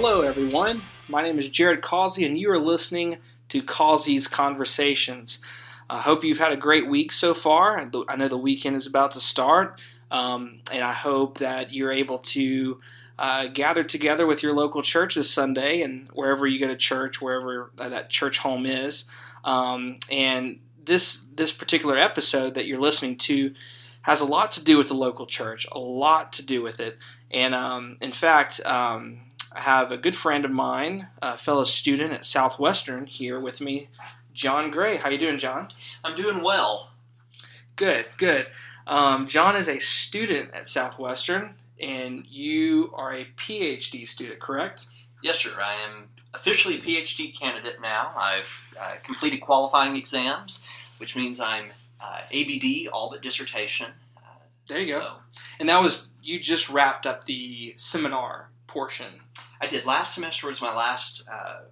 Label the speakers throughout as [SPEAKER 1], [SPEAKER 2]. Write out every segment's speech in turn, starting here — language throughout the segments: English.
[SPEAKER 1] Hello, everyone. My name is Jared Causey, and you are listening to Causey's Conversations. I hope you've had a great week so far. I know the weekend is about to start, um, and I hope that you're able to uh, gather together with your local church this Sunday and wherever you go to church, wherever that church home is. Um, and this this particular episode that you're listening to has a lot to do with the local church, a lot to do with it. And um, in fact, um, I have a good friend of mine, a fellow student at Southwestern, here with me, John Gray. How you doing, John?
[SPEAKER 2] I'm doing well.
[SPEAKER 1] Good, good. Um, John is a student at Southwestern, and you are a PhD student, correct?
[SPEAKER 2] Yes, sir. I am officially a PhD candidate now. I've uh, completed qualifying exams, which means I'm uh, ABD, all but dissertation. Uh,
[SPEAKER 1] there you so. go. And that was you just wrapped up the seminar portion.
[SPEAKER 2] I did last semester was my last uh,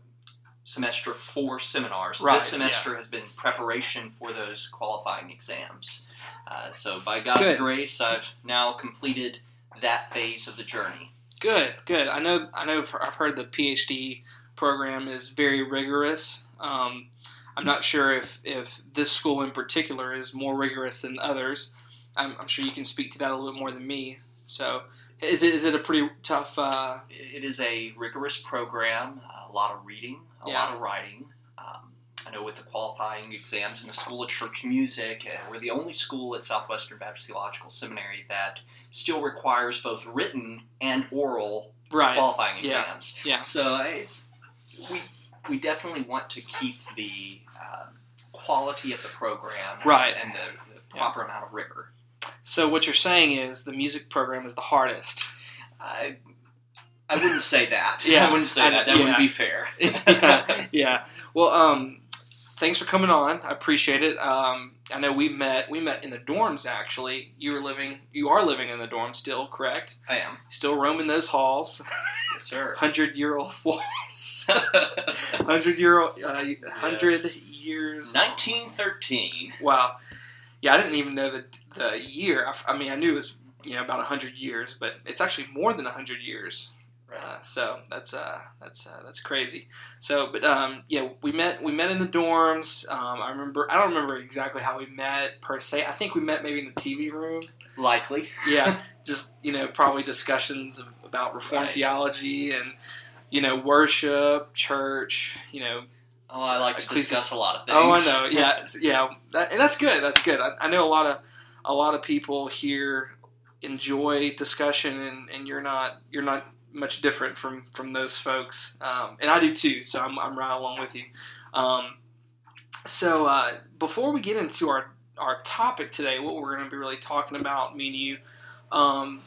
[SPEAKER 2] semester for seminars.
[SPEAKER 1] Right,
[SPEAKER 2] this semester
[SPEAKER 1] yeah.
[SPEAKER 2] has been preparation for those qualifying exams. Uh, so by God's
[SPEAKER 1] Good.
[SPEAKER 2] grace, I've now completed that phase of the journey.
[SPEAKER 1] Good, good. I know. I know. I've heard the PhD program is very rigorous. Um, I'm not sure if, if this school in particular is more rigorous than others. I'm, I'm, sure you can speak to that a little bit more than me. So, is it is it a pretty tough? Uh...
[SPEAKER 2] It is a rigorous program. A lot of reading, a
[SPEAKER 1] Yeah.
[SPEAKER 2] lot of writing. Um, I know with the qualifying exams in the School of Church Music, uh, we're the only school at Southwestern Baptist Theological Seminary that still requires both written and oral
[SPEAKER 1] Right.
[SPEAKER 2] qualifying
[SPEAKER 1] Yeah.
[SPEAKER 2] exams.
[SPEAKER 1] Yeah.
[SPEAKER 2] So it's we we definitely want to keep the uh, quality of the program
[SPEAKER 1] Right.
[SPEAKER 2] and the, the proper amount of rigor.
[SPEAKER 1] So what you're saying is the music program is the hardest.
[SPEAKER 2] I I wouldn't say that.
[SPEAKER 1] Yeah,
[SPEAKER 2] I wouldn't say
[SPEAKER 1] I-
[SPEAKER 2] that. That
[SPEAKER 1] yeah.
[SPEAKER 2] wouldn't be fair.
[SPEAKER 1] yeah, yeah. Well, um, thanks for coming on. I appreciate it. Um, I know we met. We met in the dorms. Actually, you were living. You are living in the dorms still, correct?
[SPEAKER 2] I am.
[SPEAKER 1] Still roaming those halls.
[SPEAKER 2] Yes, sir.
[SPEAKER 1] Hundred year old walls. Hundred year old. Uh, Hundred years.
[SPEAKER 2] 1913.
[SPEAKER 1] Wow. Yeah, I didn't even know the the year. I, I mean, I knew it was you know about hundred years, but it's actually more than hundred years. Uh, so that's uh, that's uh, that's crazy. So, but um, yeah, we met we met in the dorms. Um, I remember I don't remember exactly how we met per se. I think we met maybe in the TV room.
[SPEAKER 2] Likely.
[SPEAKER 1] Yeah, just you know probably discussions of, about Reformed
[SPEAKER 2] Right.
[SPEAKER 1] theology and you know worship, church. You know
[SPEAKER 2] Oh, I like to discuss a lot of things.
[SPEAKER 1] Oh, I know. Yeah, yeah, that, and that's good. That's good. I, I know a lot of a lot of people here enjoy discussion, and, and you're not you're not much different from from those folks, um, and I do too. So I'm I'm right along with you. Um, so uh, before we get into our our topic today, what we're going to be really talking about, me and you. Um,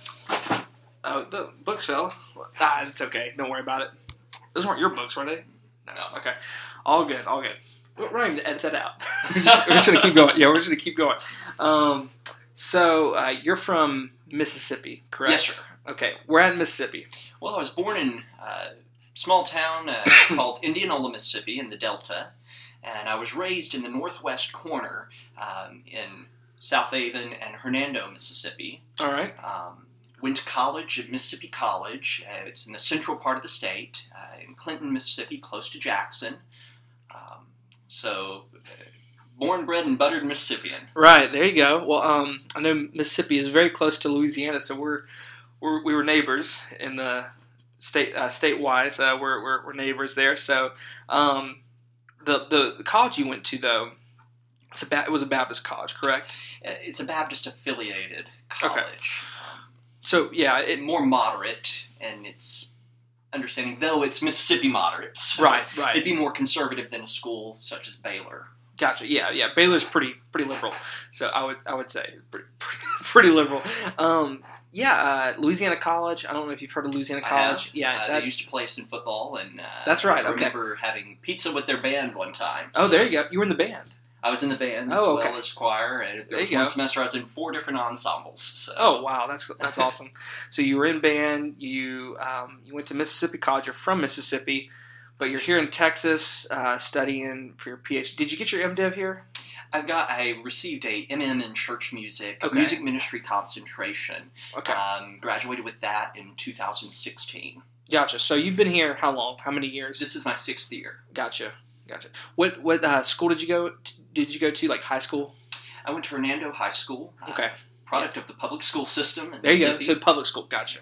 [SPEAKER 1] oh, the books fell. Ah, it's okay. Don't worry about it. Those weren't your books, were they? No. Okay. All good. All good. We're even to edit that out. we're, just, we're just gonna keep going. Yeah, we're just gonna keep going. Um, so uh, you're from Mississippi, correct?
[SPEAKER 2] Yes, sir.
[SPEAKER 1] Okay, we're at Mississippi.
[SPEAKER 2] Well, I was born in a small town uh, called Indianola, Mississippi, in the Delta, and I was raised in the northwest corner um, in Southaven and Hernando, Mississippi.
[SPEAKER 1] All right.
[SPEAKER 2] Um, went to college at Mississippi College. Uh, it's in the central part of the state, uh, in Clinton, Mississippi, close to Jackson. Um, so, uh, born, bred, and buttered Mississippian.
[SPEAKER 1] Right there you go. Well, um, I know Mississippi is very close to Louisiana, so we're, we're we were neighbors in the state uh, state wise. Uh, we're, we're we're neighbors there. So um, the, the the college you went to though, it's a ba- it was a Baptist college, correct?
[SPEAKER 2] Uh, It's a Baptist affiliated college. Um,
[SPEAKER 1] So yeah, it,
[SPEAKER 2] more moderate and it's understanding though it's Mississippi moderates.
[SPEAKER 1] right, right.
[SPEAKER 2] It'd be more conservative than a school such as Baylor.
[SPEAKER 1] Gotcha. Yeah, yeah. Baylor's pretty pretty liberal, so I would I would say pretty, pretty liberal. Um, yeah, uh, Louisiana College. I don't know if you've heard of Louisiana College. Yeah,
[SPEAKER 2] Uh, they used to play us in football, and uh,
[SPEAKER 1] That's right,
[SPEAKER 2] I
[SPEAKER 1] okay.
[SPEAKER 2] remember having pizza with their band one time.
[SPEAKER 1] oh, there you go. You were in the band.
[SPEAKER 2] I was in the band
[SPEAKER 1] Oh,
[SPEAKER 2] as
[SPEAKER 1] okay.
[SPEAKER 2] well as choir, and
[SPEAKER 1] There
[SPEAKER 2] there was one
[SPEAKER 1] go.
[SPEAKER 2] semester I was in four different ensembles. So.
[SPEAKER 1] Oh wow, that's that's awesome. So you were in band. You um, you went to Mississippi College. You're from Mississippi, but you're here in Texas uh, studying for your PhD. Did you get your MDiv here?
[SPEAKER 2] I've got. I received a MM in church music,
[SPEAKER 1] Okay.
[SPEAKER 2] music ministry concentration.
[SPEAKER 1] Okay.
[SPEAKER 2] Um, graduated with that in 2016.
[SPEAKER 1] Gotcha. So you've been here how long? How many years?
[SPEAKER 2] This is my sixth year.
[SPEAKER 1] Gotcha. Gotcha. What what uh, school did you go? To, Did you go to like high school?
[SPEAKER 2] I went to Hernando High School. uh,
[SPEAKER 1] Okay.
[SPEAKER 2] product of the public school system.
[SPEAKER 1] There you go. So public school. Gotcha.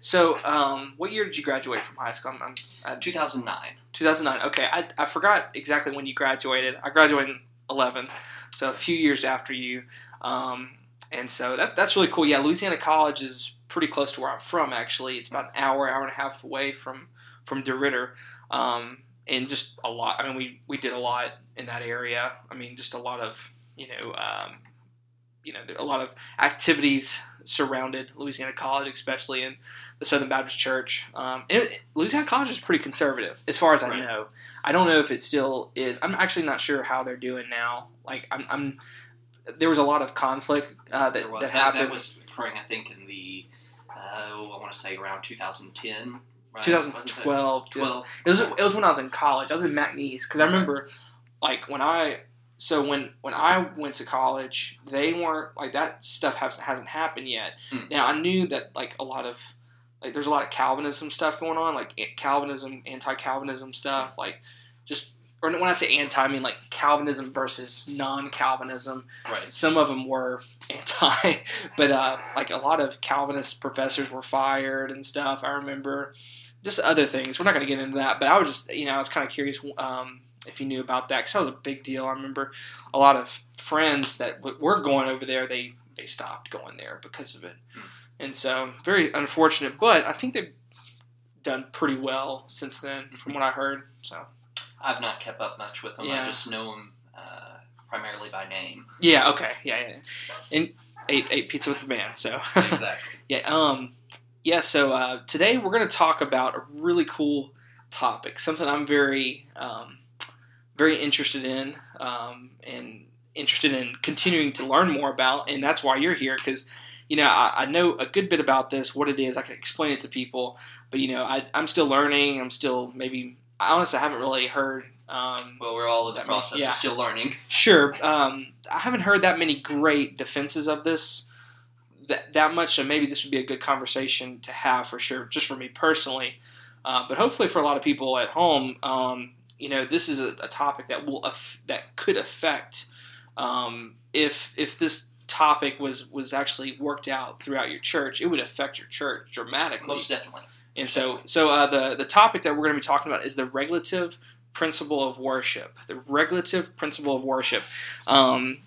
[SPEAKER 1] So um, what year did you graduate from high school? I'm, I'm,
[SPEAKER 2] 2009.
[SPEAKER 1] 2009. Okay, I, I forgot exactly when you graduated. I graduated in 11, so a few years after you. Um, and so that, that's really cool. Yeah, Louisiana College is pretty close to where I'm from. Actually, it's about an hour, hour and a half away from from DeRidder, um, and just a lot. I mean, we we did a lot in that area. I mean, just a lot of you know. Um, you know, a lot of activities surrounded Louisiana College, especially in the Southern Baptist Church. Um, it, Louisiana College is pretty conservative, as far as I
[SPEAKER 2] Right.
[SPEAKER 1] know. I don't know if it still is. I'm actually not sure how they're doing now. Like, I'm, I'm there was a lot of conflict uh, that,
[SPEAKER 2] was.
[SPEAKER 1] that
[SPEAKER 2] That,
[SPEAKER 1] happened.
[SPEAKER 2] that was occurring, I think, in the, uh, I want to say around 2010. Right?
[SPEAKER 1] 2012.
[SPEAKER 2] 12.
[SPEAKER 1] It was it was when I was in college. I was in McNeese because I remember, like when I so when when I went to college, they weren't like that stuff has, hasn't happened yet.
[SPEAKER 2] Hmm.
[SPEAKER 1] Now I knew that like a lot of like there's a lot of Calvinism stuff going on, like Calvinism, anti-Calvinism stuff, like just or when I say anti, I mean like Calvinism versus non-Calvinism
[SPEAKER 2] Right.
[SPEAKER 1] some of them were anti, but uh, like a lot of Calvinist professors were fired and stuff. I remember just other things. We're not going to get into that, but I was just, you know, I was kind of curious um, if you knew about that because that was a big deal. I remember a lot of friends that w- were going over there, they they stopped going there because of it,
[SPEAKER 2] Hmm.
[SPEAKER 1] and so very unfortunate. But I think they've done pretty well since then, from what I heard. So
[SPEAKER 2] I've not kept up much with them.
[SPEAKER 1] Yeah.
[SPEAKER 2] I just know them uh, primarily by name.
[SPEAKER 1] yeah, okay, yeah, yeah, and ate ate pizza with the man. So
[SPEAKER 2] Exactly.
[SPEAKER 1] Yeah. Um. Yeah. So uh, today we're going to talk about a really cool topic, something I'm very, um, very interested in, um, and interested in continuing to learn more about, and that's why you're here because. You know, I, I know a good bit about this, what it is. I can explain it to people, but you know, I, I'm still learning. I'm still maybe. I honestly haven't really heard. Um,
[SPEAKER 2] well, we're all in the process
[SPEAKER 1] yeah.
[SPEAKER 2] of still learning.
[SPEAKER 1] Sure. Um, I haven't heard that many great defenses of this that, that much, so maybe this would be a good conversation to have for sure, just for me personally. Uh, but hopefully for a lot of people at home, um, you know, this is a, a topic that will aff- that could affect um, if if this topic was was actually worked out throughout your church, it would affect your church dramatically.
[SPEAKER 2] Most definitely.
[SPEAKER 1] And so, so uh, the the topic that we're going to be talking about is the regulative principle of worship. The regulative principle of worship. Um,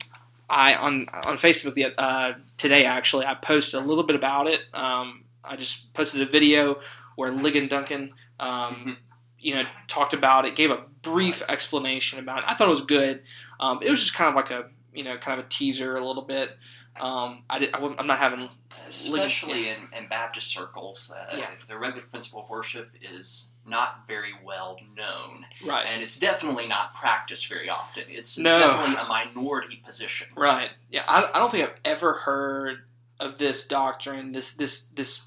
[SPEAKER 1] I on on Facebook the, uh, today actually I posted a little bit about it. Um, I just posted a video where Ligon Duncan, um, you know, talked about it, gave a brief explanation about it. I thought it was good. Um, it was just kind of like a you know kind of a teaser a little bit. Um, I did, I, am not having
[SPEAKER 2] Especially in, in Baptist circles, uh,
[SPEAKER 1] Yeah.
[SPEAKER 2] the regular principle of worship is not very well known.
[SPEAKER 1] right.
[SPEAKER 2] And it's definitely not practiced very often. It's
[SPEAKER 1] No.
[SPEAKER 2] definitely a minority position.
[SPEAKER 1] Right. Yeah. I, I don't think I've ever heard of this doctrine. This this this.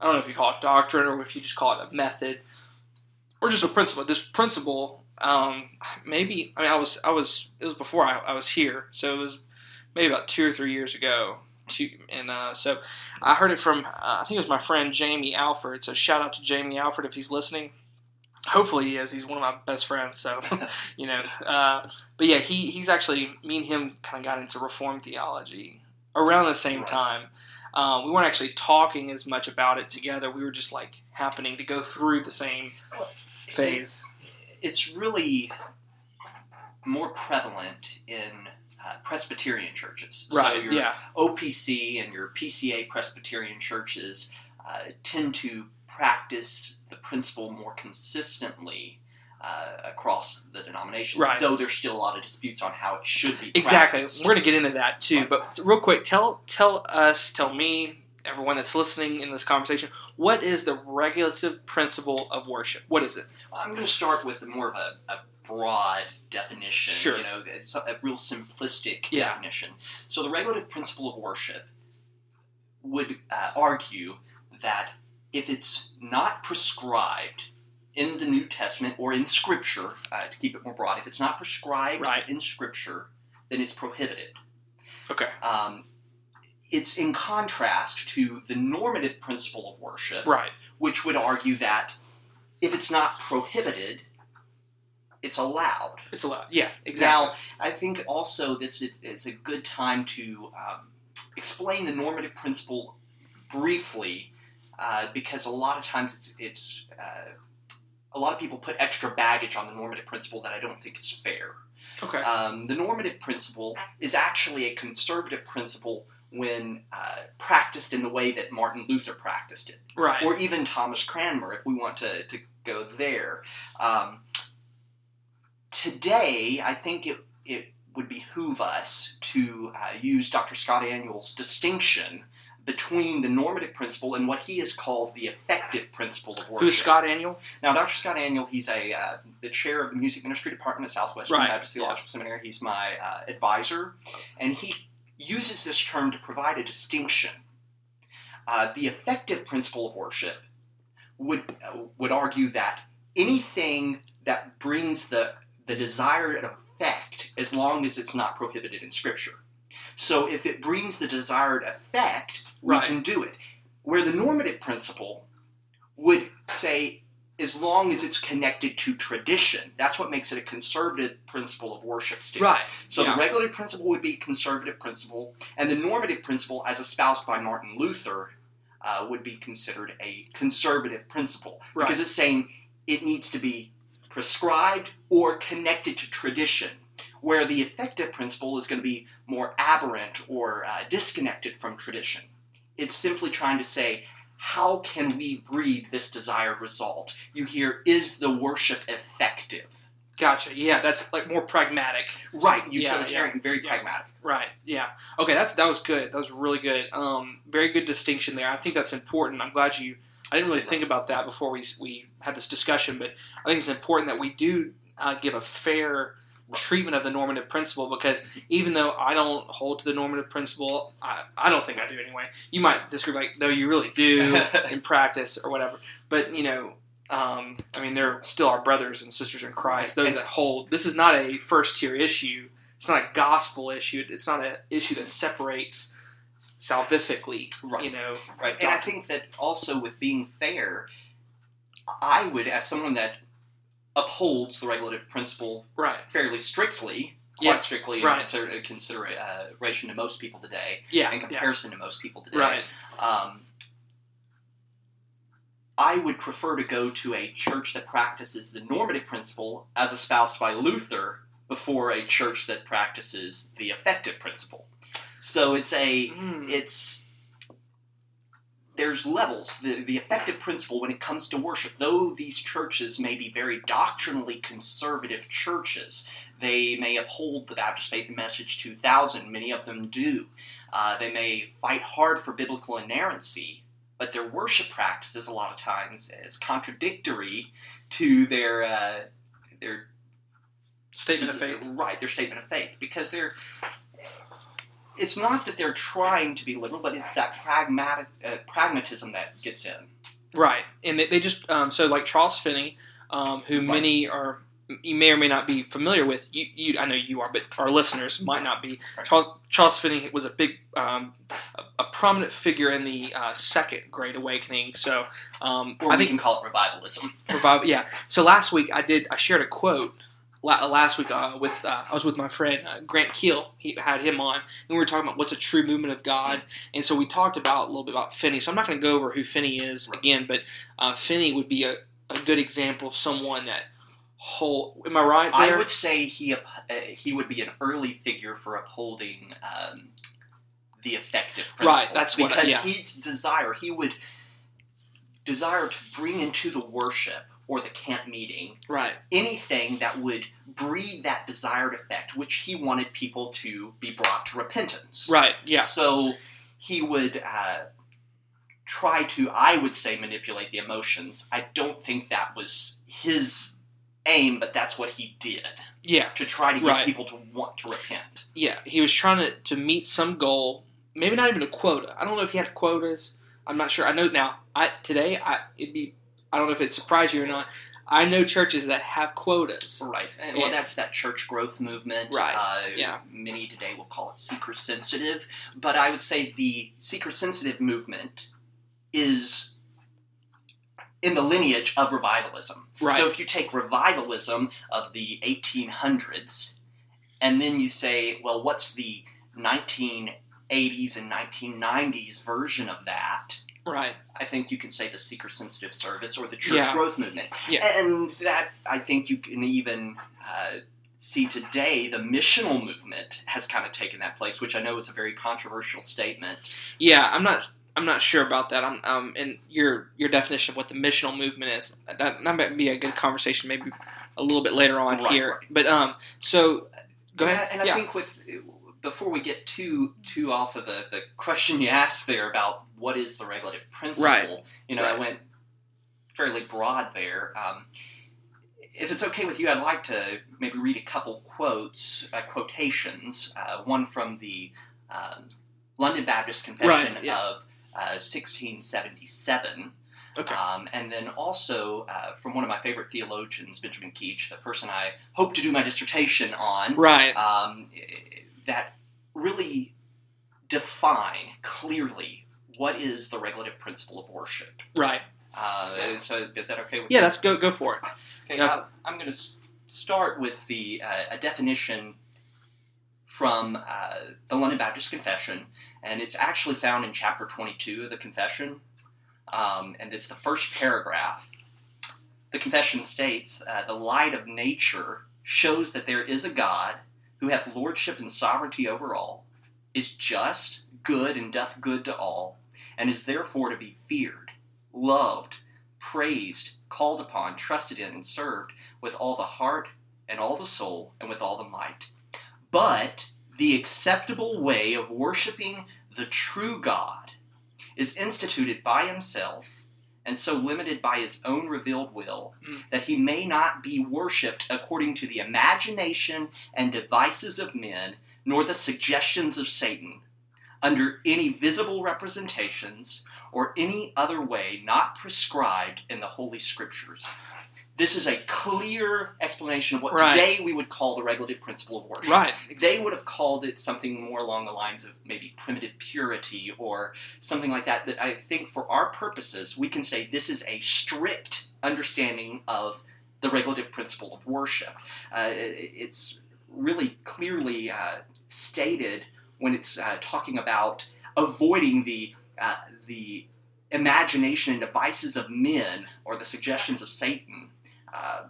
[SPEAKER 1] I don't know if you call it doctrine or if you just call it a method or just a principle. This principle. Um, maybe I mean I was I was it was before I, I was here, so it was maybe about two or three years ago. Two, and uh, so I heard it from uh, I think it was my friend Jamie Alford. So shout out to Jamie Alford if he's listening. Hopefully he is. He's one of my best friends. So you know, uh, but yeah, he he's actually me and him kind of got into Reformed theology around the same
[SPEAKER 2] Right.
[SPEAKER 1] time. Um, we weren't actually talking as much about it together. We were just like happening to go through the same phase.
[SPEAKER 2] It's really more prevalent in uh, Presbyterian churches. So
[SPEAKER 1] Right.
[SPEAKER 2] your
[SPEAKER 1] yeah.
[SPEAKER 2] OPC and your PCA Presbyterian churches uh, tend to practice the principle more consistently uh, across the denominations,
[SPEAKER 1] Right.
[SPEAKER 2] though there's still a lot of disputes on how it should be
[SPEAKER 1] Exactly.
[SPEAKER 2] practiced.
[SPEAKER 1] We're gonna get into that too. But real quick, tell tell us, tell me, everyone that's listening in this conversation, what is the regulative principle of worship? What is it?
[SPEAKER 2] I'm going to start with more of a, a broad definition.
[SPEAKER 1] Sure.
[SPEAKER 2] You know, it's a real simplistic
[SPEAKER 1] Yeah.
[SPEAKER 2] definition. So the regulative principle of worship would uh, argue that if it's not prescribed in the New Testament or in Scripture, uh, to keep it more broad, if it's not prescribed
[SPEAKER 1] Right.
[SPEAKER 2] in Scripture, then it's prohibited.
[SPEAKER 1] Okay.
[SPEAKER 2] Um, it's in contrast to the normative principle of worship,
[SPEAKER 1] Right.
[SPEAKER 2] which would argue that if it's not prohibited, it's allowed.
[SPEAKER 1] It's allowed. Yeah. Exactly.
[SPEAKER 2] Now, I think also this is, is a good time to um, explain the normative principle briefly, uh, because a lot of times it's, it's uh, a lot of people put extra baggage on the normative principle that I don't think is fair.
[SPEAKER 1] okay.
[SPEAKER 2] Um, the normative principle is actually a conservative principle when uh, practiced in the way that Martin Luther practiced it
[SPEAKER 1] right.
[SPEAKER 2] or even Thomas Cranmer, if we want to, to go there. Um, today, I think it, it would behoove us to uh, use Dr. Scott Aniol's distinction between the normative principle and what he has called the effective principle of worship.
[SPEAKER 1] Who's Scott Aniol?
[SPEAKER 2] Now, Dr. Scott Aniol, he's a uh, the chair of the music ministry department at Southwestern
[SPEAKER 1] Right,
[SPEAKER 2] Baptist Theological Seminary. He's my uh, advisor, and he uses this term to provide a distinction. Uh, the effective principle of worship would uh, would argue that anything that brings the the desired effect, as long as it's not prohibited in Scripture. So, if it brings the desired effect, we
[SPEAKER 1] Right.
[SPEAKER 2] can do it. Where the normative principle would say, as long as it's connected to tradition, that's what makes it a conservative principle of worship. Still.
[SPEAKER 1] Right.
[SPEAKER 2] So
[SPEAKER 1] yeah.
[SPEAKER 2] the regulative principle would be conservative principle, and the normative principle, as espoused by Martin Luther, uh, would be considered a conservative principle
[SPEAKER 1] Right.
[SPEAKER 2] because it's saying it needs to be prescribed or connected to tradition. Where the effective principle is going to be more aberrant or uh, disconnected from tradition. It's simply trying to say, how can we breed this desired result? You hear, is the worship effective?
[SPEAKER 1] Gotcha. Yeah, that's like more pragmatic.
[SPEAKER 2] Right,
[SPEAKER 1] Yeah,
[SPEAKER 2] utilitarian, very
[SPEAKER 1] yeah.
[SPEAKER 2] pragmatic.
[SPEAKER 1] Right. Yeah. Okay. That's that was good. That was really good. Um, very good distinction there. I think that's important. I'm glad you. I didn't really think about that before we we had this discussion, but I think it's important that we do uh, give a fair treatment of the normative principle because even though I don't hold to the normative principle, I, I don't think I do anyway. You might disagree, like no, you really do in practice or whatever. But you know, um, I mean, they're still our brothers and sisters in Christ. Those that hold this is not a first tier issue. It's not a gospel issue. It's not an issue that separates salvifically.
[SPEAKER 2] Right.
[SPEAKER 1] You know,
[SPEAKER 2] Right, and I think that also with being fair, I would, as someone that upholds the regulative principle
[SPEAKER 1] right?
[SPEAKER 2] fairly strictly, quite
[SPEAKER 1] Yeah,
[SPEAKER 2] strictly
[SPEAKER 1] right.
[SPEAKER 2] in consider- consideration to most people today,
[SPEAKER 1] Yeah,
[SPEAKER 2] in
[SPEAKER 1] yeah,
[SPEAKER 2] comparison to most people today,
[SPEAKER 1] right.
[SPEAKER 2] um, I would prefer to go to a church that practices the normative principle as espoused by Luther before a church that practices the effective principle. So it's a
[SPEAKER 1] Mm,
[SPEAKER 2] it's there's levels. The the effective principle when it comes to worship, though these churches may be very doctrinally conservative churches, they may uphold the Baptist Faith and Message 2000. Many of them do. Uh, they may fight hard for biblical inerrancy, but their worship practices a lot of times is contradictory to their uh, their
[SPEAKER 1] statement of faith.
[SPEAKER 2] Right, their statement of faith. Because they're. It's not that they're trying to be liberal, but it's that pragmatic uh, pragmatism that gets in.
[SPEAKER 1] Right, and they, they just um, so like Charles Finney, um, who
[SPEAKER 2] Right.
[SPEAKER 1] many are you may or may not be familiar with. You, you I know you are, but our listeners might not be.
[SPEAKER 2] Right.
[SPEAKER 1] Charles Charles Finney was a big, um, a, a prominent figure in the uh, Second Great Awakening. So um,
[SPEAKER 2] Or
[SPEAKER 1] I
[SPEAKER 2] we
[SPEAKER 1] think
[SPEAKER 2] can call it revivalism.
[SPEAKER 1] revival. Yeah. So last week I did. I shared a quote. La- Last week uh, with uh, I was with my friend uh, Grant Keel. He had him on, and we were talking about what's a true movement of God. And so we talked about a little bit about Finney. So I'm not going to go over who Finney is again, but uh, Finney would be a, a good example of someone that whole. Am I right? There?
[SPEAKER 2] I would say he uh, he would be an early figure for upholding um, the effective.
[SPEAKER 1] Right, that's what I-
[SPEAKER 2] because
[SPEAKER 1] yeah.
[SPEAKER 2] he's desire he would desire to bring into the worship or the camp meeting
[SPEAKER 1] right.
[SPEAKER 2] anything that would breed that desired effect, which he wanted people to be brought to repentance.
[SPEAKER 1] Right. Yeah.
[SPEAKER 2] So he would uh, try to, I would say, manipulate the emotions. I don't think that was his aim, but that's what he did
[SPEAKER 1] Yeah.
[SPEAKER 2] to try to get
[SPEAKER 1] Right.
[SPEAKER 2] people to want to repent.
[SPEAKER 1] Yeah. He was trying to to meet some goal. Maybe not even a quota. I don't know if he had quotas. I'm not sure. I know now. I today. I it'd be. I don't know if it surprised you or not. I know churches that have quotas.
[SPEAKER 2] Right. And, well, that's that church growth movement.
[SPEAKER 1] Right.
[SPEAKER 2] Uh,
[SPEAKER 1] Yeah.
[SPEAKER 2] Many today will call it seeker sensitive, but I would say the seeker sensitive movement is in the lineage of revivalism.
[SPEAKER 1] Right.
[SPEAKER 2] So if you take revivalism of the 1800s, and then you say, well, what's the 1980s and 1990s version of that?
[SPEAKER 1] Right.
[SPEAKER 2] I think you can say the seeker sensitive service or the church
[SPEAKER 1] Yeah.
[SPEAKER 2] growth movement.
[SPEAKER 1] Yeah.
[SPEAKER 2] And that, I think you can even uh, see today, the missional movement has kind of taken that place, which I know is a very controversial statement.
[SPEAKER 1] Yeah, I'm not. I'm not sure about that. I'm. Um, and your your definition of what the missional movement is. That that might be a good conversation, maybe a little bit later on
[SPEAKER 2] Right,
[SPEAKER 1] here.
[SPEAKER 2] right.
[SPEAKER 1] But um, so go ahead.
[SPEAKER 2] And I
[SPEAKER 1] yeah.
[SPEAKER 2] think with before we get too too off of the, the question you asked there about what is the regulative principle,
[SPEAKER 1] Right.
[SPEAKER 2] you know,
[SPEAKER 1] Right.
[SPEAKER 2] I went fairly broad there. Um, if it's okay with you, I'd like to maybe read a couple quotes, uh, quotations. Uh, one from the um, London Baptist Confession
[SPEAKER 1] Right, yeah.
[SPEAKER 2] of uh, 1677.
[SPEAKER 1] okay.
[SPEAKER 2] Um, and then also uh, from one of my favorite theologians, Benjamin Keach, the person I hope to do my dissertation on,
[SPEAKER 1] right.
[SPEAKER 2] um, that really define clearly what is the regulative principle of worship.
[SPEAKER 1] Right.
[SPEAKER 2] Uh, so is that okay with
[SPEAKER 1] Yeah.
[SPEAKER 2] you?
[SPEAKER 1] Let's go. Go for it.
[SPEAKER 2] Okay,
[SPEAKER 1] Yeah.
[SPEAKER 2] uh, I'm going to s- start with the uh, a definition from uh, the London Baptist Confession, and it's actually found in chapter 22 of the Confession, um, and it's the first paragraph. The confession states, uh, "The light of nature shows that there is a God who hath lordship and sovereignty over all, is just, good, and doth good to all, and is therefore to be feared, loved, praised, called upon, trusted in, and served with all the heart and all the soul and with all the might. But the acceptable way of worshiping the true God is instituted by himself and so limited by his own revealed will
[SPEAKER 1] Mm.
[SPEAKER 2] that he may not be worshipped according to the imagination and devices of men nor the suggestions of Satan under any visible representations or any other way not prescribed in the Holy Scriptures. This is a clear explanation of what
[SPEAKER 1] Right.
[SPEAKER 2] today we would call the regulative principle of worship.
[SPEAKER 1] Right.
[SPEAKER 2] They would have called it something more along the lines of maybe primitive purity or something like that. But I think for our purposes, we can say this is a strict understanding of the regulative principle of worship. Uh, it's really clearly uh, stated when it's uh, talking about avoiding the uh, the imagination and devices of men or the suggestions of Satan. Uh,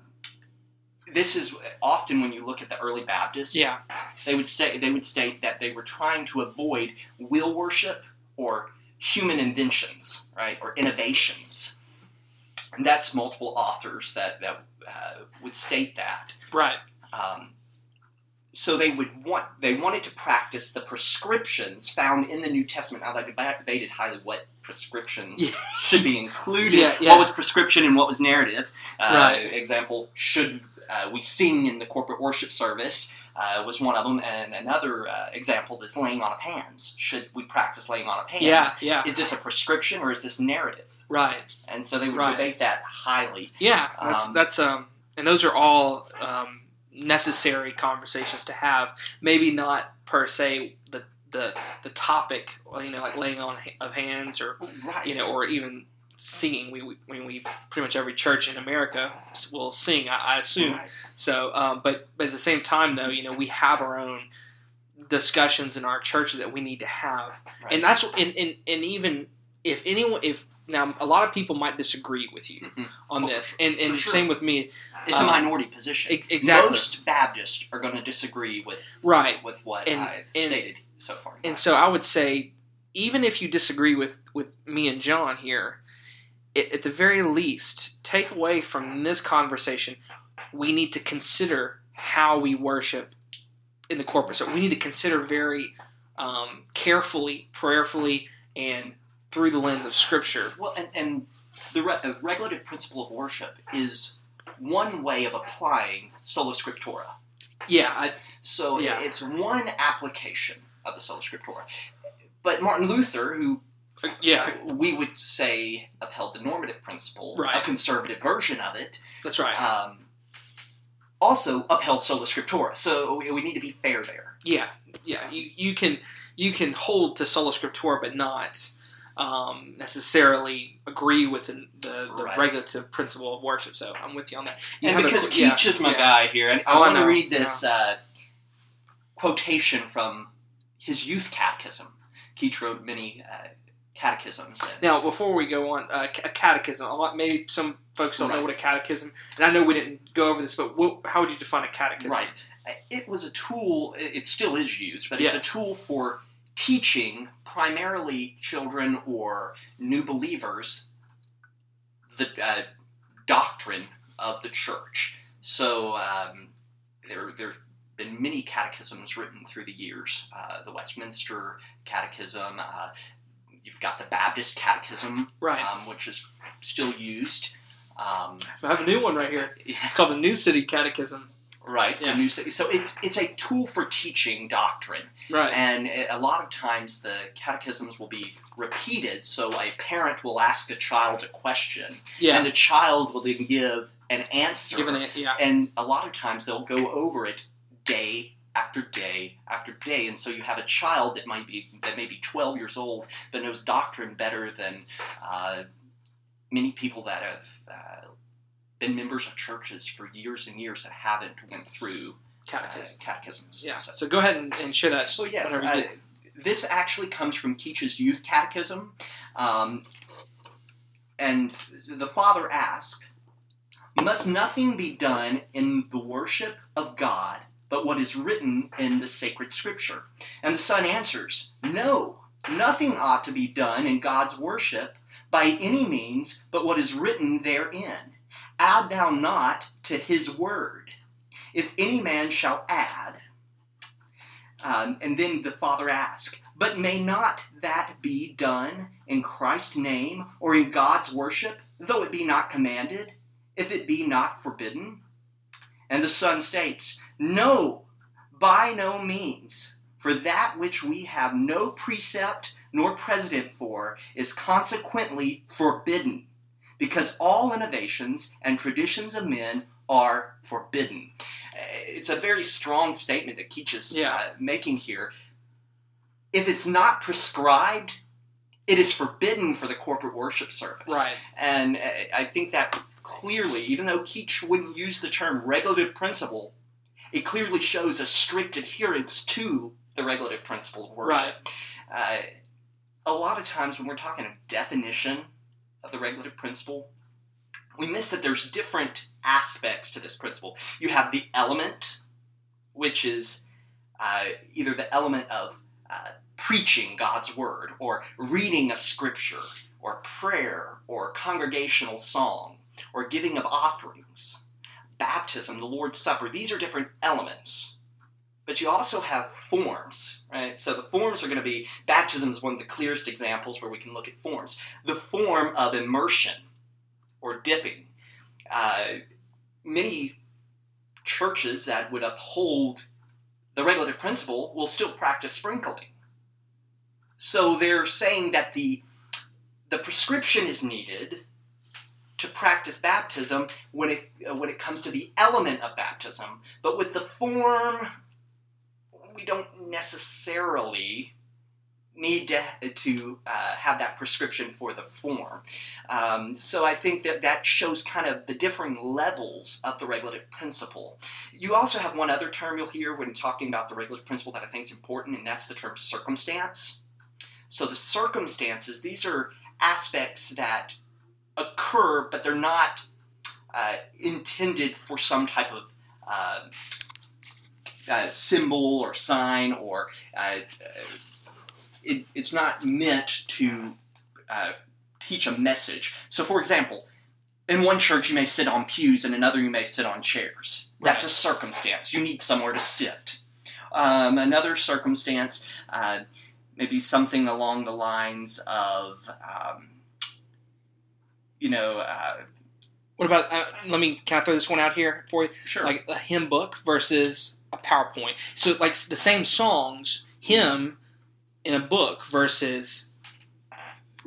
[SPEAKER 2] this is often when you look at the early Baptists,
[SPEAKER 1] Yeah.
[SPEAKER 2] they would state they would state that they were trying to avoid will worship or human inventions, right, or innovations. And that's multiple authors that that uh, would state that.
[SPEAKER 1] Right.
[SPEAKER 2] Um, so they would want they wanted to practice the prescriptions found in the New Testament. Now they debated highly what prescriptions
[SPEAKER 1] Yeah.
[SPEAKER 2] should be included.
[SPEAKER 1] Yeah, yeah.
[SPEAKER 2] What was prescription and what was narrative? Uh,
[SPEAKER 1] Right.
[SPEAKER 2] Example: Should uh, we sing in the corporate worship service? Uh, was one of them, and another uh, example is laying on of hands. Should we practice laying on of hands?
[SPEAKER 1] Yeah. Yeah.
[SPEAKER 2] Is this a prescription or is this narrative?
[SPEAKER 1] Right.
[SPEAKER 2] And so they would
[SPEAKER 1] Right.
[SPEAKER 2] debate that highly.
[SPEAKER 1] Yeah. That's
[SPEAKER 2] Um,
[SPEAKER 1] that's um. And those are all um necessary conversations to have. Maybe not per se the the the topic. You know, like laying on of hands or
[SPEAKER 2] Right.
[SPEAKER 1] you know, or even singing. We, we, I mean, we pretty much every church in America will sing. I, I assume.
[SPEAKER 2] Right.
[SPEAKER 1] So, um, but but at the same time, though, you know, we have our own discussions in our church that we need to have,
[SPEAKER 2] Right.
[SPEAKER 1] and that's and, and and even if anyone if now a lot of people might disagree with you
[SPEAKER 2] Mhm.
[SPEAKER 1] on
[SPEAKER 2] Well,
[SPEAKER 1] this, and and
[SPEAKER 2] sure.
[SPEAKER 1] same with me,
[SPEAKER 2] It's
[SPEAKER 1] Um,
[SPEAKER 2] a minority position.
[SPEAKER 1] ex- exactly.
[SPEAKER 2] Most Baptists are going to disagree with
[SPEAKER 1] right?
[SPEAKER 2] with what
[SPEAKER 1] And-
[SPEAKER 2] I've
[SPEAKER 1] and-
[SPEAKER 2] stated so far.
[SPEAKER 1] And so I would say, even if you disagree with, with me and John here, it, at the very least, take away from this conversation, we need to consider how we worship in the corporate. So we need to consider very um, carefully, prayerfully, and through the lens of Scripture.
[SPEAKER 2] well, and, and the re- uh, regulative principle of worship is one way of applying sola scriptura.
[SPEAKER 1] Yeah, I,
[SPEAKER 2] So
[SPEAKER 1] Yeah.
[SPEAKER 2] it's one application of the sola scriptura. But Martin Luther, who
[SPEAKER 1] yeah,
[SPEAKER 2] we would say upheld the normative principle,
[SPEAKER 1] Right.
[SPEAKER 2] a conservative version of it.
[SPEAKER 1] that's right.
[SPEAKER 2] Um, also upheld sola scriptura. So we, we need to be fair there.
[SPEAKER 1] Yeah, yeah. You you can you can hold to sola scriptura, but not um, necessarily agree with the the, the
[SPEAKER 2] Right.
[SPEAKER 1] regulative principle of worship. So I'm with you on that. You
[SPEAKER 2] and
[SPEAKER 1] a-
[SPEAKER 2] because
[SPEAKER 1] yeah,
[SPEAKER 2] Keach is my
[SPEAKER 1] yeah.
[SPEAKER 2] guy here, and I
[SPEAKER 1] Oh, I
[SPEAKER 2] want to read this uh, quotation from his youth catechism. Keach wrote many uh, catechisms. And,
[SPEAKER 1] Now, before we go on, uh, a catechism. A lot, maybe some folks don't know what a catechism. And I know we didn't go over this, but what, how would you define a catechism?
[SPEAKER 2] Right. It was a tool, it it still is used, but it's a tool for teaching primarily children or new believers the uh, doctrine of the church. So um, there, there have been many catechisms written through the years. Uh, the Westminster Catechism, uh, you've got the Baptist Catechism,
[SPEAKER 1] Right.
[SPEAKER 2] um, which is still used. Um,
[SPEAKER 1] I have a new one right here. It's called the New City Catechism.
[SPEAKER 2] Right,
[SPEAKER 1] Yeah.
[SPEAKER 2] the new. So it's it's a tool for teaching doctrine,
[SPEAKER 1] Right.
[SPEAKER 2] and a lot of times the catechisms will be repeated. So a parent will ask a child a question,
[SPEAKER 1] yeah.
[SPEAKER 2] and the child will then give an answer.
[SPEAKER 1] Given it. Yeah.
[SPEAKER 2] And a lot of times they'll go over it day after day after day, and so you have a child that might be that may be twelve years old, but knows doctrine better than uh, many people that have. Uh, been members of churches for years and years that haven't went through uh, catechisms.
[SPEAKER 1] Yeah.
[SPEAKER 2] So,
[SPEAKER 1] So go ahead and, and share that.
[SPEAKER 2] so yes, uh, this actually comes from Keach's Youth Catechism, um, and the father asks, "Must nothing be done in the worship of God but what is written in the sacred Scripture?" And the son answers, "No, nothing ought to be done in God's worship by any means but what is written therein. Add thou not to His word." If any man shall add, um, and then the father asked, But may not that be done in Christ's name or in God's worship, though it be not commanded, if it be not forbidden? And the son states, No, by no means. For that which we have no precept nor precedent for is consequently forbidden, because all innovations and traditions of men are forbidden. It's a very strong statement that Keach is
[SPEAKER 1] Yeah.
[SPEAKER 2] uh, making here. If it's not prescribed, it is forbidden for the corporate worship service.
[SPEAKER 1] Right.
[SPEAKER 2] And uh, I think that clearly, even though Keach wouldn't use the term regulative principle, it clearly shows a strict adherence to the regulative principle of worship. Uh, a lot of times when we're talking a definition of the regulative principle, we miss that there's different aspects to this principle. You have the element, which is uh, either the element of uh, preaching God's word, or reading of scripture, or prayer, or congregational song, or giving of offerings, baptism, the Lord's Supper. These are different elements. But you also have forms, right? So the forms are going to be baptism is one of the clearest examples where we can look at forms. The form of immersion or dipping. Uh, many churches that would uphold the regulative principle will still practice sprinkling. So they're saying that the the prescription is needed to practice baptism when it when it comes to the element of baptism, but with the form, we don't necessarily need to, to uh, have that prescription for the form. Um, so I think that that shows kind of the differing levels of the regulative principle. You also have one other term you'll hear when talking about the regulative principle that I think is important, and that's the term circumstance. So the circumstances, these are aspects that occur, but they're not uh, intended for some type of uh, uh, symbol or sign, or uh, it, it's not meant to uh, teach a message. So, for example, in one church you may sit on pews, and another you may sit on chairs. That's a circumstance. You need somewhere to sit. Um, another circumstance, uh, maybe something along the lines of, um, you know, uh,
[SPEAKER 1] What about? Uh, let me. Can I throw this one out here for you?
[SPEAKER 2] sure,
[SPEAKER 1] Like a hymn book versus a PowerPoint. So like the same songs, hymn in a book versus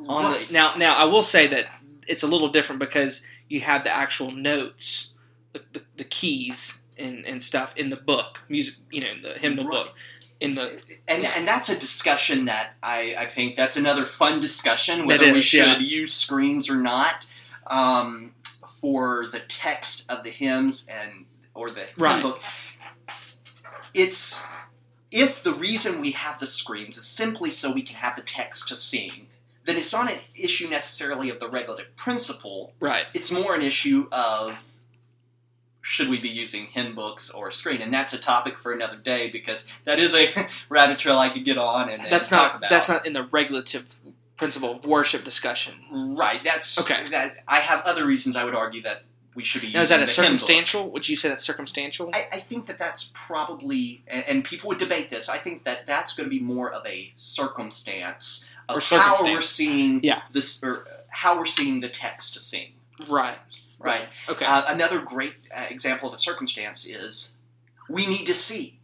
[SPEAKER 1] on
[SPEAKER 2] Right.
[SPEAKER 1] the now. Now I will say that it's a little different because you have the actual notes, the, the, the keys and, and stuff in the book, music, you know, in the hymnal
[SPEAKER 2] Right.
[SPEAKER 1] book. In the
[SPEAKER 2] and and that's a discussion that I, I think that's another fun discussion whether we should
[SPEAKER 1] yeah.
[SPEAKER 2] use screens or not um, for the text of the hymns and or the hymn book. It's if the reason we have the screens is simply so we can have the text to sing, then it's not an issue necessarily of the regulative principle.
[SPEAKER 1] right,
[SPEAKER 2] It's more an issue of should we be using hymn books or screen, and that's a topic for another day because that is a rabbit trail I could get on and, and
[SPEAKER 1] that's
[SPEAKER 2] talk
[SPEAKER 1] not
[SPEAKER 2] about.
[SPEAKER 1] that's not in the regulative principle of worship discussion.
[SPEAKER 2] right. That's
[SPEAKER 1] Okay.
[SPEAKER 2] That I have other reasons I would argue that we should be.
[SPEAKER 1] Now, is that a circumstantial? Would you say that's circumstantial?
[SPEAKER 2] I, I think that that's probably, and, and people would debate this. I think that that's going to be more of a circumstance of
[SPEAKER 1] Or
[SPEAKER 2] how we're seeing
[SPEAKER 1] Yeah.
[SPEAKER 2] this, or how we're seeing the text to sing.
[SPEAKER 1] right,
[SPEAKER 2] Right.
[SPEAKER 1] Okay.
[SPEAKER 2] Uh, another great uh, example of a circumstance is we need to see.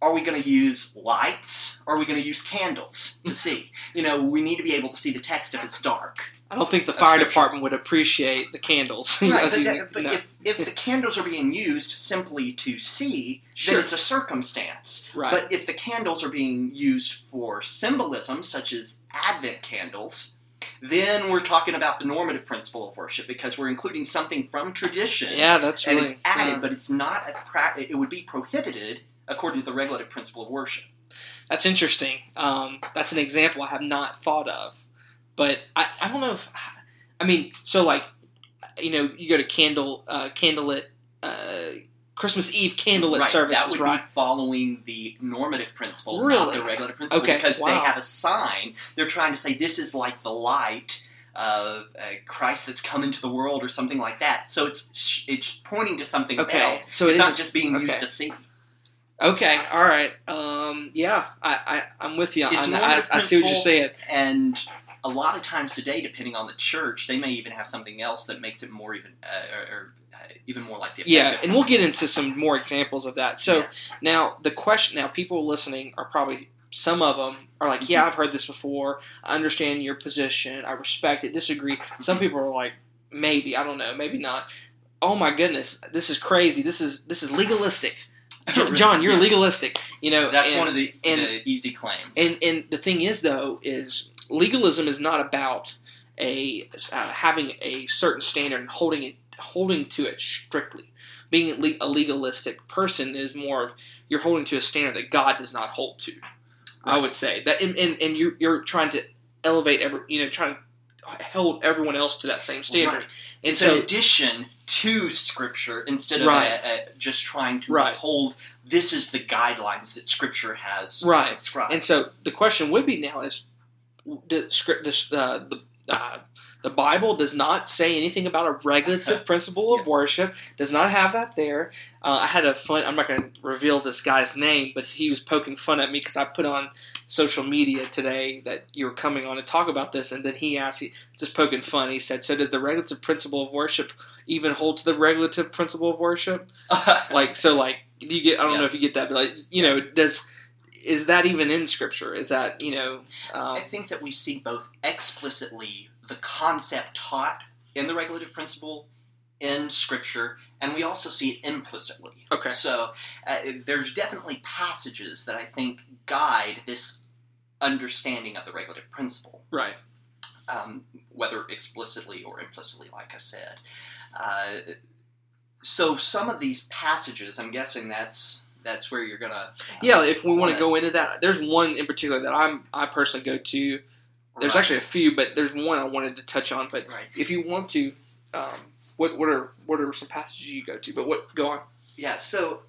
[SPEAKER 2] Are we going to use lights? Or are we going to use candles to see? You know, we need to be able to see the text if it's dark.
[SPEAKER 1] I don't think the fire department would appreciate the candles.
[SPEAKER 2] Right,
[SPEAKER 1] was
[SPEAKER 2] but
[SPEAKER 1] using-
[SPEAKER 2] that- but
[SPEAKER 1] no.
[SPEAKER 2] if, if the candles are being used simply to see,
[SPEAKER 1] Sure.
[SPEAKER 2] then it's a circumstance.
[SPEAKER 1] right,
[SPEAKER 2] But if the candles are being used for symbolism, such as Advent candles, then we're talking about the normative principle of worship because we're including something from tradition
[SPEAKER 1] yeah, that's
[SPEAKER 2] and
[SPEAKER 1] really
[SPEAKER 2] it's added,
[SPEAKER 1] uh,
[SPEAKER 2] but it's not a pra- it would be prohibited according to the regulative principle of worship.
[SPEAKER 1] That's interesting. Um, that's an example I have not thought of, but I, I don't know if I mean so like you know you go to candle uh, candlelit uh, Christmas Eve candlelit
[SPEAKER 2] right,
[SPEAKER 1] services
[SPEAKER 2] that would
[SPEAKER 1] right
[SPEAKER 2] be following the normative principle, not the regulative principle,
[SPEAKER 1] Okay,
[SPEAKER 2] because they have a sign. They're trying to say this is like the light of uh, Christ that's come into the world, or something like that. So it's it's pointing to something
[SPEAKER 1] Okay,
[SPEAKER 2] else.
[SPEAKER 1] so it
[SPEAKER 2] it's not just being
[SPEAKER 1] okay.
[SPEAKER 2] used to see.
[SPEAKER 1] okay all right um, yeah I, I I'm with you that. I, I see what you're saying
[SPEAKER 2] And a lot of times today, depending on the church, they may even have something else that makes it more even uh, or, or uh, even more like the
[SPEAKER 1] yeah and we'll get into some more examples of that. So
[SPEAKER 2] Yeah.
[SPEAKER 1] now the question now people listening are probably some of them are like yeah i've heard this before. I understand your position. I respect it disagree. Some people are like maybe i don't know maybe not. Oh my goodness this is crazy. This is this is legalistic. John you're
[SPEAKER 2] Yes.
[SPEAKER 1] legalistic you know
[SPEAKER 2] That's
[SPEAKER 1] and,
[SPEAKER 2] one of the,
[SPEAKER 1] and-
[SPEAKER 2] the easy claims.
[SPEAKER 1] and and the thing is though is legalism is not about a uh, having a certain standard and holding it holding to it strictly. Being a legalistic person is more of you're holding to a standard that God does not hold to. I would say that, and, and, and you're you're trying to elevate every you know trying to hold everyone else to that same standard.
[SPEAKER 2] Right.
[SPEAKER 1] And
[SPEAKER 2] it's
[SPEAKER 1] so
[SPEAKER 2] an addition to Scripture instead of
[SPEAKER 1] Right.
[SPEAKER 2] uh, uh, just trying to
[SPEAKER 1] Right.
[SPEAKER 2] uphold this is the guidelines that Scripture has
[SPEAKER 1] Right.
[SPEAKER 2] prescribed.
[SPEAKER 1] And so the question would be now is the script this uh, the uh, the Bible does not say anything about a regulative principle of
[SPEAKER 2] Yes.
[SPEAKER 1] worship. Does not have that there. Uh, I had a fun. I'm not going to reveal this guy's name, but he was poking fun at me because I put on social media today that you were coming on to talk about this, and then he asked, he just poking fun. He said, "So does the regulative principle of worship even hold to the regulative principle of worship? Like, so like, do you get? I don't
[SPEAKER 2] Yeah.
[SPEAKER 1] know if you get that, but like, you know, does." Is that even in Scripture? Is that you know? Um,
[SPEAKER 2] I think that we see both explicitly the concept taught in the regulative principle in Scripture, and we also see it implicitly.
[SPEAKER 1] okay.
[SPEAKER 2] So uh, there's definitely passages that I think guide this understanding of the regulative principle.
[SPEAKER 1] Right.
[SPEAKER 2] um, whether explicitly or implicitly, like I said. Uh, so some of these passages, I'm guessing that's that's where you're gonna.
[SPEAKER 1] Yeah, if we want to go into that, there's one in particular that I'm I personally go to. There's
[SPEAKER 2] Right.
[SPEAKER 1] actually a few, but there's one I wanted to touch on. But
[SPEAKER 2] right.
[SPEAKER 1] if you want to, um, what what are what are some passages you go to? But what go on?
[SPEAKER 2] Yeah, so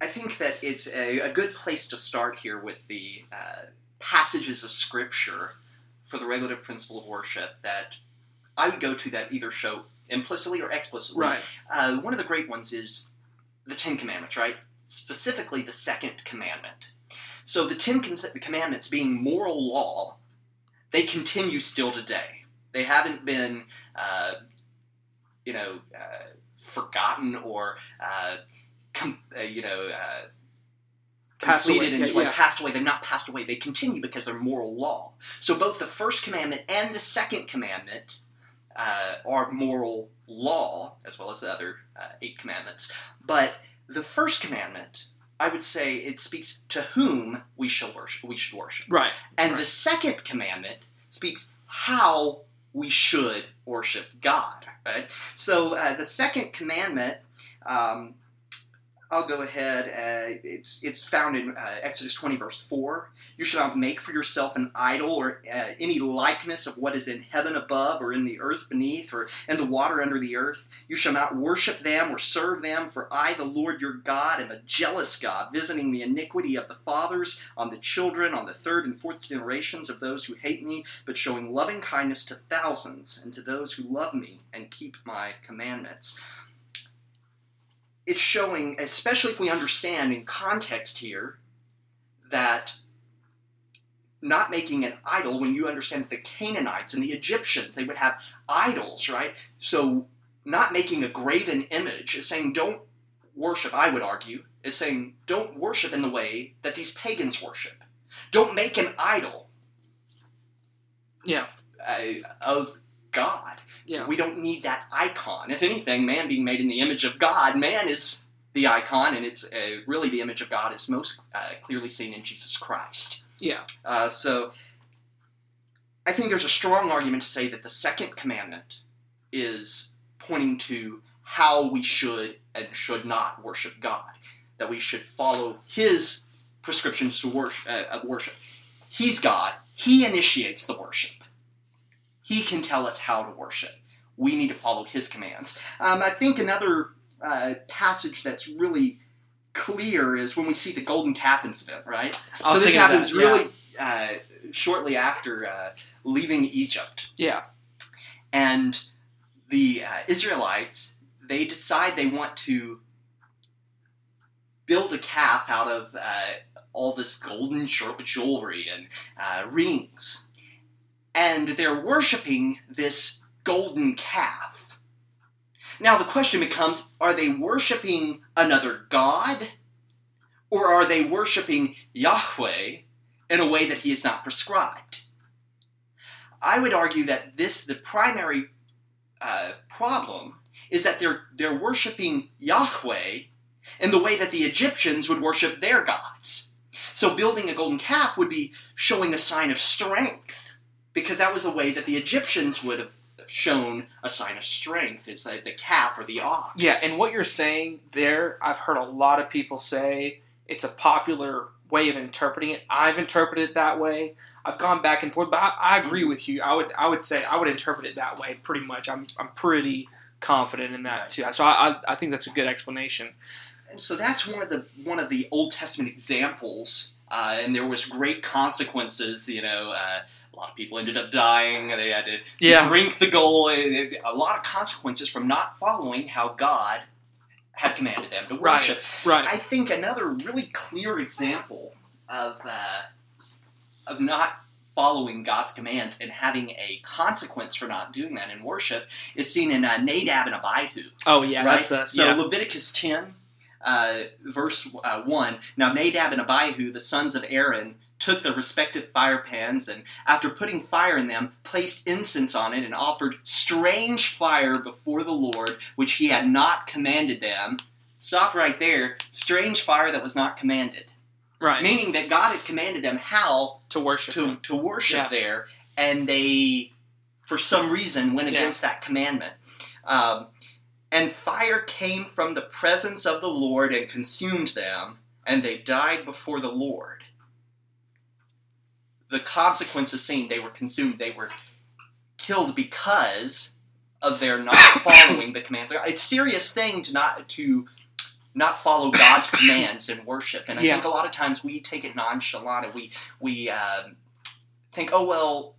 [SPEAKER 2] I think that it's a, a good place to start here with the uh, passages of Scripture for the regulative principle of worship that I would go to that either show implicitly or explicitly.
[SPEAKER 1] Right.
[SPEAKER 2] Uh, one of the great ones is the Ten Commandments, right? Specifically, the second commandment. So, the Ten Commandments being moral law, they continue still today. They haven't been, uh, you know, uh, forgotten or, uh, com- uh, you know, uh,
[SPEAKER 1] Passed away,
[SPEAKER 2] and
[SPEAKER 1] yeah,
[SPEAKER 2] like
[SPEAKER 1] yeah.
[SPEAKER 2] passed away. They're not passed away. They continue because they're moral law. So both the first commandment and the second commandment uh, are moral law, as well as the other uh, eight commandments. But the first commandment, I would say, it speaks to whom we shall worship. We should worship.
[SPEAKER 1] Right.
[SPEAKER 2] And
[SPEAKER 1] Right.
[SPEAKER 2] the second commandment speaks how we should worship God. Right. So uh, the second commandment, um, I'll go ahead. Uh, it's it's found in uh, Exodus twenty verse four. You shall not make for yourself an idol or uh, any likeness of what is in heaven above, or in the earth beneath, or in the water under the earth. You shall not worship them or serve them, for I, the Lord your God, am a jealous God, visiting the iniquity of the fathers on the children, on the third and fourth generations of those who hate me, but showing loving kindness to thousands, and to those who love me and keep my commandments. It's showing, especially if we understand in context here, that not making an idol, when you understand that the Canaanites and the Egyptians, they would have idols, right? So not making a graven image is saying don't worship, I would argue, is saying don't worship in the way that these pagans worship. Don't make an idol
[SPEAKER 1] Yeah.
[SPEAKER 2] uh, of God.
[SPEAKER 1] Yeah.
[SPEAKER 2] We don't need that icon. If anything, man being made in the image of God, man is the icon, and it's uh, really the image of God is most uh, clearly seen in Jesus Christ.
[SPEAKER 1] Yeah.
[SPEAKER 2] Uh, so I think there's a strong argument to say that the second commandment is pointing to how we should and should not worship God. That we should follow His prescriptions to worship, uh, of worship. He's God. He initiates the worship. He can tell us how to worship. We need to follow His commands. Um, I think another uh, passage that's really clear is when we see the golden calf incident, right? So this happens
[SPEAKER 1] that, yeah.
[SPEAKER 2] really uh, shortly after uh, leaving Egypt,
[SPEAKER 1] Yeah.
[SPEAKER 2] and the uh, Israelites they decide they want to build a calf out of uh, all this golden jewelry and uh, rings, and they're worshiping this golden calf. Now the question becomes: Are they worshiping another god? Or are they worshiping Yahweh in a way that he is not prescribed? I would argue that this, the primary uh, problem, is that they're, they're worshiping Yahweh in the way that the Egyptians would worship their gods. So building a golden calf would be showing a sign of strength, because that was the way that the Egyptians would have shown a sign of strength. It's like the calf or the ox.
[SPEAKER 1] Yeah, and what you're saying there, I've heard a lot of people say it's a popular way of interpreting it. I've interpreted it that way. I've gone back and forth, but I, I agree with you. I would I would say I would interpret it that way pretty much. I'm I'm pretty confident in that too. So I, I I think that's a good explanation.
[SPEAKER 2] And so that's one of the one of the Old Testament examples, uh, and there was great consequences. You know, uh, a lot of people ended up dying. They had to
[SPEAKER 1] Yeah.
[SPEAKER 2] drink the goal. A lot of consequences from not following how God had commanded them to
[SPEAKER 1] Right.
[SPEAKER 2] worship.
[SPEAKER 1] Right.
[SPEAKER 2] I think another really clear example of uh, of not following God's commands and having a consequence for not doing that in worship is seen in uh, Nadab and Abihu.
[SPEAKER 1] Oh yeah,
[SPEAKER 2] right?
[SPEAKER 1] that's uh,
[SPEAKER 2] so
[SPEAKER 1] yeah.
[SPEAKER 2] Leviticus 10, uh, verse uh, 1. Now Nadab and Abihu, the sons of Aaron, took the respective fire pans and, after putting fire in them, placed incense on it and offered strange fire before the Lord, which he had not commanded them. Stop right there. Strange fire that was not commanded.
[SPEAKER 1] right
[SPEAKER 2] Meaning that God had commanded them how
[SPEAKER 1] to worship.
[SPEAKER 2] to,
[SPEAKER 1] him.
[SPEAKER 2] to worship
[SPEAKER 1] Yeah.
[SPEAKER 2] there, and they, for some reason, went
[SPEAKER 1] Yeah.
[SPEAKER 2] against that commandment. Um, and fire came from the presence of the Lord and consumed them, and they died before the Lord. The consequence is seen. They were consumed. They were killed because of their not following the commands. It's a serious thing to not to not follow God's commands in worship. And I
[SPEAKER 1] Yeah.
[SPEAKER 2] think a lot of times we take it nonchalant and we we um, think, oh well,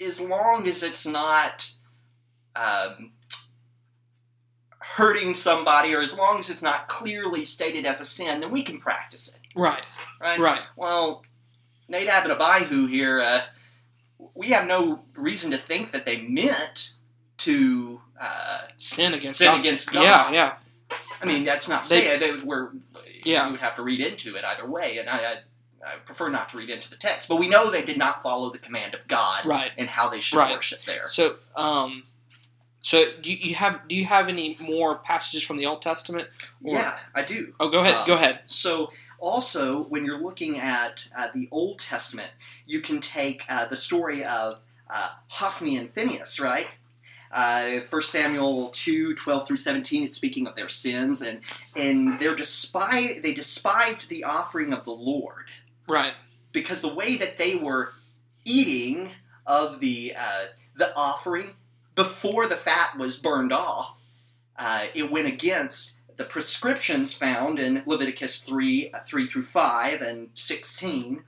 [SPEAKER 2] as long as it's not um, hurting somebody, or as long as it's not clearly stated as a sin, then we can practice it,
[SPEAKER 1] Right.
[SPEAKER 2] right?
[SPEAKER 1] Right.
[SPEAKER 2] Well, Nadab and Abihu here, uh, we have no reason to think that they meant to uh,
[SPEAKER 1] Sin against
[SPEAKER 2] sin
[SPEAKER 1] God.
[SPEAKER 2] against God.
[SPEAKER 1] Yeah. Yeah.
[SPEAKER 2] I mean, that's not
[SPEAKER 1] They-.
[SPEAKER 2] They, we're,
[SPEAKER 1] Yeah.
[SPEAKER 2] You would have to read into it either way, and I, I, I prefer not to read into the text. But we know they did not follow the command of God
[SPEAKER 1] Right.
[SPEAKER 2] and how they should
[SPEAKER 1] Right.
[SPEAKER 2] worship there.
[SPEAKER 1] So, um, so do you, you have do you have any more passages from the Old Testament? Or-
[SPEAKER 2] Yeah, I do.
[SPEAKER 1] Oh, go ahead.
[SPEAKER 2] Um,
[SPEAKER 1] go ahead.
[SPEAKER 2] So, also, when you're looking at uh, the Old Testament, you can take uh, the story of uh, Hophni and Phinehas, right? Uh, 1 Samuel 2, 12 through 17, it's speaking of their sins, and, and they're despise, they despised the offering of the Lord
[SPEAKER 1] Right.
[SPEAKER 2] because the way that they were eating of the, uh, the offering before the fat was burned off, uh, it went against the prescriptions found in Leviticus 3, uh, 3 through 5 and 16.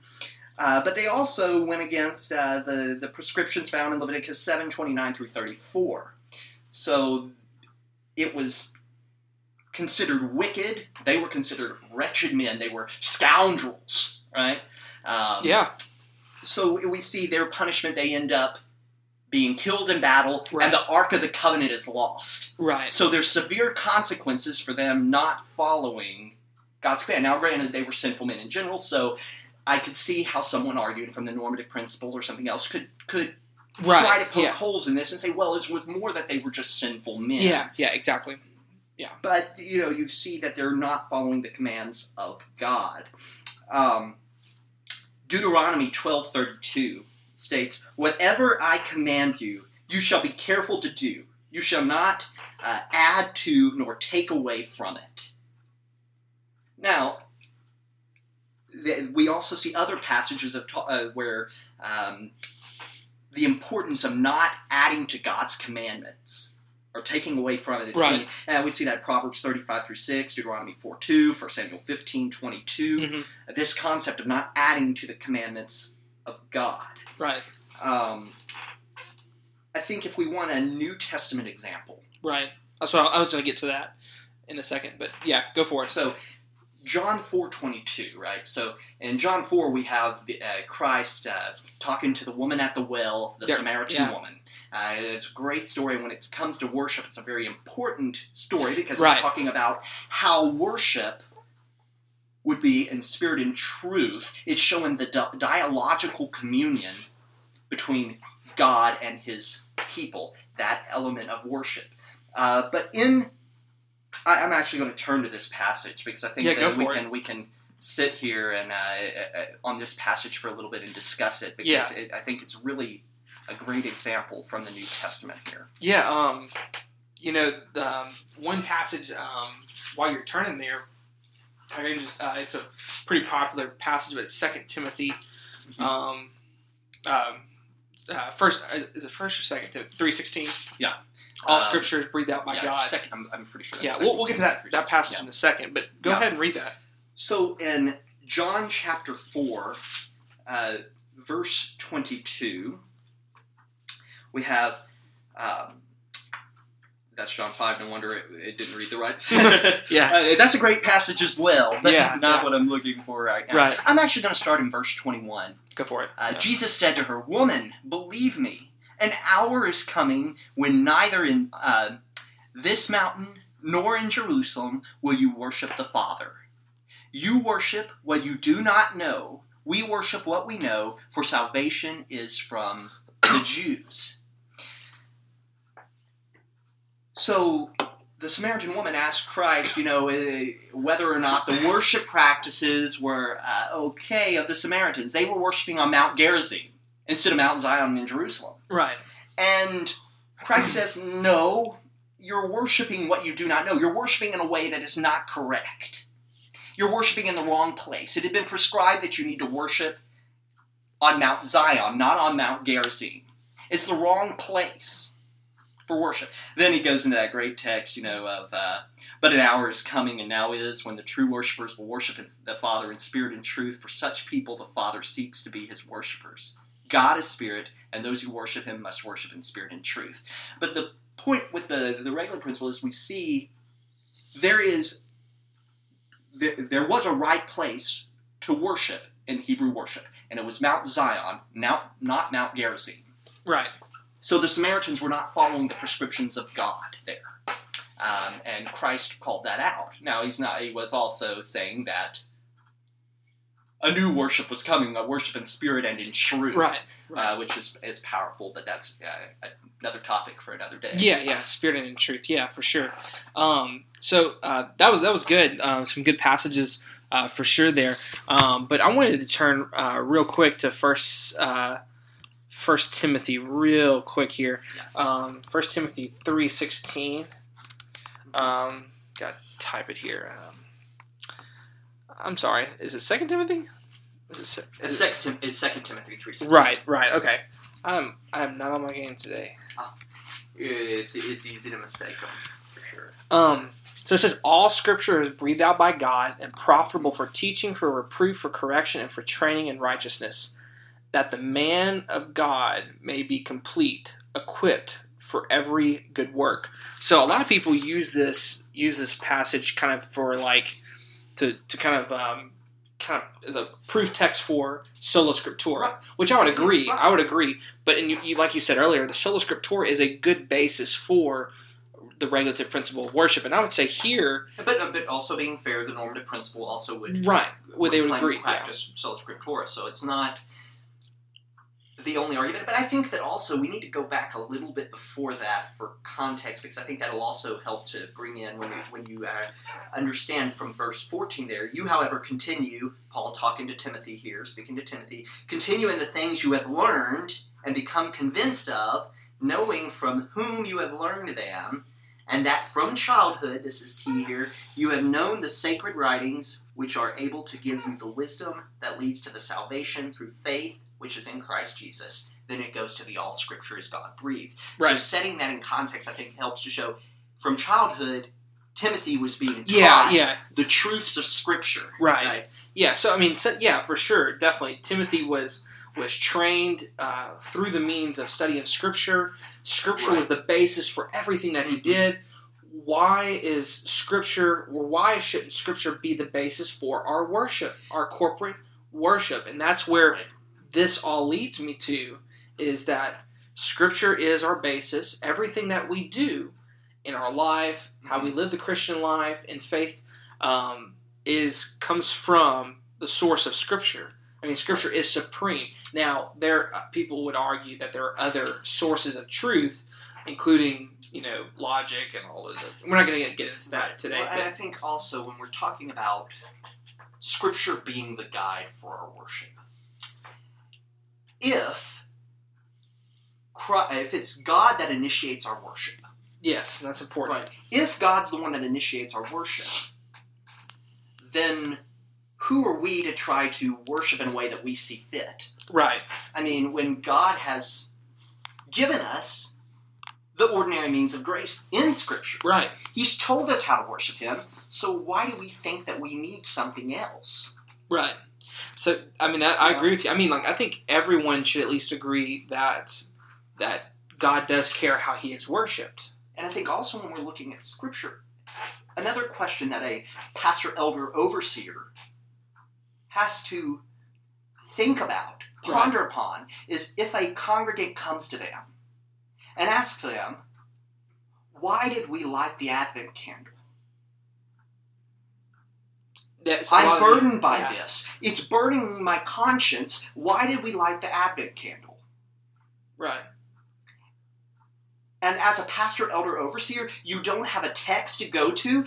[SPEAKER 2] Uh, but they also went against uh, the, the prescriptions found in Leviticus 7, 29 through 34. So it was considered wicked. They were considered wretched men. They were scoundrels, right? Um,
[SPEAKER 1] Yeah.
[SPEAKER 2] So we see their punishment. They end up being killed in battle,
[SPEAKER 1] Right.
[SPEAKER 2] and the Ark of the Covenant is lost.
[SPEAKER 1] Right.
[SPEAKER 2] So there's severe consequences for them not following God's command. Now, granted, they were sinful men in general, so I could see how someone arguing from the normative principle or something else could could
[SPEAKER 1] Right.
[SPEAKER 2] try to poke
[SPEAKER 1] yeah.
[SPEAKER 2] holes in this and say, well, it was more that they were just sinful men.
[SPEAKER 1] Yeah. Yeah. Exactly. Yeah.
[SPEAKER 2] But you know, you see that they're not following the commands of God. Um, Deuteronomy twelve thirty two states, "Whatever I command you, you shall be careful to do. You shall not uh, add to nor take away from it." Now, th- we also see other passages of ta- uh, where um, the importance of not adding to God's commandments or taking away from it is
[SPEAKER 1] Right.
[SPEAKER 2] seen. And we see that in Proverbs 35 through 6, Deuteronomy 4 2, 1 Samuel 15 22.
[SPEAKER 1] Mhm.
[SPEAKER 2] This concept of not adding to the commandments of God.
[SPEAKER 1] Right.
[SPEAKER 2] Um, I think if we want a New Testament example,
[SPEAKER 1] Right. That's what I, I was going to get to that in a second, but yeah, go for it.
[SPEAKER 2] So, John four twenty two, right? So, in John four, we have the, uh, Christ uh, talking to the woman at the well, the
[SPEAKER 1] There-
[SPEAKER 2] Samaritan
[SPEAKER 1] yeah.
[SPEAKER 2] woman. Uh, it's a great story. When it comes to worship, it's a very important story because
[SPEAKER 1] Right.
[SPEAKER 2] it's talking about how worship would be in spirit and truth. It's showing the di- dialogical communion between God and His people. That element of worship. Uh, but in I, I'm actually going to turn to this passage because I think
[SPEAKER 1] Yeah,
[SPEAKER 2] that we
[SPEAKER 1] it.
[SPEAKER 2] can we can sit here and uh, uh, on this passage for a little bit and discuss it because
[SPEAKER 1] Yeah.
[SPEAKER 2] it, I think it's really a great example from the New Testament here.
[SPEAKER 1] Yeah, um, you know, um, one passage um, while you're turning there, I can just uh, it's a pretty popular passage, but it's Second Timothy. Um, um, uh, first is it first or second Timothy three sixteen?
[SPEAKER 2] Yeah.
[SPEAKER 1] all
[SPEAKER 2] Uh,
[SPEAKER 1] scripture is breathed out by
[SPEAKER 2] yeah,
[SPEAKER 1] God.
[SPEAKER 2] Second, I'm, I'm pretty sure. That's
[SPEAKER 1] yeah,
[SPEAKER 2] second
[SPEAKER 1] we'll, we'll get to that that passage
[SPEAKER 2] Yeah.
[SPEAKER 1] in a second, but go
[SPEAKER 2] Yeah.
[SPEAKER 1] ahead and read that.
[SPEAKER 2] So in John chapter 4, uh, verse 22, we have. Um, that's John 5, no wonder it, it didn't read the right.
[SPEAKER 1] Yeah.
[SPEAKER 2] Uh, that's a great passage as well, but
[SPEAKER 1] Yeah,
[SPEAKER 2] not
[SPEAKER 1] yeah.
[SPEAKER 2] what I'm looking for right now.
[SPEAKER 1] Right.
[SPEAKER 2] I'm actually going to start in verse 21.
[SPEAKER 1] Go for it.
[SPEAKER 2] Uh,
[SPEAKER 1] Yeah.
[SPEAKER 2] Jesus said to her, Woman, believe me, an hour is coming when neither in uh, this mountain nor in Jerusalem will you worship the Father. You worship what you do not know. We worship what we know, for salvation is from the Jews. So the Samaritan woman asked Christ, you know, eh, whether or not the worship practices were uh, okay of the Samaritans. They were worshiping on Mount Gerizim instead of Mount Zion in Jerusalem.
[SPEAKER 1] Right.
[SPEAKER 2] And Christ says, no, you're worshiping what you do not know. You're worshiping in a way that is not correct. You're worshiping in the wrong place. It had been prescribed that you need to worship on Mount Zion, not on Mount Gerizim. It's the wrong place for worship. Then he goes into that great text, you know, of, uh, but an hour is coming and now is when the true worshipers will worship the Father in spirit and truth. For such people, the Father seeks to be his worshipers. God is spirit, and those who worship him must worship in spirit and truth. But the point with the, the regulative principle is we see there is there, there was a right place to worship in Hebrew worship, and it was Mount Zion, now not Mount Gerizim.
[SPEAKER 1] Right.
[SPEAKER 2] So the Samaritans were not following the prescriptions of God there. Um, and Christ called that out. Now he's not. He was also saying that a new worship was coming, a worship in spirit and in truth,
[SPEAKER 1] Right. right.
[SPEAKER 2] Uh, which is is powerful. But that's uh, another topic for another day.
[SPEAKER 1] Yeah, yeah, spirit and in truth. Yeah, for sure. Um, so uh, that was that was good. Uh, some good passages uh, for sure there. Um, but I wanted to turn uh, real quick to first uh, First Timothy, real quick here.
[SPEAKER 2] Yes.
[SPEAKER 1] Um, First Timothy three sixteen. Um, got type it here. Um, I'm sorry. Is it Second Timothy? Is it, se- is
[SPEAKER 2] Second, Tim- it's Second Timothy three sixteen.
[SPEAKER 1] right, right. Okay. I'm I'm not on my game today.
[SPEAKER 2] It's it's easy to mistake them for sure.
[SPEAKER 1] Um, so it says, All scripture is breathed out by God and profitable for teaching, for reproof, for correction, and for training in righteousness, that the man of God may be complete, equipped for every good work. So a lot of people use this use this passage kind of for like to, to kind of um, kind of as a proof text for sola scriptura, which I would agree. I would agree. But in, you, like you said earlier, the sola scriptura is a good basis for the regulative principle of worship. And I would say here,
[SPEAKER 2] But but also being fair, the normative principle also would
[SPEAKER 1] right, well, they would agree. Yeah.
[SPEAKER 2] practice sola scriptura. So it's not the only argument. But I think that also we need to go back a little bit before that for context, because I think that'll also help to bring in when you, when you uh, understand from verse fourteen. There, you, however, continue. Paul talking to Timothy here, speaking to Timothy, continue in the things you have learned and become convinced of, knowing from whom you have learned them. And that from childhood, this is key here, you have known the sacred writings, which are able to give you the wisdom that leads to the salvation through faith, which is in Christ Jesus. Then it goes to the all scripture is God breathed. So setting that in context, I think, helps to show from childhood, Timothy was being taught
[SPEAKER 1] Yeah, yeah,
[SPEAKER 2] the truths of Scripture.
[SPEAKER 1] right. Yeah, so I mean, so, yeah, for sure, definitely. Timothy was was trained uh, through the means of studying Scripture. Scripture was the basis for everything that he did. Why is Scripture, or why shouldn't Scripture be the basis for our worship, our corporate worship? And that's where
[SPEAKER 2] Right.
[SPEAKER 1] This all leads me to is that Scripture is our basis. Everything that we do in our life, how we live the Christian life in faith, um, is comes from the source of Scripture. I mean, Scripture is supreme. Now, there uh, people would argue that there are other sources of truth, including you know logic and all those. Other, we're not going to get into that today.
[SPEAKER 2] Well, and I think also when we're talking about Scripture being the guide for our worship, if if it's God that initiates our worship,
[SPEAKER 1] yes, that's important.
[SPEAKER 2] Right. if God's the one that initiates our worship, then who are we to try to worship in a way that we see fit?
[SPEAKER 1] Right.
[SPEAKER 2] I mean, when God has given us the ordinary means of grace in Scripture,
[SPEAKER 1] Right.
[SPEAKER 2] He's told us how to worship Him, so why do we think that we need something else?
[SPEAKER 1] Right. So I mean that I agree with you. I mean like I think everyone should at least agree that that God does care how he is worshipped.
[SPEAKER 2] And I think also when we're looking at Scripture, another question that a pastor, elder, overseer has to think about, ponder upon, is if a congregant comes to them and asks them, Why did we light the Advent candle?
[SPEAKER 1] That's
[SPEAKER 2] I'm burdened by
[SPEAKER 1] yeah.
[SPEAKER 2] this. It's burdening my conscience. Why did we light the Advent candle?
[SPEAKER 1] Right.
[SPEAKER 2] And as a pastor, elder, overseer, you don't have a text to go to.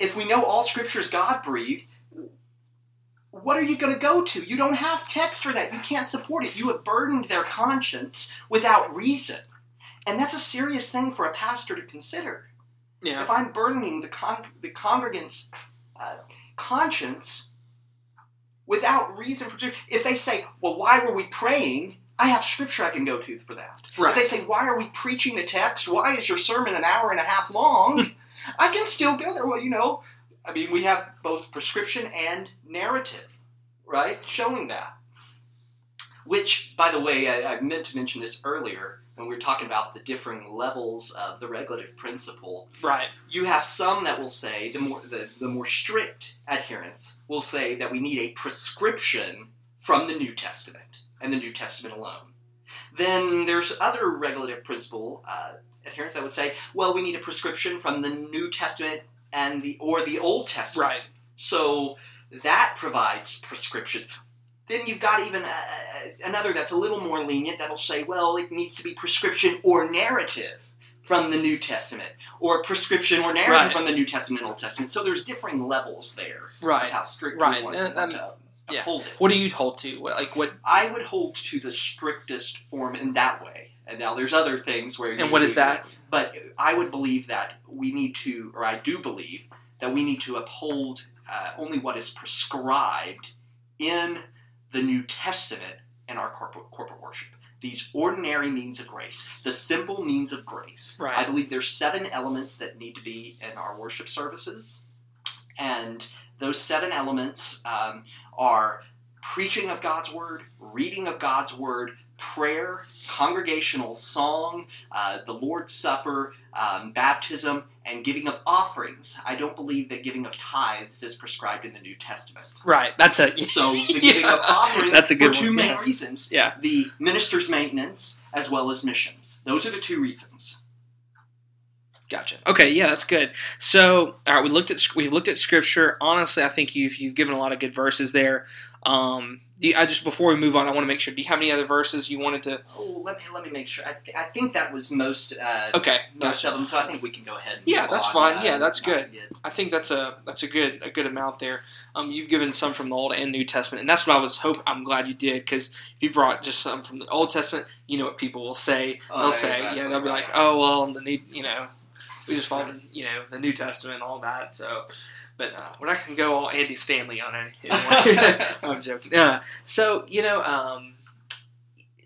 [SPEAKER 2] If we know all scripture is God breathed, what are you going to go to? You don't have text for that. You can't support it. You have burdened their conscience without reason. And that's a serious thing for a pastor to consider.
[SPEAKER 1] Yeah.
[SPEAKER 2] If I'm burdening the, con- the congregant's uh, conscience without reason for if they say, well, why were we praying? I have scripture I can go to for that.
[SPEAKER 1] Right.
[SPEAKER 2] If they say, why are we preaching the text? Why is your sermon an hour and a half long? Hmm. I can still go there. Well, you know, I mean, we have both prescription and narrative, right? Showing that. Which, by the way, I, I meant to mention this earlier when we're talking about the differing levels of the regulative principle
[SPEAKER 1] Right.
[SPEAKER 2] you have some that will say the more the, the more strict adherents will say that we need a prescription from the New Testament and the New Testament alone. Then there's other regulative principle uh, adherents that would say, well, we need a prescription from the New Testament and the or the Old Testament.
[SPEAKER 1] Right.
[SPEAKER 2] So that provides prescriptions. Then you've got even uh, another that's a little more lenient that'll say, well, it needs to be prescription or narrative from the New Testament, or prescription or narrative
[SPEAKER 1] Right.
[SPEAKER 2] from the New Testament and Old Testament. So there's differing levels there
[SPEAKER 1] Right.
[SPEAKER 2] how strict
[SPEAKER 1] Right.
[SPEAKER 2] we want,
[SPEAKER 1] And, um,
[SPEAKER 2] to
[SPEAKER 1] yeah.
[SPEAKER 2] uphold it.
[SPEAKER 1] What do you hold to? What, like what?
[SPEAKER 2] I would hold to the strictest form in that way. And now there's other things where.
[SPEAKER 1] And
[SPEAKER 2] you
[SPEAKER 1] what is that?
[SPEAKER 2] But I would believe that we need to, or I do believe that we need to uphold uh, only what is prescribed in the New Testament in our corporate corporate worship. These ordinary means of grace, the simple means of grace.
[SPEAKER 1] Right.
[SPEAKER 2] I believe there's seven elements that need to be in our worship services, and those seven elements um, are preaching of God's word, reading of God's word, prayer, congregational song, uh, the Lord's Supper, um, baptism, and giving of offerings. I don't believe that giving of tithes is prescribed in the New Testament.
[SPEAKER 1] Right. That's a.
[SPEAKER 2] So the giving of offerings
[SPEAKER 1] That's a good
[SPEAKER 2] for two
[SPEAKER 1] one,
[SPEAKER 2] main
[SPEAKER 1] yeah.
[SPEAKER 2] reasons:
[SPEAKER 1] Yeah.
[SPEAKER 2] the minister's maintenance as well as missions. Those are the two reasons.
[SPEAKER 1] Gotcha. Okay, yeah, that's good. So, all right, we looked at we looked at scripture. Honestly, I think you've you've given a lot of good verses there. Um, do you, I just before we move on, I want to make sure. Do you have any other verses you wanted to?
[SPEAKER 2] Oh, let me let me make sure. I, th- I think that was most uh,
[SPEAKER 1] Okay,
[SPEAKER 2] most
[SPEAKER 1] gotcha.
[SPEAKER 2] of them. So I think we can go ahead. And
[SPEAKER 1] Yeah, that's
[SPEAKER 2] on,
[SPEAKER 1] fine.
[SPEAKER 2] uh,
[SPEAKER 1] Yeah, that's good. I think that's a that's a good a good amount there. Um, you've given some from the Old and New Testament, and that's what I was hope. I'm glad you did because if you brought just some from the Old Testament, you know what people will say.
[SPEAKER 2] Oh,
[SPEAKER 1] They'll say,
[SPEAKER 2] exactly,
[SPEAKER 1] yeah, they'll be like, oh well, the new, you know, we just followed, you know, the New Testament and all that. So, but uh, we're not going to go all Andy Stanley on it. I'm joking. Uh, so you know, um,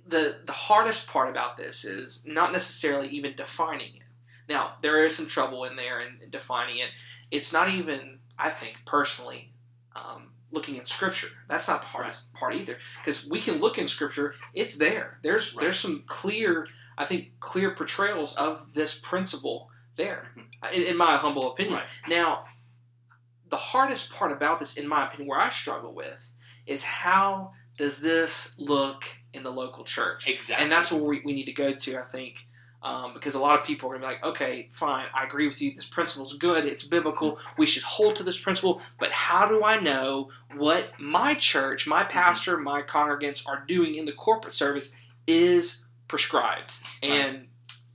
[SPEAKER 1] the the hardest part about this is not necessarily even defining it. Now there is some trouble in there in, in defining it. It's not even, I think personally, um, looking at Scripture. That's not the hardest part either, because we can look in Scripture. It's there. There's
[SPEAKER 2] Right.
[SPEAKER 1] there's some clear, I think, clear portrayals of this principle there, in, in my humble opinion.
[SPEAKER 2] Right.
[SPEAKER 1] Now, the hardest part about this, in my opinion, where I struggle with, is how does this look in the local church?
[SPEAKER 2] Exactly.
[SPEAKER 1] And that's where we, we need to go to, I think, um, because a lot of people are going to be like, okay, fine, I agree with you. This principle is good. It's biblical. We should hold to this principle. But how do I know what my church, my pastor, my congregants are doing in the corporate service is prescribed? And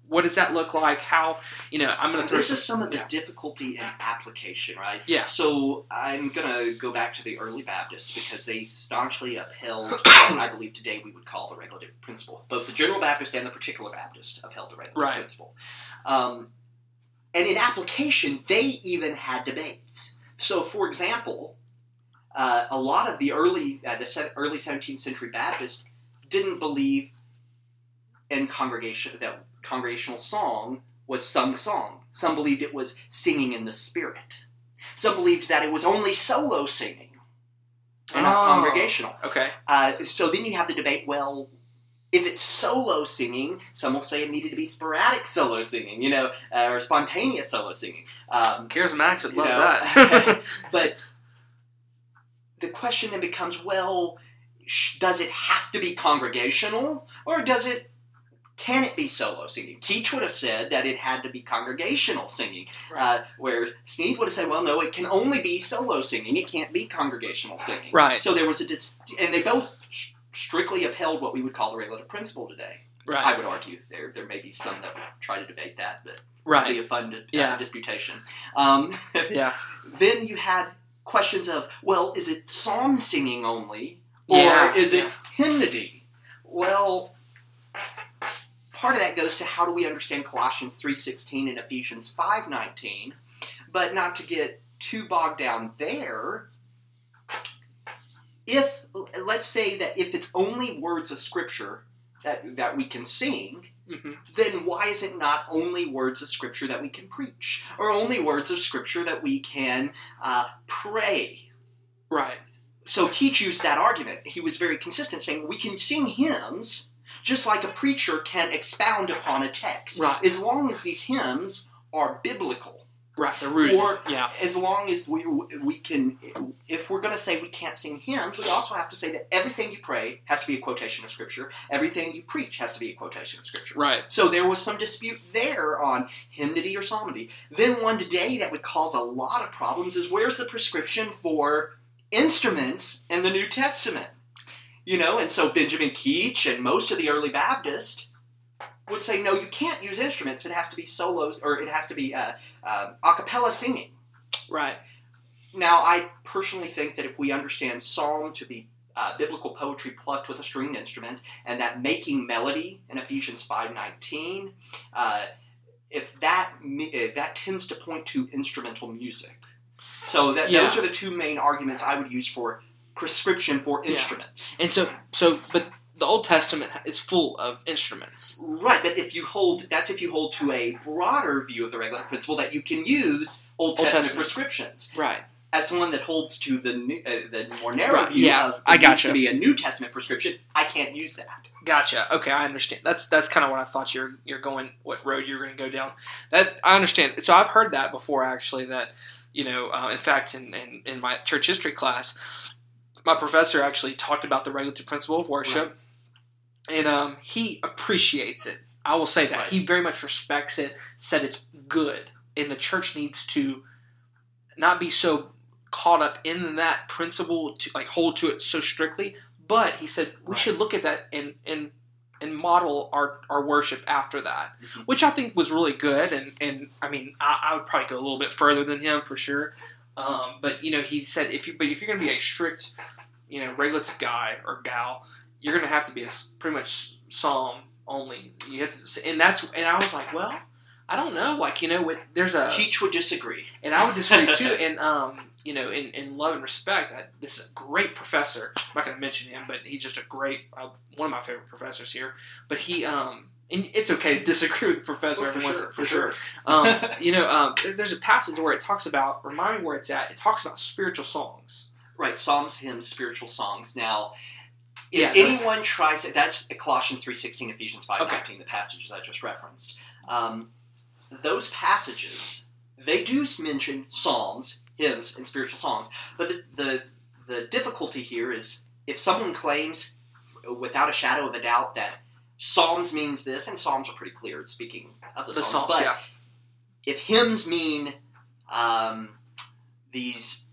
[SPEAKER 1] what does that look like? How, you know, I'm going to
[SPEAKER 2] this
[SPEAKER 1] some-
[SPEAKER 2] is some of the
[SPEAKER 1] yeah.
[SPEAKER 2] difficulty in application, right?
[SPEAKER 1] Yeah.
[SPEAKER 2] So I'm gonna go back to the early Baptists because they staunchly upheld what I believe today we would call the regulative principle. Both the General Baptist and the Particular Baptist upheld the regulative
[SPEAKER 1] Right.
[SPEAKER 2] principle. Um, and in application, they even had debates. So, for example, uh, a lot of the early uh, the early 17th century Baptists didn't believe in congregation that congregational song was sung song. Some believed it was singing in the spirit. Some believed that it was only solo singing and not
[SPEAKER 1] Oh.
[SPEAKER 2] congregational.
[SPEAKER 1] Okay.
[SPEAKER 2] Uh, so then you have the debate. Well, if it's solo singing, some will say it needed to be sporadic solo singing, you know, uh, or spontaneous solo singing. Um,
[SPEAKER 1] Charismatics would love
[SPEAKER 2] know.
[SPEAKER 1] that.
[SPEAKER 2] but the question then becomes well sh- does it have to be congregational or does it can it be solo singing keach would have said that it had to be congregational singing uh, where sneed would have said well no it can only be solo singing it can't be congregational singing
[SPEAKER 1] Right.
[SPEAKER 2] so there was a dis- and they both sh- strictly upheld what we would call the regulative principle today
[SPEAKER 1] Right.
[SPEAKER 2] i would argue there there may be some that would try to debate that but it'd
[SPEAKER 1] Right.
[SPEAKER 2] be a fun uh,
[SPEAKER 1] Yeah.
[SPEAKER 2] disputation um,
[SPEAKER 1] Yeah.
[SPEAKER 2] then you had questions of, well, is it psalm singing only, or
[SPEAKER 1] Yeah,
[SPEAKER 2] is it
[SPEAKER 1] yeah.
[SPEAKER 2] hymnody? Well, part of that goes to how do we understand Colossians three sixteen and Ephesians five nineteen, but not to get too bogged down there. If let's say that if it's only words of scripture that that we can sing,
[SPEAKER 1] hmm
[SPEAKER 2] then why is it not only words of scripture that we can preach or only words of scripture that we can uh, pray
[SPEAKER 1] Right.
[SPEAKER 2] so keach used that argument he was very consistent saying we can sing hymns just like a preacher can expound upon a text
[SPEAKER 1] Right.
[SPEAKER 2] as long as these hymns are biblical
[SPEAKER 1] Right, they're rooted.
[SPEAKER 2] Or
[SPEAKER 1] yeah,
[SPEAKER 2] as long as we we can, if we're going to say we can't sing hymns, we also have to say that everything you pray has to be a quotation of scripture. Everything you preach has to be a quotation of scripture.
[SPEAKER 1] right.
[SPEAKER 2] So there was some dispute there on hymnody or psalmody. Then one today that would cause a lot of problems is where's the prescription for instruments in the New Testament? You know, and so Benjamin Keach and most of the early Baptists would say, no, you can't use instruments. It has to be solos, or it has to be uh, uh, a cappella singing.
[SPEAKER 1] Right.
[SPEAKER 2] Now, I personally think that if we understand psalm to be uh, biblical poetry plucked with a stringed instrument, and that making melody in Ephesians five nineteen, uh, if that that tends to point to instrumental music. So that
[SPEAKER 1] Yeah.
[SPEAKER 2] those are the two main arguments I would use for prescription for
[SPEAKER 1] Yeah.
[SPEAKER 2] instruments.
[SPEAKER 1] And so, so, but the Old Testament is full of instruments.
[SPEAKER 2] Right, but if you hold that's if you hold to a broader view of the regulative principle that you can use Old,
[SPEAKER 1] Old
[SPEAKER 2] Testament,
[SPEAKER 1] Testament.
[SPEAKER 2] prescriptions.
[SPEAKER 1] Right.
[SPEAKER 2] as someone that holds to the new, uh, the more narrow
[SPEAKER 1] Right,
[SPEAKER 2] view
[SPEAKER 1] yeah,
[SPEAKER 2] of it
[SPEAKER 1] I gotcha.
[SPEAKER 2] to be a New Testament prescription, I can't use that.
[SPEAKER 1] Gotcha. Okay, I understand. That's that's kind of what I thought you're you're going what road you're going to go down. That I understand. So I've heard that before actually. That you know, uh, in fact, in, in in my church history class, my professor actually talked about the regulative principle of worship, and um, he appreciates it. I will say that
[SPEAKER 2] Right.
[SPEAKER 1] he very much respects it. Said it's good, and the church needs to not be so caught up in that principle to like hold to it so strictly. But he said we
[SPEAKER 2] Right.
[SPEAKER 1] should look at that and and and model our, our worship after that,
[SPEAKER 2] Mhm.
[SPEAKER 1] which I think was really good. And and I mean I, I would probably go a little bit further than him for sure. Um, but you know he said if you but if you're going to be a strict you know regulative guy or gal, you're going to have to be a pretty much psalm only. You have to, and that's and I was like, well, I don't know, like you know, it, there's a
[SPEAKER 2] Keach would disagree.
[SPEAKER 1] and I would disagree too. And um, you know, in, in love and respect, I, this is a great professor. I'm not going to mention him, but he's just a great uh, one of my favorite professors here. But he um, and it's okay to disagree with the professor
[SPEAKER 2] Oh, for
[SPEAKER 1] every once
[SPEAKER 2] sure,
[SPEAKER 1] for sure. Um, you know, um, there's a passage where it talks about remind me where it's at. It talks about spiritual songs.
[SPEAKER 2] Right, psalms, hymns, spiritual songs. Now, if
[SPEAKER 1] Yeah,
[SPEAKER 2] anyone tries it, that's Colossians three sixteen, Ephesians five
[SPEAKER 1] Okay.
[SPEAKER 2] nineteen, the passages I just referenced. Um, those passages they do mention psalms, hymns, and spiritual songs, but the, the the difficulty here is if someone claims without a shadow of a doubt that psalms means this, and psalms are pretty clear at speaking of the,
[SPEAKER 1] The
[SPEAKER 2] psalms,
[SPEAKER 1] songs,
[SPEAKER 2] but
[SPEAKER 1] yeah,
[SPEAKER 2] if hymns mean um, these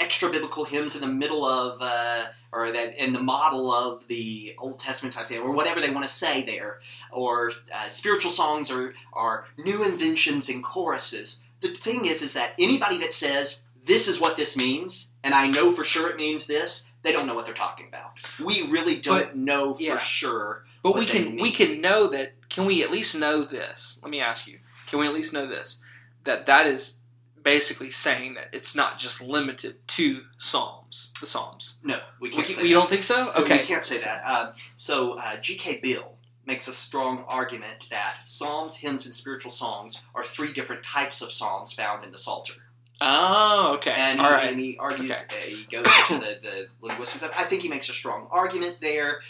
[SPEAKER 2] extra biblical hymns in the middle of, uh, or that in the model of the Old Testament type thing, or whatever they want to say there, or uh, spiritual songs are, are new inventions in choruses. The thing is, is that anybody that says this is what this means, and I know for sure it means this, they don't know what they're talking about. We really don't
[SPEAKER 1] But-
[SPEAKER 2] know
[SPEAKER 1] yeah.
[SPEAKER 2] for sure.
[SPEAKER 1] but
[SPEAKER 2] what
[SPEAKER 1] we can we can know that. Can we at least know this? Let me ask you. Can we at least know this? That that is basically saying that it's not just limited to psalms. The psalms.
[SPEAKER 2] No, we
[SPEAKER 1] We,
[SPEAKER 2] can't.
[SPEAKER 1] can,
[SPEAKER 2] say
[SPEAKER 1] we
[SPEAKER 2] that.
[SPEAKER 1] don't think so. Okay.
[SPEAKER 2] We can't say that. Um, so uh, G.K. Beale makes a strong argument that psalms, hymns, and spiritual songs are three different types of psalms found in the Psalter.
[SPEAKER 1] Oh, okay.
[SPEAKER 2] And,
[SPEAKER 1] All
[SPEAKER 2] he, and he argues,
[SPEAKER 1] Okay.
[SPEAKER 2] uh, he goes into the, the linguistics. I think he makes a strong argument there.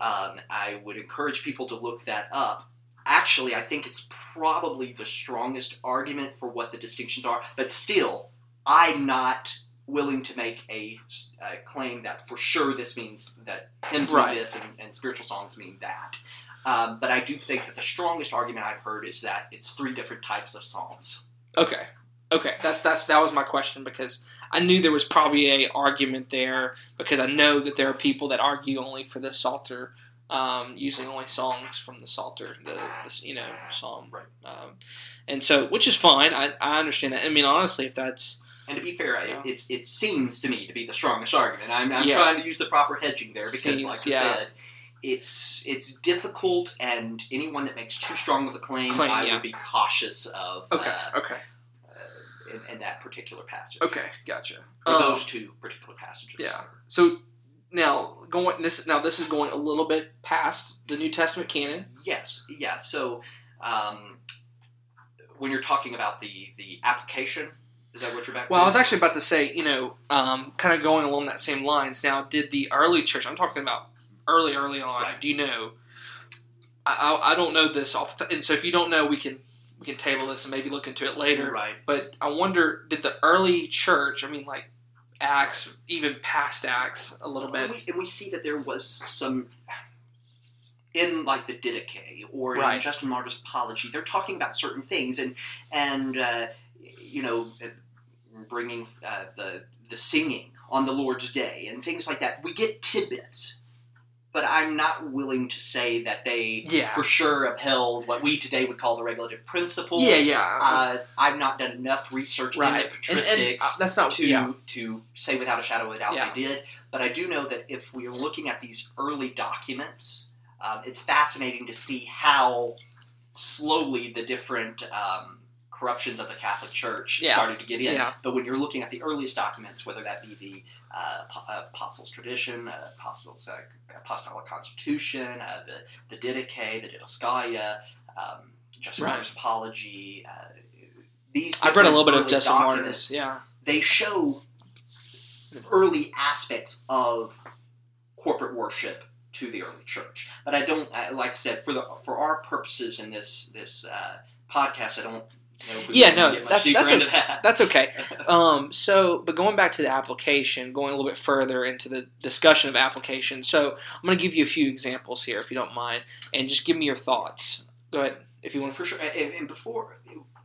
[SPEAKER 2] Um, I would encourage people to look that up. Actually, I think it's probably the strongest argument for what the distinctions are, but still, I'm not willing to make a, a claim that for sure this means that hymns
[SPEAKER 1] Right.
[SPEAKER 2] mean this and, and spiritual songs mean that. Um, but I do think that the strongest argument I've heard is that it's three different types of psalms.
[SPEAKER 1] Okay. Okay. That's that's that was my question because I knew there was probably a argument there because I know that there are people that argue only for the Psalter, um, using only songs from the Psalter, the, the you know psalm,
[SPEAKER 2] Right.
[SPEAKER 1] um, and so which is fine. I, I understand that. I mean, honestly, if that's
[SPEAKER 2] And to be fair,
[SPEAKER 1] Yeah.
[SPEAKER 2] it, it's, it seems to me to be the strongest argument. I'm, I'm
[SPEAKER 1] Yeah.
[SPEAKER 2] trying to use the proper hedging there because,
[SPEAKER 1] Seems,
[SPEAKER 2] like I
[SPEAKER 1] yeah.
[SPEAKER 2] said, it's it's difficult, and anyone that makes too strong of a claim,
[SPEAKER 1] Claim,
[SPEAKER 2] I would be cautious of
[SPEAKER 1] okay.
[SPEAKER 2] uh,
[SPEAKER 1] okay.
[SPEAKER 2] uh, in, in that particular passage.
[SPEAKER 1] Okay. Gotcha.
[SPEAKER 2] Or
[SPEAKER 1] Um,
[SPEAKER 2] those two particular passages.
[SPEAKER 1] yeah. So now going this now this is going a little bit past the New Testament canon.
[SPEAKER 2] Yes. Yeah. So um, when you're talking about the the application, is that what you're back?
[SPEAKER 1] Well, I was actually about to say, you know, um, kind of going along that same lines. Now, did the early church? I'm talking about early, early on.
[SPEAKER 2] Right.
[SPEAKER 1] Do you know? I, I, I don't know this off, the, and so if you don't know, we can we can table this and maybe look into it later.
[SPEAKER 2] Right.
[SPEAKER 1] But I wonder, did the early church? I mean, like Acts, even past Acts, a little bit.
[SPEAKER 2] And we, and we see that there was some in like the Didache or in
[SPEAKER 1] Right.
[SPEAKER 2] Justin Martyr's apology. They're talking about certain things and and uh, you know bringing uh, the the singing on the Lord's Day and things like that. We get tidbits. But I'm not willing to say that they
[SPEAKER 1] Yeah.
[SPEAKER 2] for sure upheld what we today would call the regulative principle.
[SPEAKER 1] Yeah, yeah.
[SPEAKER 2] Uh, I've not done enough research
[SPEAKER 1] right.
[SPEAKER 2] in the
[SPEAKER 1] And, and, uh, that's not
[SPEAKER 2] to
[SPEAKER 1] yeah.
[SPEAKER 2] to say without a shadow of a doubt
[SPEAKER 1] Yeah.
[SPEAKER 2] they did. But I do know that if we are looking at these early documents, um, it's fascinating to see how slowly the different um, corruptions of the Catholic Church
[SPEAKER 1] Yeah.
[SPEAKER 2] started to get in.
[SPEAKER 1] Yeah.
[SPEAKER 2] But when you're looking at the earliest documents, whether that be the uh, Apostles' Tradition, uh, Apostles' uh, Apostolic Constitution, uh, the the Didache, the Didascalia, um, Justin
[SPEAKER 1] Right.
[SPEAKER 2] Martyr's Apology. Uh, these
[SPEAKER 1] I've read a little bit of Justin
[SPEAKER 2] documents,
[SPEAKER 1] Yeah.
[SPEAKER 2] They show early aspects of corporate worship to the early church. But I don't, like I said, for the for our purposes in this this uh, podcast, I don't. Know if we
[SPEAKER 1] Yeah, no, that's- that's
[SPEAKER 2] into that.
[SPEAKER 1] That's okay. Um, so, but going back to the application, going a little bit further into the discussion of application. So, I'm going to give you a few examples here, if you don't mind, and just give me your thoughts. Go ahead, if you want.
[SPEAKER 2] for sure. And, and before,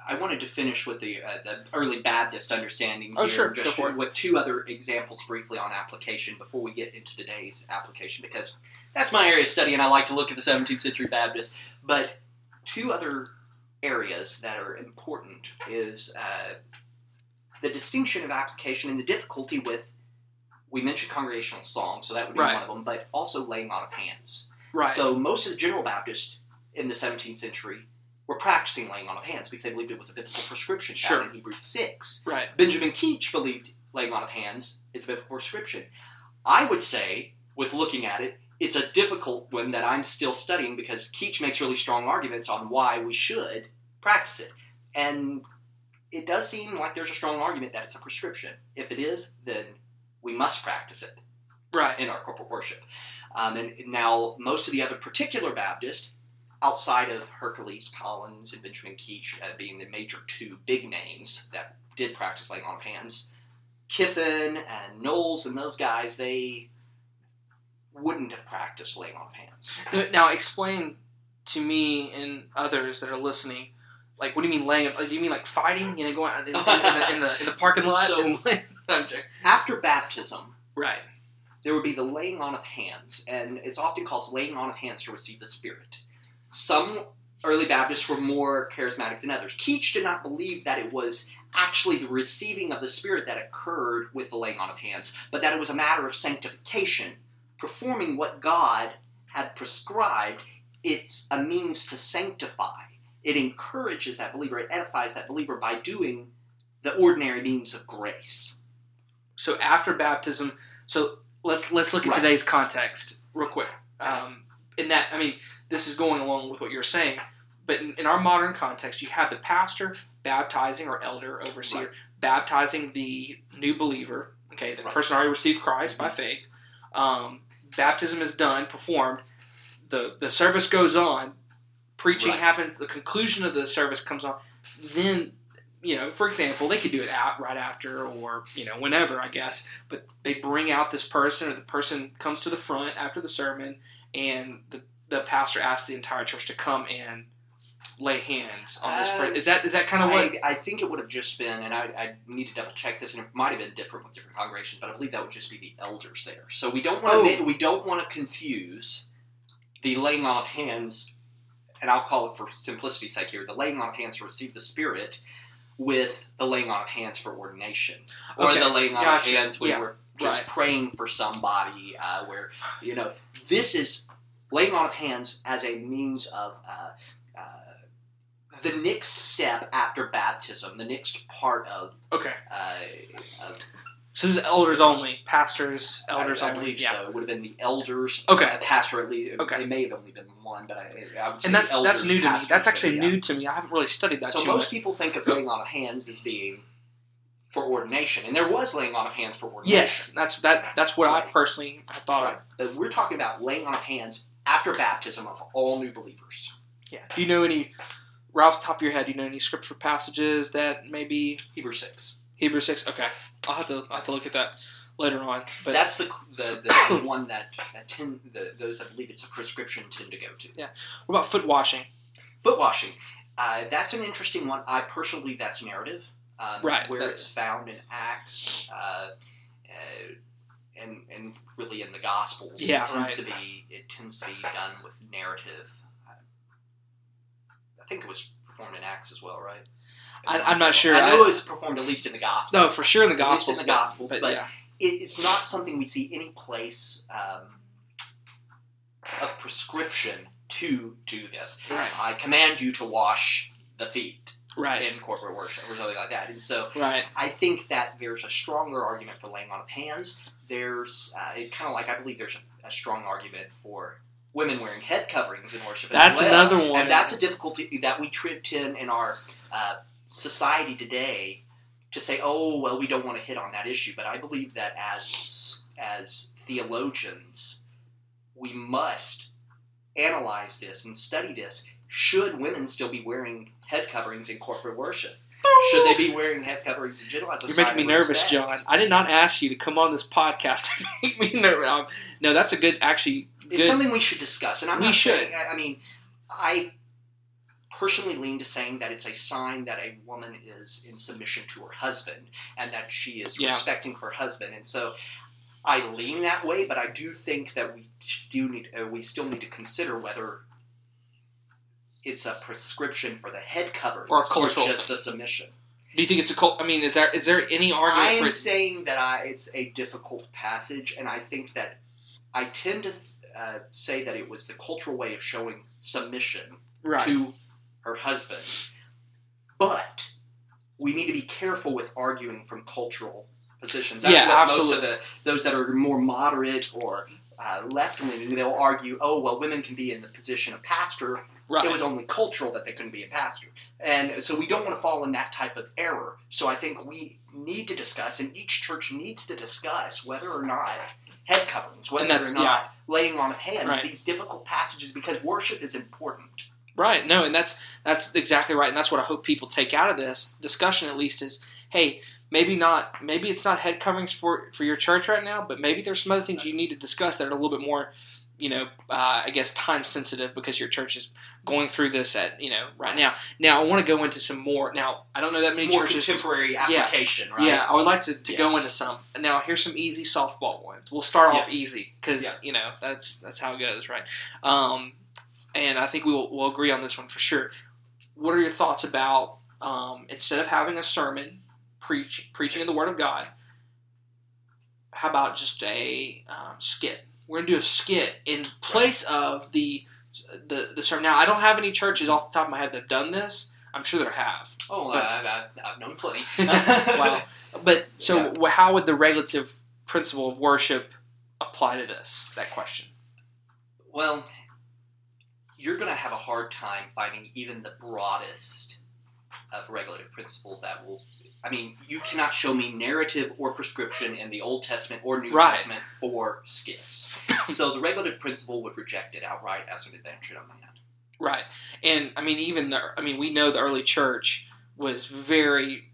[SPEAKER 2] I wanted to finish with the uh, the early Baptist understanding.
[SPEAKER 1] Oh, sure,
[SPEAKER 2] just
[SPEAKER 1] for it.
[SPEAKER 2] with two other examples briefly on application before we get into today's application because that's my area of study, and I like to look at the 17th century Baptist. But two other areas that are important is uh, the distinction of application and the difficulty with. We mentioned congregational song, so that would be
[SPEAKER 1] Right.
[SPEAKER 2] one of them, but also laying on of hands.
[SPEAKER 1] Right.
[SPEAKER 2] So most of the General Baptists in the 17th century were practicing laying on of hands because they believed it was a biblical prescription
[SPEAKER 1] Sure.
[SPEAKER 2] found in Hebrews 6.
[SPEAKER 1] right.
[SPEAKER 2] Benjamin Keach believed laying on of hands is a biblical prescription. I would say, with looking at it, it's a difficult one that I'm still studying because Keach makes really strong arguments on why we should practice it. And it does seem like there's a strong argument that it's a prescription. If it is, then we must practice it
[SPEAKER 1] Right.
[SPEAKER 2] in our corporate worship. Um, and now, most of the other particular Baptists, outside of Hercules, Collins, and Benjamin Keach uh, being the major two big names that did practice laying on of hands, Kiffin and Knollys and those guys, they wouldn't have practiced laying on of hands.
[SPEAKER 1] Now, explain to me and others that are listening. Like, what do you mean laying? Uh, do you mean like fighting? You know, going out in, in, in, the, in the in the parking lot?
[SPEAKER 2] So- After baptism,
[SPEAKER 1] right.
[SPEAKER 2] there would be the laying on of hands, and it's often called laying on of hands to receive the Spirit. Some early Baptists were more charismatic than others. Keach did not believe that it was actually the receiving of the Spirit that occurred with the laying on of hands, but that it was a matter of sanctification, performing what God had prescribed. It's a means to sanctify. It encourages that believer, it edifies that believer by doing the ordinary means of grace.
[SPEAKER 1] So after baptism, so let's let's look at
[SPEAKER 2] Right.
[SPEAKER 1] today's context real quick. Um, in that, I mean, this is going along with what you're saying, but in, in our modern context, you have the pastor baptizing or elder overseer
[SPEAKER 2] Right.
[SPEAKER 1] baptizing the new believer. Okay, the
[SPEAKER 2] Right.
[SPEAKER 1] person already received Christ by
[SPEAKER 2] Mhm.
[SPEAKER 1] faith. Um, baptism is done, performed. The the service goes on. Preaching
[SPEAKER 2] Right.
[SPEAKER 1] happens. The conclusion of the service comes on. Then you know, for example, they could do it out right after or you know whenever I guess, but they bring out this person or the person comes to the front after the sermon, and the the pastor asks the entire church to come and lay hands on this
[SPEAKER 2] Uh,
[SPEAKER 1] person. Is that is that kind of what?
[SPEAKER 2] I, I think it would have just been, and I, I need to double check this, and it might have been different with different congregations, but I believe that would just be the elders there. So we don't want to
[SPEAKER 1] Oh.
[SPEAKER 2] we don't want to confuse the laying on of hands, and I'll call it for simplicity's sake here, the laying on of hands to receive the Spirit, with the laying on of hands for ordination, or
[SPEAKER 1] Okay,
[SPEAKER 2] the laying on
[SPEAKER 1] gotcha.
[SPEAKER 2] of hands when
[SPEAKER 1] Yeah,
[SPEAKER 2] we're just
[SPEAKER 1] right.
[SPEAKER 2] praying for somebody, uh, where you know this is laying on of hands as a means of. Uh, uh, the next step after baptism, the next part of,
[SPEAKER 1] Okay,
[SPEAKER 2] uh, of
[SPEAKER 1] so this is elders only, pastors, elders
[SPEAKER 2] I, I
[SPEAKER 1] only.
[SPEAKER 2] believe
[SPEAKER 1] yeah.
[SPEAKER 2] so. It would have been the elders.
[SPEAKER 1] Okay.
[SPEAKER 2] uh, pastor at least.
[SPEAKER 1] Okay.
[SPEAKER 2] It may have only been one, but I, I would say
[SPEAKER 1] And that's
[SPEAKER 2] the
[SPEAKER 1] that's new to me. That's actually new to me. I haven't really studied that
[SPEAKER 2] So most
[SPEAKER 1] much.
[SPEAKER 2] people think of laying on of hands as being for ordination, and there was laying on of hands for ordination.
[SPEAKER 1] Yes, that's that. That's what I personally I thought
[SPEAKER 2] Right.
[SPEAKER 1] of.
[SPEAKER 2] But we're talking about laying on of hands after baptism of all new believers.
[SPEAKER 1] Yeah. Do you know any right off the top of your head, do you know any scripture passages that maybe
[SPEAKER 2] Hebrew six.
[SPEAKER 1] Hebrew six? Okay, I'll have to I'll have to look at that later on. But
[SPEAKER 2] That's the the, the one that, that tend, the, those that believe it's a prescription tend to go to. Yeah.
[SPEAKER 1] what about foot washing?
[SPEAKER 2] Foot washing. Uh, that's an interesting one. I personally believe that's narrative. Um,
[SPEAKER 1] Right,
[SPEAKER 2] Where it's found in Acts uh, uh, and, and really in the Gospels.
[SPEAKER 1] Yeah,
[SPEAKER 2] it tends
[SPEAKER 1] right.
[SPEAKER 2] to be it tends to be done with narrative. I think it was performed in Acts as well, right?
[SPEAKER 1] I- I'm not sure.
[SPEAKER 2] I know
[SPEAKER 1] I-
[SPEAKER 2] it was performed at least in the Gospels.
[SPEAKER 1] No, for sure in the
[SPEAKER 2] At least in the
[SPEAKER 1] but-
[SPEAKER 2] Gospels,
[SPEAKER 1] but,
[SPEAKER 2] but-
[SPEAKER 1] yeah,
[SPEAKER 2] it, it's not something we see any place um, of prescription to do this.
[SPEAKER 1] right,
[SPEAKER 2] I command you to wash the feet
[SPEAKER 1] right,
[SPEAKER 2] in corporate worship or something like that. And so
[SPEAKER 1] right.
[SPEAKER 2] I think that there's a stronger argument for laying on of hands. There's uh, kind of like I believe there's a, a strong argument for women wearing head coverings in worship.
[SPEAKER 1] That's
[SPEAKER 2] well.
[SPEAKER 1] another one.
[SPEAKER 2] and that's a difficulty that we tripped in in our uh, society today to say, oh well, we don't want to hit on that issue. But I believe that as as theologians, we must analyze this and study this. Should women still be wearing head coverings in corporate worship? Should they be wearing head coverings in general? As a
[SPEAKER 1] You're making me nervous,
[SPEAKER 2] respect?
[SPEAKER 1] John. I did not ask you to come on this podcast to make me nervous. Um, no, that's a good, actually,
[SPEAKER 2] It's something we should discuss, and I'm
[SPEAKER 1] We
[SPEAKER 2] not
[SPEAKER 1] should.
[SPEAKER 2] saying. I mean, I personally lean to saying that it's a sign that a woman is in submission to her husband and that she is
[SPEAKER 1] Yeah.
[SPEAKER 2] respecting her husband, and so I lean that way. But I do think that we do need, uh, we still need to consider whether it's a prescription for the head cover
[SPEAKER 1] Or a cultural
[SPEAKER 2] just the submission.
[SPEAKER 1] Do you think it's a cult? I mean, is there is there any argument?
[SPEAKER 2] I am
[SPEAKER 1] for
[SPEAKER 2] saying that I, it's a difficult passage, and I think that I tend to uh, say that it was the cultural way of showing submission
[SPEAKER 1] Right.
[SPEAKER 2] to her husband. But we need to be careful with arguing from cultural positions. That's
[SPEAKER 1] Yeah, absolutely.
[SPEAKER 2] Most of the, those that are more moderate or uh, left leaning, they'll argue, oh, well, women can be in the position of pastor.
[SPEAKER 1] Right.
[SPEAKER 2] It was only cultural that they couldn't be a pastor. And so we don't want to fall in that type of error. So I think we need to discuss, and each church needs to discuss whether or not head coverings, whether or not laying on of hands,
[SPEAKER 1] Right.
[SPEAKER 2] these difficult passages, because worship is important.
[SPEAKER 1] Right. No, and that's that's exactly right, and that's what I hope people take out of this discussion. At least is, hey, maybe not, maybe it's not head coverings for for your church right now, but maybe there's some other things you need to discuss that are a little bit more, you know, uh, I guess time sensitive because your church is going through this at you know right now. Now I want to go into some more. Now I don't know that many
[SPEAKER 2] More
[SPEAKER 1] churches.
[SPEAKER 2] contemporary application, right?
[SPEAKER 1] Yeah, I would like to, to go into some. Now, here's some easy softball ones. We'll start off
[SPEAKER 2] Yeah.
[SPEAKER 1] easy because
[SPEAKER 2] Yeah.
[SPEAKER 1] you know that's that's how it goes, right? Um, and I think we will we'll agree on this one for sure. What are your thoughts about um, instead of having a sermon, preach preaching of the Word of God? How about just a um, skit? We're gonna do a skit in place of the the the sermon. Now, I don't have any churches off the top of my head that have done this. I'm sure there have.
[SPEAKER 2] Oh,
[SPEAKER 1] But-
[SPEAKER 2] I, I've known plenty.
[SPEAKER 1] wow. But so,
[SPEAKER 2] Yeah.
[SPEAKER 1] how would the regulative principle of worship apply to this? That question.
[SPEAKER 2] Well, you're going to have a hard time finding even the broadest of regulative principle that will. I mean, you cannot show me narrative or prescription in the Old Testament or New
[SPEAKER 1] Right.
[SPEAKER 2] Testament for skits. so the regulative principle would reject it outright as an invention of man.
[SPEAKER 1] Right. And I mean, even the. I mean, we know the early church was very.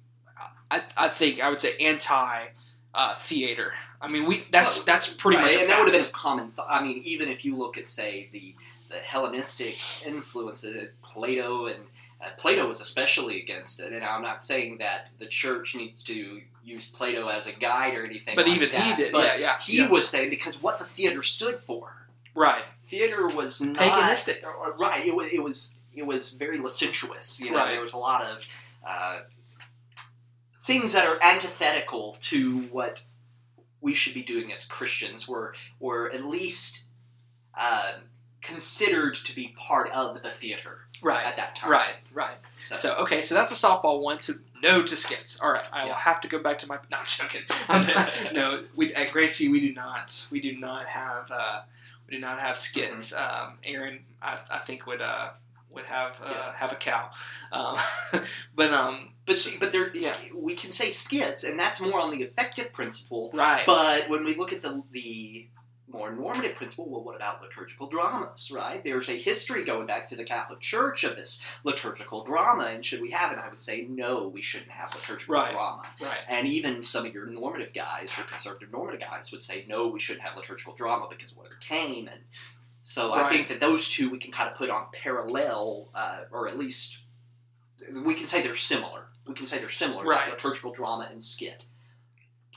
[SPEAKER 1] I, I think I would say anti uh, theater. I mean, we that's that's pretty
[SPEAKER 2] Right,
[SPEAKER 1] much.
[SPEAKER 2] and that would have been a common. Th- I mean, even if you look at say the the Hellenistic influences, Plato and uh, Plato was especially against it. And I'm not saying that the church needs to use Plato as a guide or anything.
[SPEAKER 1] But
[SPEAKER 2] like
[SPEAKER 1] even he did.
[SPEAKER 2] But
[SPEAKER 1] yeah, yeah.
[SPEAKER 2] he
[SPEAKER 1] yeah.
[SPEAKER 2] was saying because what the theater stood for.
[SPEAKER 1] right.
[SPEAKER 2] Theater was not
[SPEAKER 1] Paganistic.
[SPEAKER 2] or- or- right. It was. It was. It was very licentious. You know,
[SPEAKER 1] Right.
[SPEAKER 2] there was a lot of uh, things that are antithetical to what we should be doing as Christians. Were were at least uh, considered to be part of the theater
[SPEAKER 1] Right.
[SPEAKER 2] at that time.
[SPEAKER 1] Right. Right.
[SPEAKER 2] So,
[SPEAKER 1] So okay, so that's a softball one. So no to skits. All right, I will
[SPEAKER 2] Yeah.
[SPEAKER 1] have to go back to my. No, I'm joking. I'm not- no, we at Gracie we do not. We do not have. Uh, we do not have skits.
[SPEAKER 2] Mm-hmm.
[SPEAKER 1] Um, Aaron, I, I think would uh, would have uh,
[SPEAKER 2] Yeah.
[SPEAKER 1] have a cow. Um, but um,
[SPEAKER 2] but see, but there,
[SPEAKER 1] Yeah.
[SPEAKER 2] we can say skits, and that's more on the effective principle.
[SPEAKER 1] right.
[SPEAKER 2] But when we look at the the more normative principle, well, what about liturgical dramas, right? There's a history going back to the Catholic Church of this liturgical drama, and should we have it? I would say no, we shouldn't have liturgical
[SPEAKER 1] Right.
[SPEAKER 2] drama.
[SPEAKER 1] Right.
[SPEAKER 2] And even some of your normative guys, your conservative normative guys, would say no, we shouldn't have liturgical drama because what it came. And so I think that those two we can kind of put on parallel, uh, or at least we can say they're similar. We can say they're similar,
[SPEAKER 1] Right.
[SPEAKER 2] liturgical drama and skit.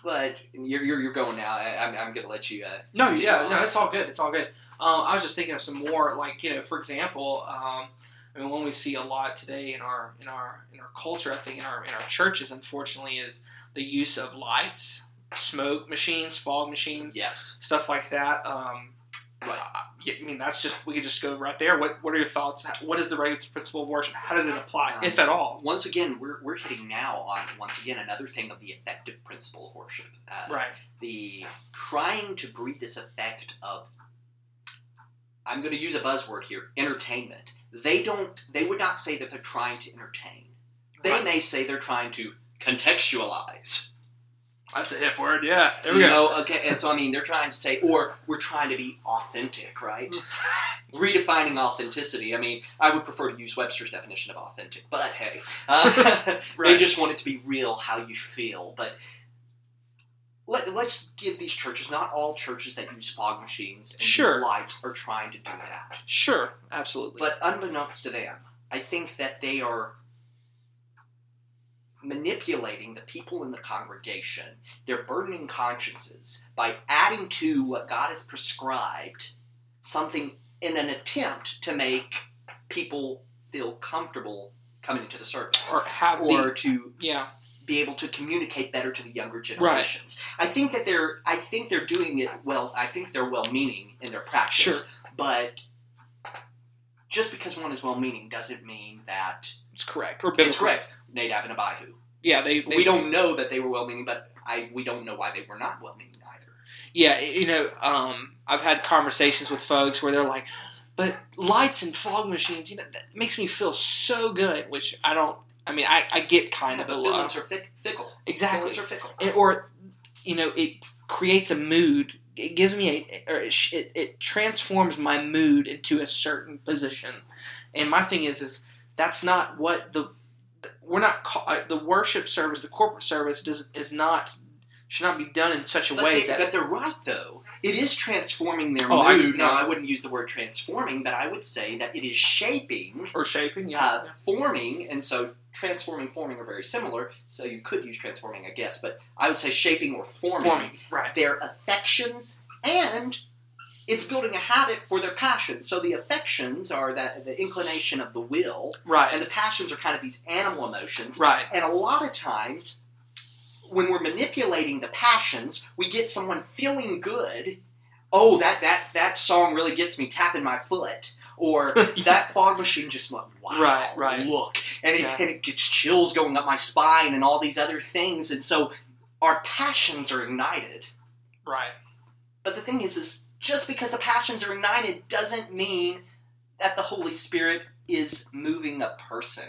[SPEAKER 2] But you're, you're, you're going now. I, I'm, I'm going to let you. Uh,
[SPEAKER 1] No, yeah, no, it's all good. It's all good. Um, I was just thinking of some more, like you know, for example, um, I mean, one we see a lot today in our in our in our culture, I think in our in our churches, unfortunately, is the use of lights, smoke machines, fog machines,
[SPEAKER 2] Yes.
[SPEAKER 1] stuff like that. Um,
[SPEAKER 2] Right.
[SPEAKER 1] uh, I mean, that's just we could just go right there. What What are your thoughts? What is the regular principle of worship? How does it apply,
[SPEAKER 2] Um,
[SPEAKER 1] if at all?
[SPEAKER 2] Once again, we're, we're hitting now on once again another thing of the effective principle of worship. Uh,
[SPEAKER 1] Right.
[SPEAKER 2] the trying to breed this effect of I'm going to use a buzzword here entertainment. They don't they would not say that they're trying to entertain. They
[SPEAKER 1] Right.
[SPEAKER 2] may say they're trying to contextualize.
[SPEAKER 1] That's a hip word. Yeah. There
[SPEAKER 2] you
[SPEAKER 1] we go.
[SPEAKER 2] know, okay, and so I mean they're trying to say or we're trying to be authentic, right? Redefining authenticity. I mean, I would prefer to use Webster's definition of authentic, but hey, uh, they just want it to be real, how you feel. But let, us give these churches, not all churches that use fog machines and
[SPEAKER 1] Sure.
[SPEAKER 2] use lights are trying to do that.
[SPEAKER 1] Sure. Absolutely.
[SPEAKER 2] But unbeknownst to them, I think that they are manipulating the people in the congregation, their burdening consciences, by adding to what God has prescribed something in an attempt to make people feel comfortable coming into the service.
[SPEAKER 1] or have
[SPEAKER 2] or
[SPEAKER 1] the
[SPEAKER 2] to
[SPEAKER 1] yeah.
[SPEAKER 2] be able to communicate better to the younger generations. I think that they're I think they're doing it well. I think they're well meaning in their practice.
[SPEAKER 1] Sure.
[SPEAKER 2] But just because one is well meaning doesn't mean that
[SPEAKER 1] It's correct. Or biblical.
[SPEAKER 2] it's correct. Nadab and Abihu.
[SPEAKER 1] Yeah. They, they
[SPEAKER 2] we don't know that they were well meaning, but I we don't know why they were not well meaning either.
[SPEAKER 1] Yeah, you know, um, I've had conversations with folks where they're like, "But lights and fog machines, you know, that makes me feel so good." Which I don't. I mean, I, I get kind
[SPEAKER 2] Yeah,
[SPEAKER 1] of
[SPEAKER 2] the
[SPEAKER 1] the
[SPEAKER 2] feelings
[SPEAKER 1] love,
[SPEAKER 2] are fick- fickle.
[SPEAKER 1] exactly,
[SPEAKER 2] Feelings are fickle.
[SPEAKER 1] And- or you know, it creates a mood. It gives me a, or it, it, it transforms my mood into a certain position. And my thing is, is that's not what the we're not uh, the worship service, the corporate service does is not should not be done in such a
[SPEAKER 2] But,
[SPEAKER 1] way
[SPEAKER 2] they,
[SPEAKER 1] that
[SPEAKER 2] but they're right though. It is transforming their
[SPEAKER 1] Oh, I-
[SPEAKER 2] mood. now
[SPEAKER 1] no.
[SPEAKER 2] I wouldn't use the word transforming, but I would say that it is shaping
[SPEAKER 1] or shaping, yeah,
[SPEAKER 2] uh, forming, and so transforming, forming are very similar. So you could use transforming, I guess, but I would say shaping or forming,
[SPEAKER 1] forming, right.
[SPEAKER 2] their affections, and it's building a habit for their passions. So the affections are that the inclination of the will,
[SPEAKER 1] Right.
[SPEAKER 2] and the passions are kind of these animal emotions.
[SPEAKER 1] Right.
[SPEAKER 2] And a lot of times, when we're manipulating the passions, we get someone feeling good. Oh, that that that song really gets me tapping my foot. Or that fog machine just went, wow,
[SPEAKER 1] Right, right.
[SPEAKER 2] look. And it,
[SPEAKER 1] Yeah.
[SPEAKER 2] and it gets chills going up my spine and all these other things. And so our passions are ignited.
[SPEAKER 1] Right.
[SPEAKER 2] But the thing is, is just because the passions are ignited doesn't mean that the Holy Spirit is moving a person.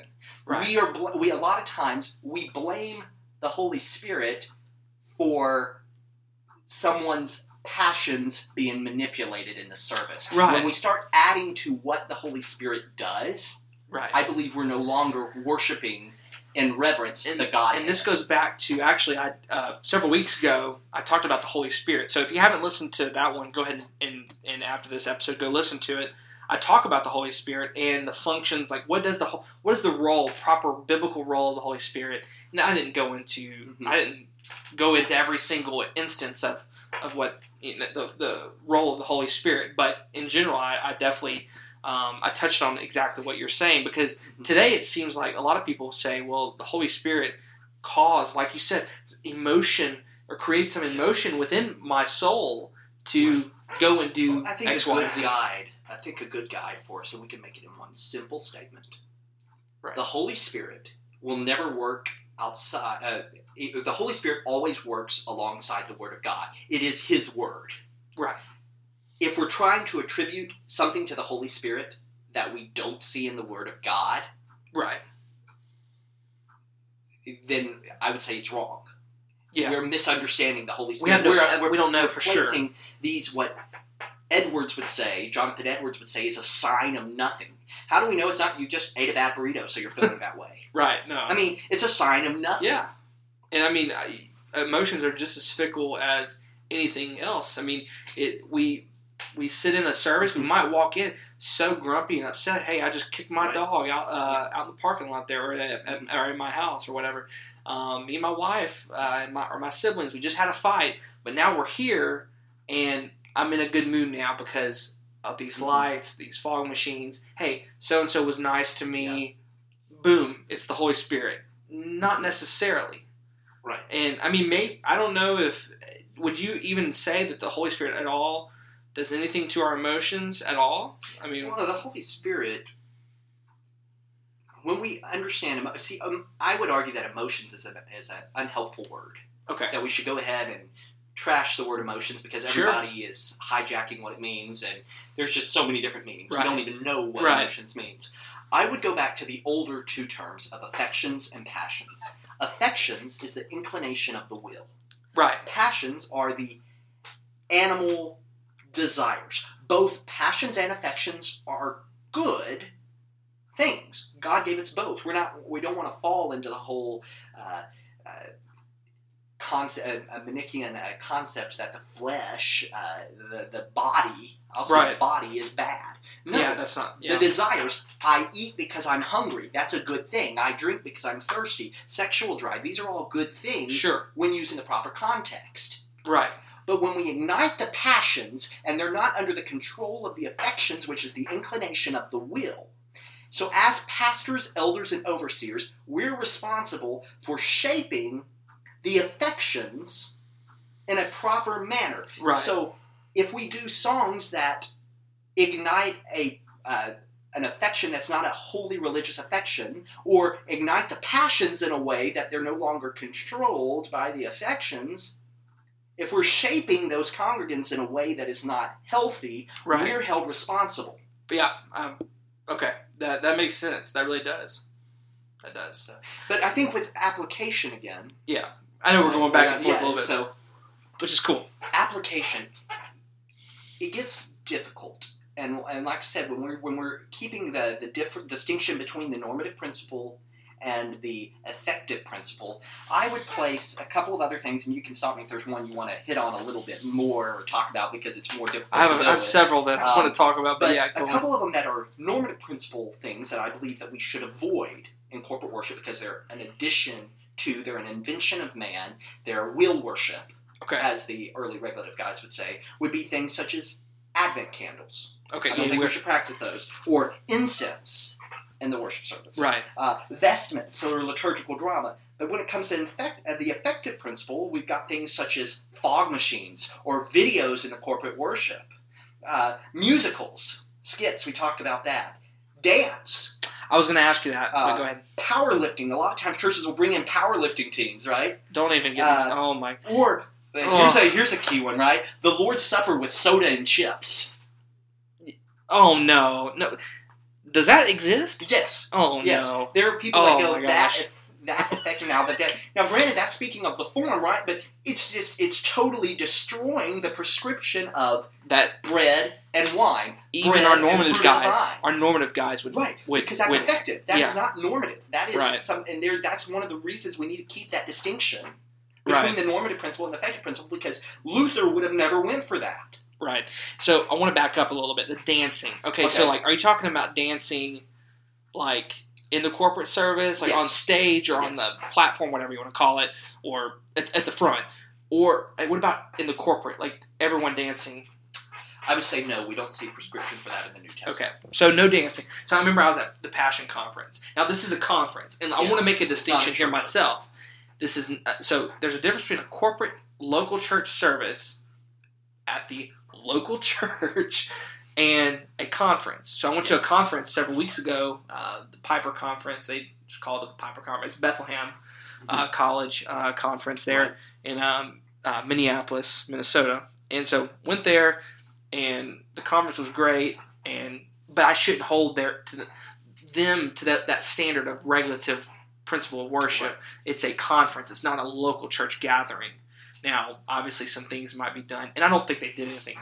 [SPEAKER 1] Right.
[SPEAKER 2] We are bl- we a lot of times we blame the Holy Spirit for someone's passions being manipulated in the service.
[SPEAKER 1] Right.
[SPEAKER 2] When we start adding to what the Holy Spirit does,
[SPEAKER 1] Right.
[SPEAKER 2] I believe we're no longer worshiping in reverence
[SPEAKER 1] and,
[SPEAKER 2] the God.
[SPEAKER 1] and this goes back to actually, I uh, several weeks ago I talked about the Holy Spirit. So if you haven't listened to that one, go ahead and and after this episode, go listen to it. I talk about the Holy Spirit and the functions, like what does the what is the role, proper biblical role of the Holy Spirit. And I didn't go into
[SPEAKER 2] Mhm.
[SPEAKER 1] I didn't go into every single instance of of what you know, the the role of the Holy Spirit, but in general, I, I definitely. Um, I touched on exactly what you're saying because today it seems like a lot of people say, well, the Holy Spirit caused, like you said, emotion or create some emotion within my soul to go and do
[SPEAKER 2] I think
[SPEAKER 1] X,
[SPEAKER 2] a
[SPEAKER 1] Y,
[SPEAKER 2] good
[SPEAKER 1] Z.
[SPEAKER 2] guide. I think a good guide for us, and we can make it in one simple statement.
[SPEAKER 1] Right.
[SPEAKER 2] The Holy Spirit will never work outside. Uh, it- the Holy Spirit always works alongside the Word of God. It is His Word.
[SPEAKER 1] Right.
[SPEAKER 2] If we're trying to attribute something to the Holy Spirit that we don't see in the Word of God,
[SPEAKER 1] Right.
[SPEAKER 2] then I would say it's wrong.
[SPEAKER 1] Yeah.
[SPEAKER 2] We're misunderstanding the Holy Spirit.
[SPEAKER 1] We have no,
[SPEAKER 2] we're, we're
[SPEAKER 1] we don't know for sure.
[SPEAKER 2] these what Edwards would say, Jonathan Edwards would say, is a sign of nothing. How do we know it's not you just ate a bad burrito, so you're feeling that way?
[SPEAKER 1] Right. No.
[SPEAKER 2] I mean, it's a sign of nothing.
[SPEAKER 1] Yeah, and I mean, I, emotions are just as fickle as anything else. I mean, it we we sit in a service, we might walk in so grumpy and upset. Hey, I just kicked my
[SPEAKER 2] Right.
[SPEAKER 1] dog out uh, out in the parking lot there, or, at, at- or in my house, or whatever. Um, me and my wife uh, and my or my siblings, we just had a fight, but now we're here, and I'm in a good mood now because of these
[SPEAKER 2] Mhm.
[SPEAKER 1] lights, these fog machines. Hey, so and so was nice to me. Boom! It's the Holy Spirit. Not necessarily.
[SPEAKER 2] Right.
[SPEAKER 1] And I mean, maybe I don't know if would you even say that the Holy Spirit at all does anything to our emotions at all? I mean,
[SPEAKER 2] Well, the Holy Spirit, when we understand, emo- see, um, I would argue that emotions is, a, is an unhelpful word.
[SPEAKER 1] okay,
[SPEAKER 2] That we should go ahead and trash the word emotions because
[SPEAKER 1] Sure.
[SPEAKER 2] everybody is hijacking what it means, and there's just so many different meanings.
[SPEAKER 1] Right.
[SPEAKER 2] We don't even know what
[SPEAKER 1] Right.
[SPEAKER 2] emotions means. I would go back to the older two terms of affections and passions. Affections is the inclination of the will.
[SPEAKER 1] right,
[SPEAKER 2] passions are the animal desires. Both passions and affections are good things. God gave us both. We're not. We don't want to fall into the whole uh, uh, concept, a Manichaean uh, concept that the flesh, uh, the the body, also
[SPEAKER 1] Right.
[SPEAKER 2] the body is bad. No,
[SPEAKER 1] yeah, that's not yeah,
[SPEAKER 2] the desires. I eat because I'm hungry. That's a good thing. I drink because I'm thirsty. Sexual drive. These are all good things
[SPEAKER 1] sure,
[SPEAKER 2] when used in the proper context.
[SPEAKER 1] right,
[SPEAKER 2] But when we ignite the passions and they're not under the control of the affections, which is the inclination of the will. So, as pastors, elders, and overseers, we're responsible for shaping the affections in a proper manner.
[SPEAKER 1] right,
[SPEAKER 2] So, if we do songs that ignite a uh, an affection that's not a wholly religious affection, or ignite the passions in a way that they're no longer controlled by the affections, if we're shaping those congregants in a way that is not healthy,
[SPEAKER 1] right.
[SPEAKER 2] we're held responsible.
[SPEAKER 1] But yeah, um, okay, that that makes sense. That really does. That does.
[SPEAKER 2] But I think with application again, Yeah.
[SPEAKER 1] I know we're going back and forth
[SPEAKER 2] yeah,
[SPEAKER 1] a little bit,
[SPEAKER 2] So
[SPEAKER 1] which is cool.
[SPEAKER 2] application, it gets difficult. And, and like I said, when we're when we're keeping the the different distinction between the normative principle and the effective principle, I would place a couple of other things, and you can stop me if there's one you want to hit on a little bit more or talk about because it's more difficult.
[SPEAKER 1] I have, I have several that I
[SPEAKER 2] Um,
[SPEAKER 1] want to talk about, but,
[SPEAKER 2] But
[SPEAKER 1] yeah,
[SPEAKER 2] a
[SPEAKER 1] on.
[SPEAKER 2] couple of them that are normative principle things that I believe that we should avoid in corporate worship because they're an addition to, they're an invention of man, they're will worship,
[SPEAKER 1] Okay,
[SPEAKER 2] as the early regulative guys would say, would be things such as Advent candles.
[SPEAKER 1] okay,
[SPEAKER 2] I don't
[SPEAKER 1] yeah,
[SPEAKER 2] think we should practice those. Or incense in the worship service.
[SPEAKER 1] right,
[SPEAKER 2] Uh, vestments or liturgical drama. But when it comes to infect, uh, the effective principle, we've got things such as fog machines or videos in the corporate worship, uh, musicals, skits. We talked about that. Dance,
[SPEAKER 1] I was going to ask you that.
[SPEAKER 2] Uh,
[SPEAKER 1] go ahead.
[SPEAKER 2] powerlifting. A lot of times churches will bring in powerlifting teams, right?
[SPEAKER 1] Don't even get
[SPEAKER 2] uh,
[SPEAKER 1] this. Oh my.
[SPEAKER 2] Or
[SPEAKER 1] Oh.
[SPEAKER 2] here's a here's a key one, right? The Lord's Supper with soda and chips.
[SPEAKER 1] Oh no, no. Does that exist?
[SPEAKER 2] Yes,
[SPEAKER 1] Oh
[SPEAKER 2] yes.
[SPEAKER 1] no.
[SPEAKER 2] There are people
[SPEAKER 1] Oh,
[SPEAKER 2] that go that that effective now that that now granted that's speaking of the form, right? But it's just it's totally destroying the prescription of
[SPEAKER 1] That
[SPEAKER 2] bread and wine.
[SPEAKER 1] even
[SPEAKER 2] bread
[SPEAKER 1] our normative guys, our normative guys would
[SPEAKER 2] Right,
[SPEAKER 1] would
[SPEAKER 2] because that's
[SPEAKER 1] would,
[SPEAKER 2] effective. That is
[SPEAKER 1] yeah.
[SPEAKER 2] not normative. That is
[SPEAKER 1] Right.
[SPEAKER 2] some, and there. That's one of the reasons we need to keep that distinction between
[SPEAKER 1] right,
[SPEAKER 2] the normative principle and the effective principle, because Luther would have never went for that.
[SPEAKER 1] Right. So I want to back up a little bit. The dancing. Okay, so like, are you talking about dancing, like in the corporate service, like on stage or on the platform, whatever you want to call it, or at, at the front, or uh, what about in the corporate, like everyone dancing?
[SPEAKER 2] I would say no. We don't see prescription for that in the New Testament.
[SPEAKER 1] Okay, so no dancing. So I remember I was at the Passion Conference. Now this is a conference, and I want to make a distinction here myself. This is uh, so there's a difference between a corporate local church service at the local church and a conference. So I went to a conference several weeks ago, uh, the Piper Conference. They just called it the Piper Conference, Bethlehem uh, College uh, conference there
[SPEAKER 2] Right.
[SPEAKER 1] in um, uh, Minneapolis, Minnesota. And so went there, and the conference was great. And but I shouldn't hold their to the, them to that, that standard of regulative principle of worship. It's a conference. It's not a local church gathering. Now, obviously, some things might be done, and I don't think they did anything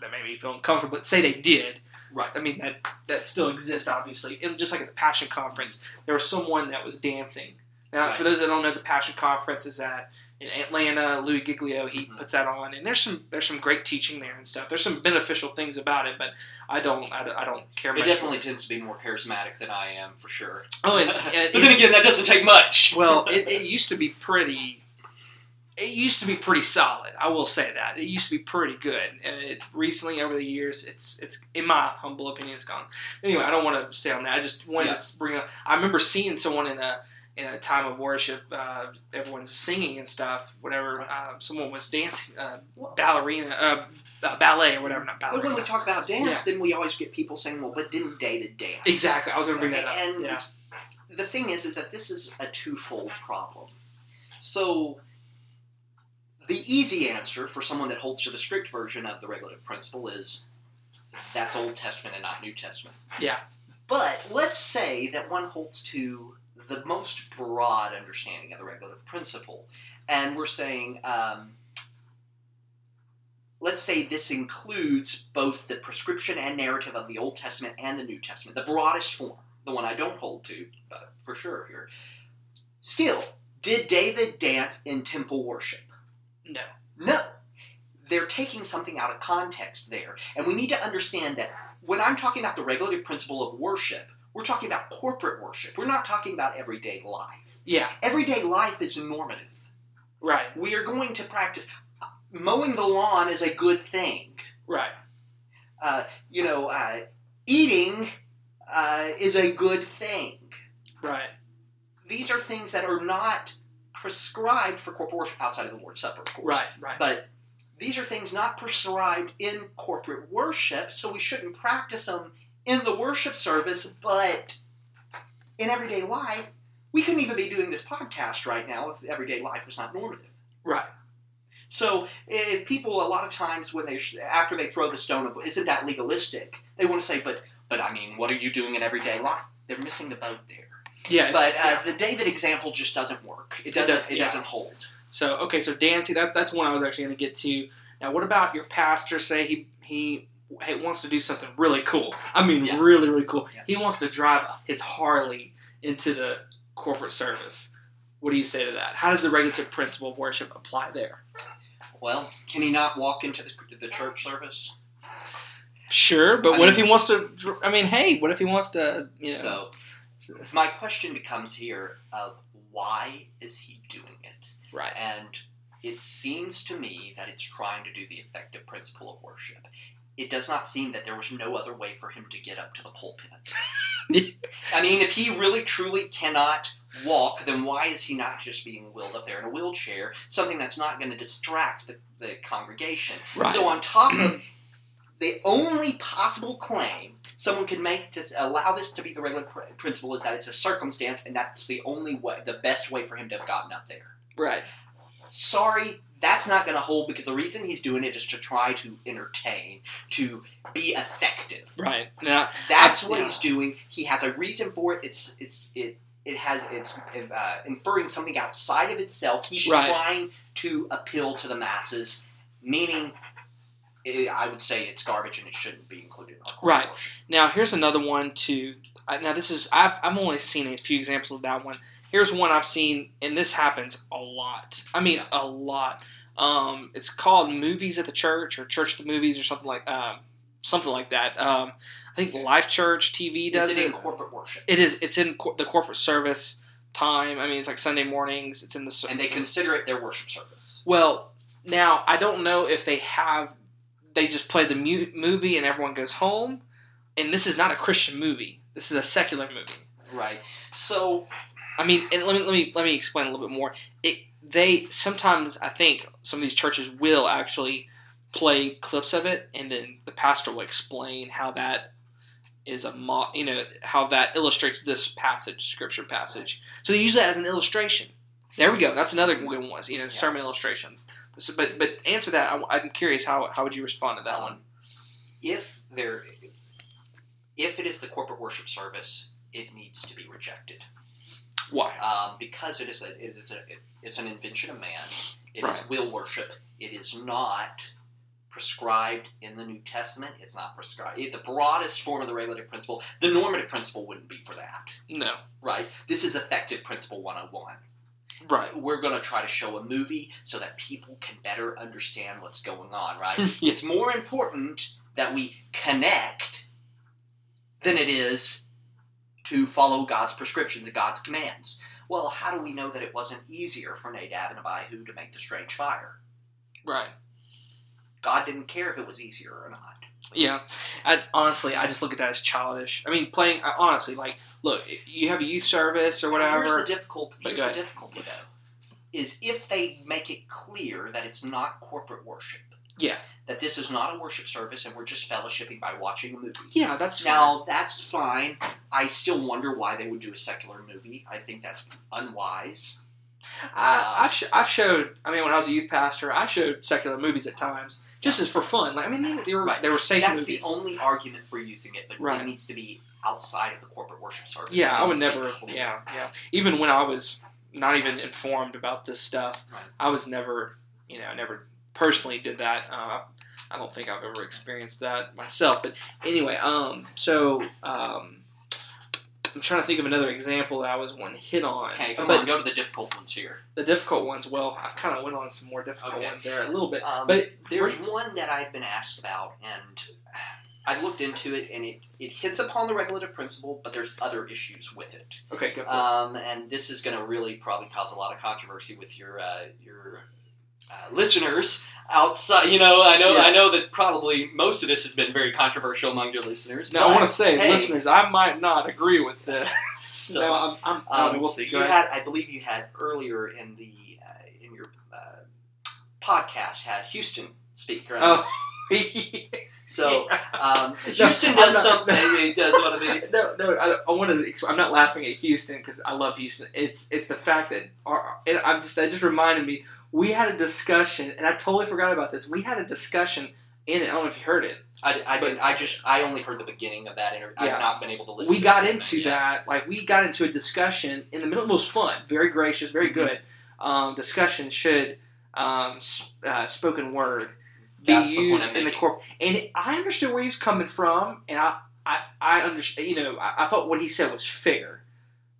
[SPEAKER 1] that made me feel uncomfortable. But say they did,
[SPEAKER 2] Right.
[SPEAKER 1] I mean that that still exists, obviously. And just like at the Passion Conference, there was someone that was dancing. Now,
[SPEAKER 2] Right.
[SPEAKER 1] for those that don't know, the Passion Conference is at in Atlanta. Louis Giglio he
[SPEAKER 2] Mhm.
[SPEAKER 1] puts that on, and there's some there's some great teaching there and stuff. There's some beneficial things about it, but I don't I don't, I don't care
[SPEAKER 2] It definitely tends to be more charismatic than I am, for sure.
[SPEAKER 1] Oh, and-
[SPEAKER 2] but then again, that doesn't take much.
[SPEAKER 1] well, it, it used to be pretty. It used to be pretty solid. I will say that it used to be pretty good. And it, recently, over the years, it's it's in my humble opinion, it's gone. Anyway, I don't want to stay on that. I just wanted
[SPEAKER 2] Yeah.
[SPEAKER 1] to bring up. I remember seeing someone in a in a time of worship. Uh, everyone's singing and stuff. Whatever. Uh, someone was dancing, uh, ballerina, uh, uh, ballet or whatever. Not
[SPEAKER 2] But when we talk about dance,
[SPEAKER 1] Yeah.
[SPEAKER 2] then we always get people saying, "Well, but didn't David dance?"
[SPEAKER 1] Exactly. I was going to bring that up.
[SPEAKER 2] And
[SPEAKER 1] yeah.
[SPEAKER 2] the thing is, is that this is a twofold problem. So, the easy answer for someone that holds to the strict version of the regulative principle is that's Old Testament and not New Testament.
[SPEAKER 1] Yeah.
[SPEAKER 2] But let's say that one holds to the most broad understanding of the regulative principle, and we're saying, um, let's say this includes both the prescription and narrative of the Old Testament and the New Testament, the broadest form, the one I don't hold to, but for sure here. Still, did David dance in temple worship?
[SPEAKER 1] No.
[SPEAKER 2] No. They're taking something out of context there. And we need to understand that when I'm talking about the regulative principle of worship, we're talking about corporate worship. We're not talking about everyday life.
[SPEAKER 1] Yeah.
[SPEAKER 2] Everyday life is normative.
[SPEAKER 1] Right.
[SPEAKER 2] We are going to practice. Mowing the lawn is a good thing.
[SPEAKER 1] Right.
[SPEAKER 2] Uh, you know, uh, eating uh, is a good thing.
[SPEAKER 1] Right.
[SPEAKER 2] These are things that are not prescribed for corporate worship outside of the Lord's Supper, of course.
[SPEAKER 1] Right. Right.
[SPEAKER 2] But these are things not prescribed in corporate worship, so we shouldn't practice them in the worship service, but in everyday life, we couldn't even be doing this podcast right now if everyday life was not normative.
[SPEAKER 1] Right.
[SPEAKER 2] So, if people a lot of times when they after they throw the stone of isn't that legalistic, they want to say, but but I mean, what are you doing in everyday life? They're missing the boat there.
[SPEAKER 1] Yeah.
[SPEAKER 2] But uh, the David example just doesn't work. It doesn't. It,
[SPEAKER 1] doesn't, yeah.
[SPEAKER 2] doesn't hold.
[SPEAKER 1] So okay, so dancing that's that's one I was actually going to get to. Now, what about your pastor? Say he he hey, wants to do something really cool. I mean,
[SPEAKER 2] Yeah.
[SPEAKER 1] really really cool.
[SPEAKER 2] Yeah.
[SPEAKER 1] He wants to drive his Harley into the corporate service. What do you say to that? How does the regulative principle of worship apply there?
[SPEAKER 2] Well, can he not walk into the, the church service?
[SPEAKER 1] Sure, but
[SPEAKER 2] I
[SPEAKER 1] what if he wants to? I mean, hey, what if he wants to? You know,
[SPEAKER 2] So, my question becomes here of why is he doing it?
[SPEAKER 1] right?
[SPEAKER 2] And it seems to me that it's trying to do the effective principle of worship. It does not seem that there was no other way for him to get up to the pulpit. I mean, if he really truly cannot walk, then why is he not just being wheeled up there in a wheelchair? Something that's not going to distract the, the congregation.
[SPEAKER 1] Right.
[SPEAKER 2] So, on top of the only possible claim someone could make to allow this to be the regular pr- principle is that it's a circumstance, and that's the only way, the best way for him to have gotten up there.
[SPEAKER 1] right.
[SPEAKER 2] Sorry, that's not going to hold because the reason he's doing it is to try to entertain, to be effective.
[SPEAKER 1] Right. Now,
[SPEAKER 2] That's what
[SPEAKER 1] yeah.
[SPEAKER 2] he's doing. He has a reason for it. It's it's it it has it's uh, inferring something outside of itself. He's
[SPEAKER 1] Right.
[SPEAKER 2] trying to appeal to the masses, meaning. Eh, I would say it's garbage and it shouldn't be included in our
[SPEAKER 1] Right. Now here's another one too. Now this is I've I've only seen a few examples of that one. Here's one I've seen, and this happens a lot. I mean, a lot. Um, it's called movies at the church or church at the movies or something like um, something like that. Um, I think Life Church TV does
[SPEAKER 2] Is it
[SPEAKER 1] it.
[SPEAKER 2] in corporate worship?
[SPEAKER 1] It is. It's in cor- the corporate service time. I mean, it's like Sunday mornings. It's in the
[SPEAKER 2] And they consider it their worship service.
[SPEAKER 1] well, now I don't know if they have. They just play the mu- movie and everyone goes home, and this is not a Christian movie. This is a secular movie.
[SPEAKER 2] Right. So
[SPEAKER 1] I mean, and let me let me let me explain a little bit more. It they sometimes I think some of these churches will actually play clips of it, and then the pastor will explain how that is a mo- you know how that illustrates this passage, scripture passage. So they use that as an illustration. There we go. That's another good one. You know sermon illustrations. So, but but answer that. I, I'm curious how how would you respond to that
[SPEAKER 2] um,
[SPEAKER 1] one?
[SPEAKER 2] if there if it is the corporate worship service, it needs to be rejected.
[SPEAKER 1] Why?
[SPEAKER 2] um, because it is a it is a it's an invention of man. It is
[SPEAKER 1] Right.
[SPEAKER 2] will worship. It is not prescribed in the New Testament. It's not prescribed. The broadest form of the regulative principle, the normative principle, wouldn't be for that,
[SPEAKER 1] No.
[SPEAKER 2] right? This is effective principle 101.
[SPEAKER 1] Right.
[SPEAKER 2] We're going to try to show a movie so that people can better understand what's going on, right? It's more important that we connect than it is to follow God's prescriptions and God's commands. Well, how do we know that it wasn't easier for Nadab and Abihu to make the strange fire?
[SPEAKER 1] Right.
[SPEAKER 2] God didn't care if it was easier or not.
[SPEAKER 1] Yeah, I, honestly, I just look at that as childish. I mean, playing I- honestly, like, look, you have a youth service or
[SPEAKER 2] Here's
[SPEAKER 1] whatever.
[SPEAKER 2] the difficulty. Here's the difficulty, though, is if they make it clear that it's not corporate worship.
[SPEAKER 1] Yeah.
[SPEAKER 2] That this is not a worship service and we're just fellowshipping by watching a movie.
[SPEAKER 1] yeah, that's fine.
[SPEAKER 2] Now that's fine. I still wonder why they would do a secular movie. I think that's unwise.
[SPEAKER 1] I, I've sh- I've showed. I mean, when I was a youth pastor, I showed secular movies at times just as for fun. Like, I mean, they, they were
[SPEAKER 2] Right.
[SPEAKER 1] they were safe
[SPEAKER 2] That's
[SPEAKER 1] movies.
[SPEAKER 2] the only argument for using it, but
[SPEAKER 1] Right.
[SPEAKER 2] it needs to be outside of the corporate worship service.
[SPEAKER 1] yeah, I would
[SPEAKER 2] needs to be
[SPEAKER 1] never. Yeah, yeah. Even when I was not even informed about this stuff,
[SPEAKER 2] Right.
[SPEAKER 1] I was never, you know, never personally did that. Uh, I don't think I've ever experienced that myself. But anyway, um, so um, I'm trying to think of another example that I was one hit on.
[SPEAKER 2] Okay, come
[SPEAKER 1] but
[SPEAKER 2] on, go to the difficult ones here.
[SPEAKER 1] the difficult ones, well, I've kind of went on some more difficult
[SPEAKER 2] Okay.
[SPEAKER 1] ones there a little bit.
[SPEAKER 2] Um,
[SPEAKER 1] But
[SPEAKER 2] there's one that I've been asked about, and I looked into it, and it, it hits upon the regulative principle, but there's other issues with it.
[SPEAKER 1] Okay, go for it.
[SPEAKER 2] Um, and this is going to really probably cause a lot of controversy with your uh, your uh, listeners outside. You know, I know
[SPEAKER 1] Yeah.
[SPEAKER 2] I know that probably most of this has been very controversial among your listeners.
[SPEAKER 1] Now, I want to say,
[SPEAKER 2] hey,
[SPEAKER 1] listeners, I might not agree with this.
[SPEAKER 2] So,
[SPEAKER 1] no, I'm, I'm, I don't know,
[SPEAKER 2] um,
[SPEAKER 1] we'll see. Go
[SPEAKER 2] you
[SPEAKER 1] ahead.
[SPEAKER 2] had, I believe, you had earlier in the uh, in your uh, podcast had Houston speak, right?
[SPEAKER 1] Oh.
[SPEAKER 2] So um, Houston
[SPEAKER 1] I'm
[SPEAKER 2] does
[SPEAKER 1] not-
[SPEAKER 2] something. He does one of the.
[SPEAKER 1] no, no, I, I want to. I'm not laughing at Houston because I love Houston. It's it's the fact that our, and I'm just that just reminded me. We had a discussion, and I totally forgot about this. We had a discussion in it. I don't know if you heard it.
[SPEAKER 2] I, I,
[SPEAKER 1] But-
[SPEAKER 2] didn't, I just I only heard the beginning of that interview.
[SPEAKER 1] Yeah.
[SPEAKER 2] I've not been able to listen.
[SPEAKER 1] we
[SPEAKER 2] to
[SPEAKER 1] got into
[SPEAKER 2] yet.
[SPEAKER 1] that. Like we got into a discussion in the middle. It was fun, very gracious, very
[SPEAKER 2] Mhm.
[SPEAKER 1] good um, discussion. Should um, uh, spoken word
[SPEAKER 2] That's
[SPEAKER 1] be
[SPEAKER 2] the
[SPEAKER 1] used
[SPEAKER 2] I'm
[SPEAKER 1] in the corp. And I understood where he's coming from, and I, I, I understand. You know, I, I thought what he said was fair.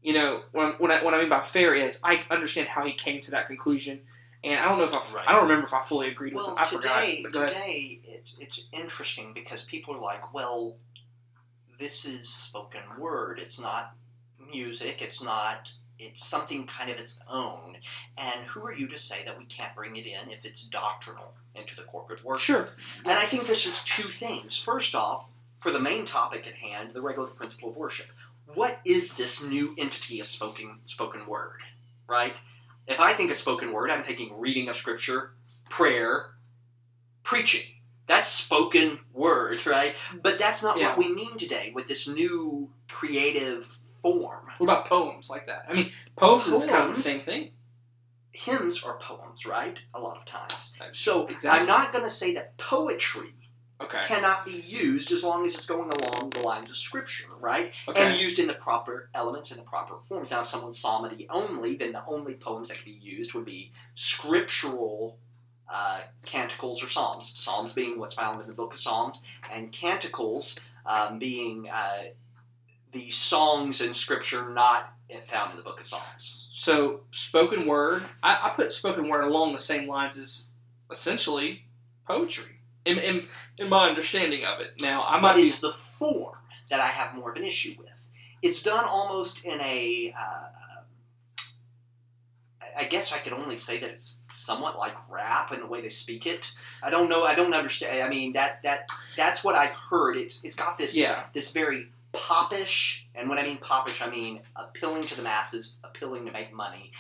[SPEAKER 1] You know, when, when I, what I mean by fair is I understand how he came to that conclusion, and I don't know if I,
[SPEAKER 2] Right.
[SPEAKER 1] I don't remember if I fully agreed with
[SPEAKER 2] Well,
[SPEAKER 1] him. I
[SPEAKER 2] today,
[SPEAKER 1] forgot. But
[SPEAKER 2] today it's it's interesting because people are like, well, this is spoken word. It's not music. It's not. It's something kind of its own. And who are you to say that we can't bring it in if it's doctrinal into the corporate worship?
[SPEAKER 1] Sure.
[SPEAKER 2] And I think this is two things. First off, for the main topic at hand, the regulative principle of worship. What is this new entity of spoken spoken word? Right? If I think of spoken word, I'm thinking reading of scripture, prayer, preaching. That's spoken word, right? But that's not
[SPEAKER 1] Yeah.
[SPEAKER 2] what we mean today with this new creative form.
[SPEAKER 1] What about poems like that? I mean, poems, is kind of the same thing.
[SPEAKER 2] Hymns are poems, right? A lot of times. So
[SPEAKER 1] Exactly.
[SPEAKER 2] I'm not going to say that poetry
[SPEAKER 1] Okay.
[SPEAKER 2] cannot be used as long as it's going along the lines of scripture, right?
[SPEAKER 1] Okay.
[SPEAKER 2] And used in the proper elements and the proper forms. Now, if someone's psalmody only, then the only poems that could be used would be scriptural uh, canticles or psalms. Psalms being what's found in the book of Psalms, and canticles um, being uh, the songs in scripture not found in the book of Psalms.
[SPEAKER 1] So spoken word, I, I put spoken word along the same lines as essentially poetry, in, in, in my understanding of it. Now I might
[SPEAKER 2] but
[SPEAKER 1] be
[SPEAKER 2] it's the form that I have more of an issue with. It's done almost in a. Uh, I guess I could only say that it's somewhat like rap in the way they speak it. I don't know. I don't understand. I mean that that that's what I've heard. It's it's got this
[SPEAKER 1] yeah
[SPEAKER 2] this very popish, and when I mean popish, I mean appealing to the masses, appealing to make money,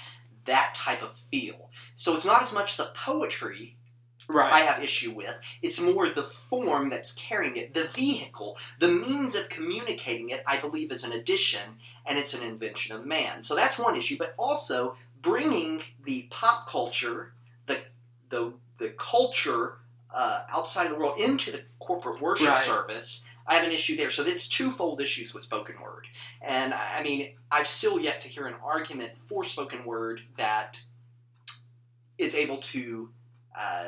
[SPEAKER 2] that type of feel. So it's not as much the poetry I have issue with. It's more the form that's carrying it, the vehicle, the means of communicating it, I believe is an addition and it's an invention of man. So that's one issue, but also bringing the pop culture, the the the culture uh, outside of the world into the corporate worship
[SPEAKER 1] Right.
[SPEAKER 2] service. I have an issue there. So it's twofold issues with spoken word, and I mean, I've still yet to hear an argument for spoken word that is able to uh,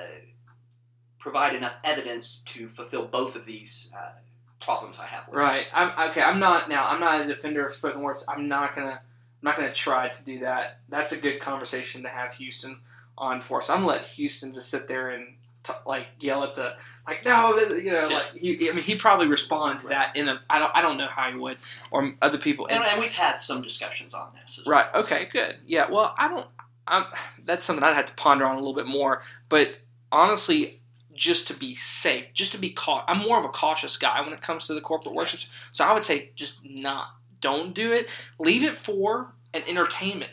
[SPEAKER 2] provide enough evidence to fulfill both of these uh, problems I have. With.
[SPEAKER 1] Right. I'm okay. I'm not now. I'm not a defender of spoken words. I'm not gonna. I'm not gonna try to do that. That's a good conversation to have Houston on for. So I'm gonna let Houston just sit there and t- like yell at the like no, you know,
[SPEAKER 2] Yeah.
[SPEAKER 1] like he. I mean, he probably respond to that in a. I don't. I don't know how he would or other people.
[SPEAKER 2] And, and we've had some discussions on this. As
[SPEAKER 1] Right.
[SPEAKER 2] well.
[SPEAKER 1] Okay. Good. Yeah. Well, I don't. I'm. That's something I'd have to ponder on a little bit more. But honestly, just to be safe, just to be caught, I'm more of a cautious guy when it comes to the corporate worships. So I would say just not. Don't do it. Leave it for an entertainment,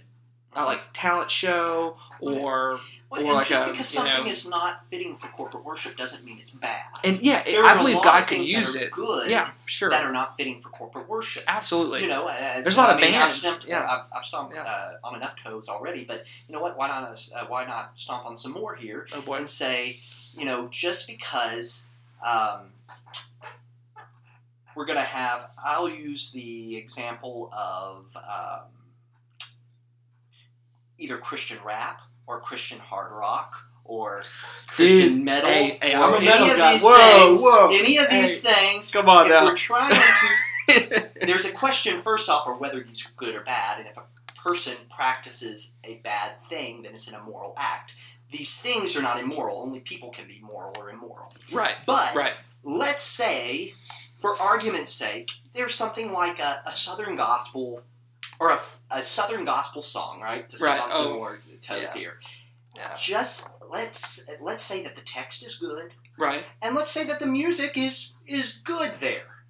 [SPEAKER 1] uh, like talent show or
[SPEAKER 2] Well,
[SPEAKER 1] or like
[SPEAKER 2] just
[SPEAKER 1] a,
[SPEAKER 2] because
[SPEAKER 1] you know-
[SPEAKER 2] something is not fitting for corporate worship doesn't mean it's bad.
[SPEAKER 1] and yeah, it- I believe
[SPEAKER 2] lot
[SPEAKER 1] God
[SPEAKER 2] of
[SPEAKER 1] can use it.
[SPEAKER 2] Good.
[SPEAKER 1] Yeah, sure,
[SPEAKER 2] That are not fitting for corporate worship.
[SPEAKER 1] absolutely.
[SPEAKER 2] You know, as,
[SPEAKER 1] There's a lot
[SPEAKER 2] I
[SPEAKER 1] of
[SPEAKER 2] mean,
[SPEAKER 1] bands,
[SPEAKER 2] I've stomped,
[SPEAKER 1] yeah.
[SPEAKER 2] I've, I've stomped
[SPEAKER 1] Yeah.
[SPEAKER 2] uh, on enough toes already, but you know what? Why not? Uh, why not stomp on some more here
[SPEAKER 1] oh boy.
[SPEAKER 2] and say, you know, just because um, we're going to have, I'll use the example of um, either Christian rap or Christian hard rock or Christian
[SPEAKER 1] Dude,
[SPEAKER 2] metal.
[SPEAKER 1] hey, hey,
[SPEAKER 2] or
[SPEAKER 1] I'm a
[SPEAKER 2] any
[SPEAKER 1] metal guy.
[SPEAKER 2] these
[SPEAKER 1] Whoa,
[SPEAKER 2] things,
[SPEAKER 1] whoa.
[SPEAKER 2] Any of
[SPEAKER 1] Hey,
[SPEAKER 2] things.
[SPEAKER 1] Come on
[SPEAKER 2] if
[SPEAKER 1] now.
[SPEAKER 2] we're trying to there's a question first off of whether these are good or bad, and if a person practices a bad thing, then it's an immoral act. These things are not immoral. Only people can be moral or immoral.
[SPEAKER 1] right.
[SPEAKER 2] But
[SPEAKER 1] Right.
[SPEAKER 2] let's say, for argument's sake, there's something like a, a Southern gospel or a, a Southern gospel song, right? To
[SPEAKER 1] Right.
[SPEAKER 2] on some
[SPEAKER 1] Oh,
[SPEAKER 2] toes
[SPEAKER 1] yeah.
[SPEAKER 2] here.
[SPEAKER 1] Yeah.
[SPEAKER 2] Just let's let's say that the text is good,
[SPEAKER 1] Right.
[SPEAKER 2] and let's say that the music is is good there.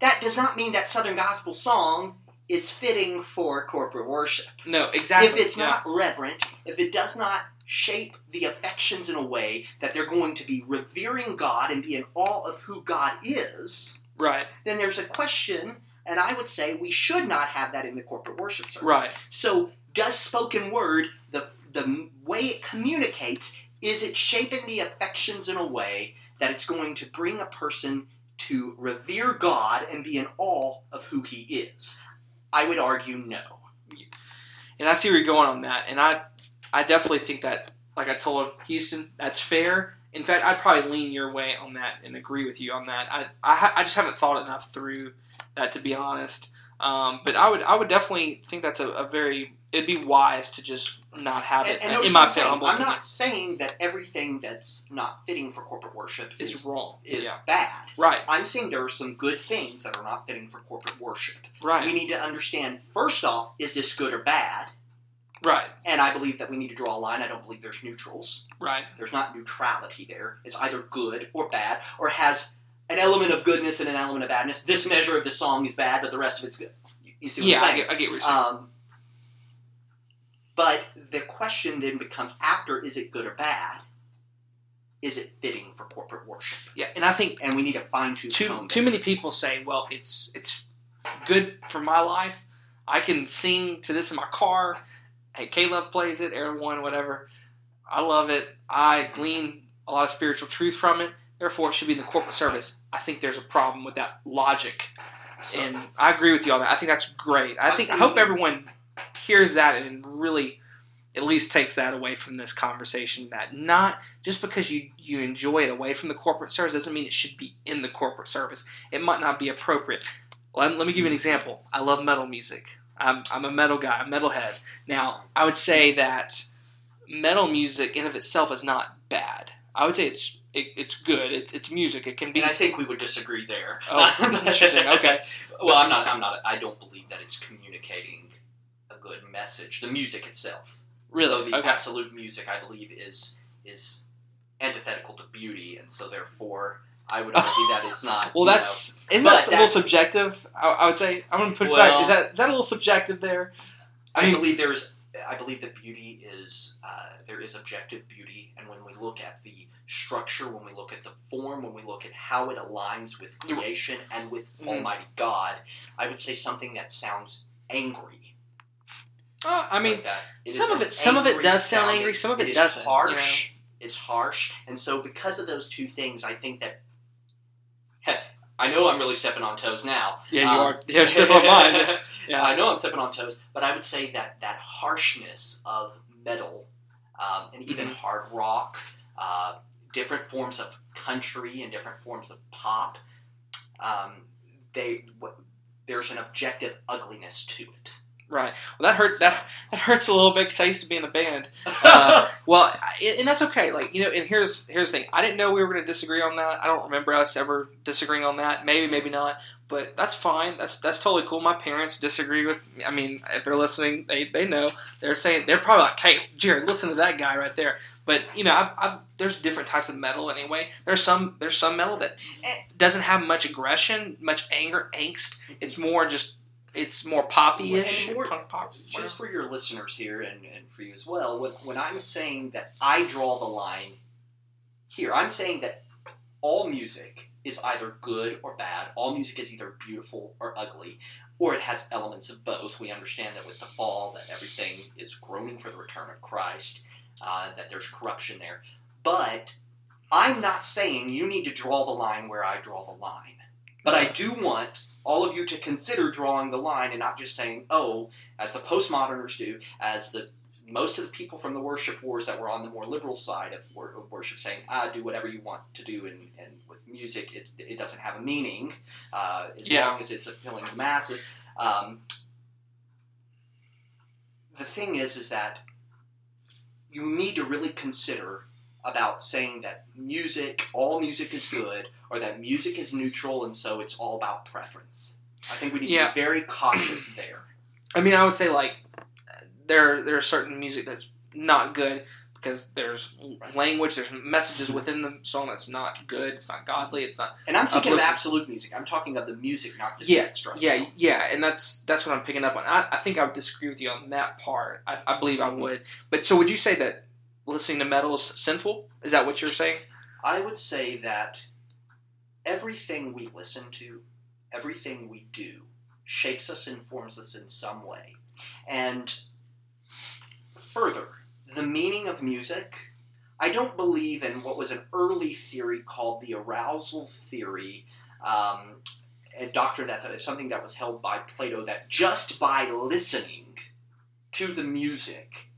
[SPEAKER 2] That does not mean that Southern gospel song is fitting for corporate worship.
[SPEAKER 1] No. Exactly.
[SPEAKER 2] If it's
[SPEAKER 1] yeah.
[SPEAKER 2] not reverent, if it does not shape the affections in a way that they're going to be revering God and be in awe of who God is,
[SPEAKER 1] right.
[SPEAKER 2] then there's a question, and I would say we should not have that in the corporate worship service.
[SPEAKER 1] Right.
[SPEAKER 2] So, does spoken word, the, the way it communicates, is it shaping the affections in a way that it's going to bring a person to revere God and be in awe of who He is? I would argue no.
[SPEAKER 1] And I see where you're going on that, and I, I definitely think that, like I told Houston, that's fair. In fact, I'd probably lean your way on that and agree with you on that. I, I, I just haven't thought enough through that to be honest. Um, but I would, I would definitely think that's a, a very, it'd be wise to just not have it.
[SPEAKER 2] And, and
[SPEAKER 1] in my
[SPEAKER 2] I'm, saying.
[SPEAKER 1] humble
[SPEAKER 2] I'm
[SPEAKER 1] opinion,
[SPEAKER 2] not saying that everything that's not fitting for corporate worship
[SPEAKER 1] is
[SPEAKER 2] is,
[SPEAKER 1] wrong.
[SPEAKER 2] is
[SPEAKER 1] yeah.
[SPEAKER 2] bad.
[SPEAKER 1] Right.
[SPEAKER 2] I'm saying there are some good things that are not fitting for corporate worship.
[SPEAKER 1] Right.
[SPEAKER 2] We need to understand, first off, is this good or bad?
[SPEAKER 1] right.
[SPEAKER 2] And I believe that we need to draw a line. I don't believe there's neutrals.
[SPEAKER 1] Right.
[SPEAKER 2] There's not neutrality there. It's either good or bad, or has an element of goodness and an element of badness. This measure of the song is bad, but the rest of it's good. You, see what
[SPEAKER 1] Yeah.
[SPEAKER 2] I'm
[SPEAKER 1] I
[SPEAKER 2] saying?
[SPEAKER 1] get, I get what you're saying.
[SPEAKER 2] Um, but the question then becomes after is it good or bad? Is it fitting for corporate worship?
[SPEAKER 1] yeah. And I think
[SPEAKER 2] And we need to fine tune
[SPEAKER 1] too too many people say, "Well, it's it's good for my life. I can sing to this in my car. Hey, Caleb plays it, Aaron one, whatever. I love it. I glean a lot of spiritual truth from it. Therefore, it should be in the corporate service. I think there's a problem with that logic,
[SPEAKER 2] So,
[SPEAKER 1] and I agree with you on that. I think that's great. I think I hope everyone hears that and really at least takes that away from this conversation that not just because you you enjoy it away from the corporate service doesn't mean it should be in the corporate service it might not be appropriate let, let me give you an example i love metal music I'm, I'm a metal guy a metalhead now i would say that metal music in of itself is not bad i would say it's it, it's good it's it's music it can be
[SPEAKER 2] and I think we would disagree there.
[SPEAKER 1] Oh, interesting. Okay.
[SPEAKER 2] Well, I'm not. I'm not. I don't believe that it's communicating good message. The music itself.
[SPEAKER 1] really
[SPEAKER 2] So the
[SPEAKER 1] okay
[SPEAKER 2] absolute music, I believe, is is antithetical to beauty, and so therefore, I would argue that it's not.
[SPEAKER 1] well that's isn't that a little subjective I, I would say i'm gonna put it
[SPEAKER 2] Well-
[SPEAKER 1] back is that is that a little subjective there
[SPEAKER 2] I,
[SPEAKER 1] I mean-
[SPEAKER 2] believe there is. I believe that beauty is uh, there is objective beauty, and when we look at the structure, when we look at the form, when we look at how it aligns with creation and with
[SPEAKER 1] Mhm.
[SPEAKER 2] Almighty God, I would say something that sounds angry.
[SPEAKER 1] Uh, i mean
[SPEAKER 2] like
[SPEAKER 1] some of it- some of it does sound
[SPEAKER 2] sounding-
[SPEAKER 1] angry, some of it doesn't, you
[SPEAKER 2] Harsh. It's harsh, and so because of those two things, I think that. Heck, I know I'm really stepping on toes now.
[SPEAKER 1] Yeah, you
[SPEAKER 2] Um,
[SPEAKER 1] are. Yeah, step on mine. Yeah.
[SPEAKER 2] I know I'm stepping on toes, but I would say that that harshness of metal um, and even
[SPEAKER 1] Mhm.
[SPEAKER 2] hard rock, uh, different forms of country and different forms of pop, um, they w- there's an objective ugliness to it.
[SPEAKER 1] Right. Well, that hurts. That that hurts a little bit because I used to be in a band. Uh, well, and that's okay. Like you know, and here's here's the thing. I didn't know we were going to disagree on that. I don't remember us ever disagreeing on that. Maybe, maybe not. But that's fine. That's that's totally cool. My parents disagree with. I mean, if they're listening, they they know. They're saying they're probably like, "Hey, Jared, listen to that guy right there." But you know, I've, I've, there's different types of metal anyway. There's some there's some metal that eh, doesn't have much aggression, much anger, angst. It's more just it's more poppy-ish.
[SPEAKER 2] More-
[SPEAKER 1] punk pop.
[SPEAKER 2] Just for your listeners here and, and for you as well, when, when I'm saying that I draw the line here, I'm saying that all music is either good or bad. All music is either beautiful or ugly, or it has elements of both. We understand that with the fall, that everything is groaning for the return of Christ, uh, that there's corruption there. But I'm not saying you need to draw the line where I draw the line. But I do want all of you to consider drawing the line and not just saying, oh, as the postmoderners do, as the most of the people from the worship wars that were on the more liberal side of, wor- of worship saying, ah, do whatever you want to do, and, and with music, it's, it doesn't have a meaning uh, as
[SPEAKER 1] Yeah.
[SPEAKER 2] long as it's appealing to masses. Um, the thing is, is that you need to really consider about saying that music, all music is good, or that music is neutral, and so it's all about preference. I think we need
[SPEAKER 1] Yeah.
[SPEAKER 2] to be very cautious there.
[SPEAKER 1] I mean, I would say like there there are certain music that's not good because there's language, there's messages within the song that's not good. It's not godly. It's not.
[SPEAKER 2] And I'm speaking of absolute music. I'm talking of the music, not the
[SPEAKER 1] Yeah,
[SPEAKER 2] instrumental.
[SPEAKER 1] Yeah, yeah, and that's that's what I'm picking up on. I, I think I would disagree with you on that part. I, I believe I would. But so would you say that listening to metal is sinful? Is that what you're saying?
[SPEAKER 2] I would say that everything we listen to, everything we do, shapes us, informs us in some way. And further, the meaning of music, I don't believe in what was an early theory called the arousal theory. Um, a doctrine that is something that was held by Plato that just by listening to the music,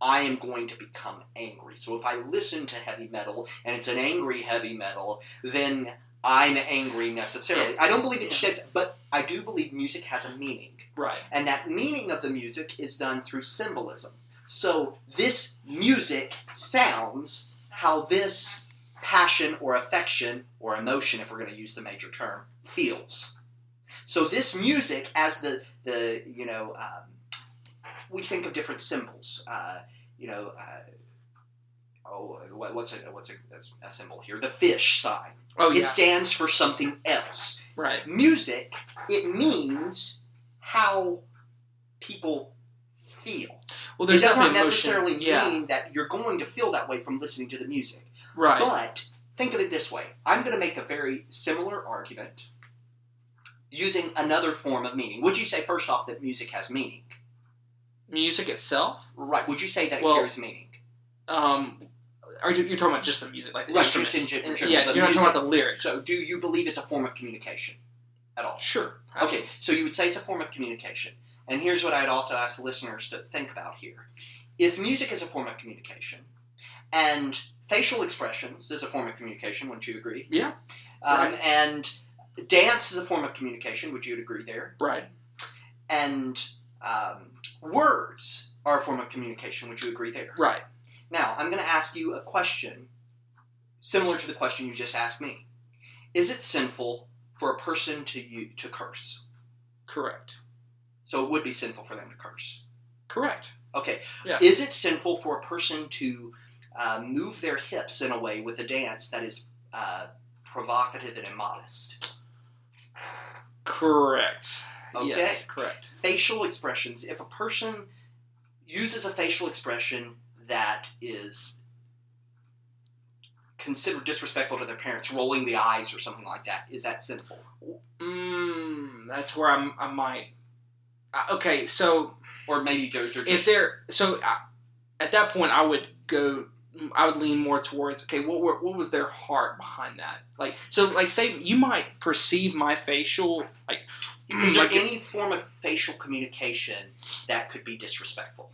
[SPEAKER 2] I am going to become angry. So if I listen to heavy metal and it's an angry heavy metal, then I'm angry necessarily. I don't believe it shapes, but I do believe music has a meaning.
[SPEAKER 1] Right.
[SPEAKER 2] And that meaning of the music is done through symbolism. So this music sounds how this passion or affection or emotion, if we're going to use the major term, feels. So this music, as the the you know, um, we think of different symbols. Uh, you know, uh, oh, what, what's a what's a, a symbol here? The fish sign.
[SPEAKER 1] Oh yeah.
[SPEAKER 2] It stands for something else
[SPEAKER 1] Right.
[SPEAKER 2] music, it means how people feel.
[SPEAKER 1] Well,
[SPEAKER 2] It does not
[SPEAKER 1] definitely emotion.
[SPEAKER 2] necessarily
[SPEAKER 1] Yeah.
[SPEAKER 2] mean that you're going to feel that way from listening to the music.
[SPEAKER 1] Right.
[SPEAKER 2] But think of it this way I'm going to make a very similar argument using another form of meaning. Would you say, first off, that music has meaning?
[SPEAKER 1] Music itself.
[SPEAKER 2] Right. Would you say that
[SPEAKER 1] Well,
[SPEAKER 2] it carries meaning?
[SPEAKER 1] Um, are you you're talking about just the music, like the
[SPEAKER 2] Right, just
[SPEAKER 1] instruments?
[SPEAKER 2] in gen-
[SPEAKER 1] And- yeah, you're not talking about the lyrics.
[SPEAKER 2] So, do you believe it's a form of communication at all?
[SPEAKER 1] sure.
[SPEAKER 2] Okay, so you would say it's a form of communication. And here's what I'd also ask the listeners to think about here. If music is a form of communication, and facial expressions is a form of communication, wouldn't you agree?
[SPEAKER 1] Yeah.
[SPEAKER 2] Um,
[SPEAKER 1] Right.
[SPEAKER 2] And dance is a form of communication, would you agree there?
[SPEAKER 1] Right.
[SPEAKER 2] And um, words are a form of communication, would you agree there?
[SPEAKER 1] Right.
[SPEAKER 2] Now, I'm going to ask you a question similar to the question you just asked me. Is it sinful for a person to u- to curse?
[SPEAKER 1] Correct.
[SPEAKER 2] So it would be sinful for them to curse.
[SPEAKER 1] Correct.
[SPEAKER 2] Okay.
[SPEAKER 1] Yeah.
[SPEAKER 2] Is it sinful for a person to uh, move their hips in a way with a dance that is uh, provocative and immodest?
[SPEAKER 1] Correct.
[SPEAKER 2] Okay.
[SPEAKER 1] Yes. Correct.
[SPEAKER 2] Facial expressions. If a person uses a facial expression that is considered disrespectful to their parents, rolling the eyes or something like that, is that sinful?
[SPEAKER 1] Mm, that's where I'm. I might. Uh, okay, so
[SPEAKER 2] Or maybe they're, they're
[SPEAKER 1] if
[SPEAKER 2] just
[SPEAKER 1] they're so uh, at that point, I would go I would lean more towards okay, what were, what was their heart behind that? Like so, like say you might perceive my facial like
[SPEAKER 2] Is there
[SPEAKER 1] like
[SPEAKER 2] any form of facial communication that could be disrespectful?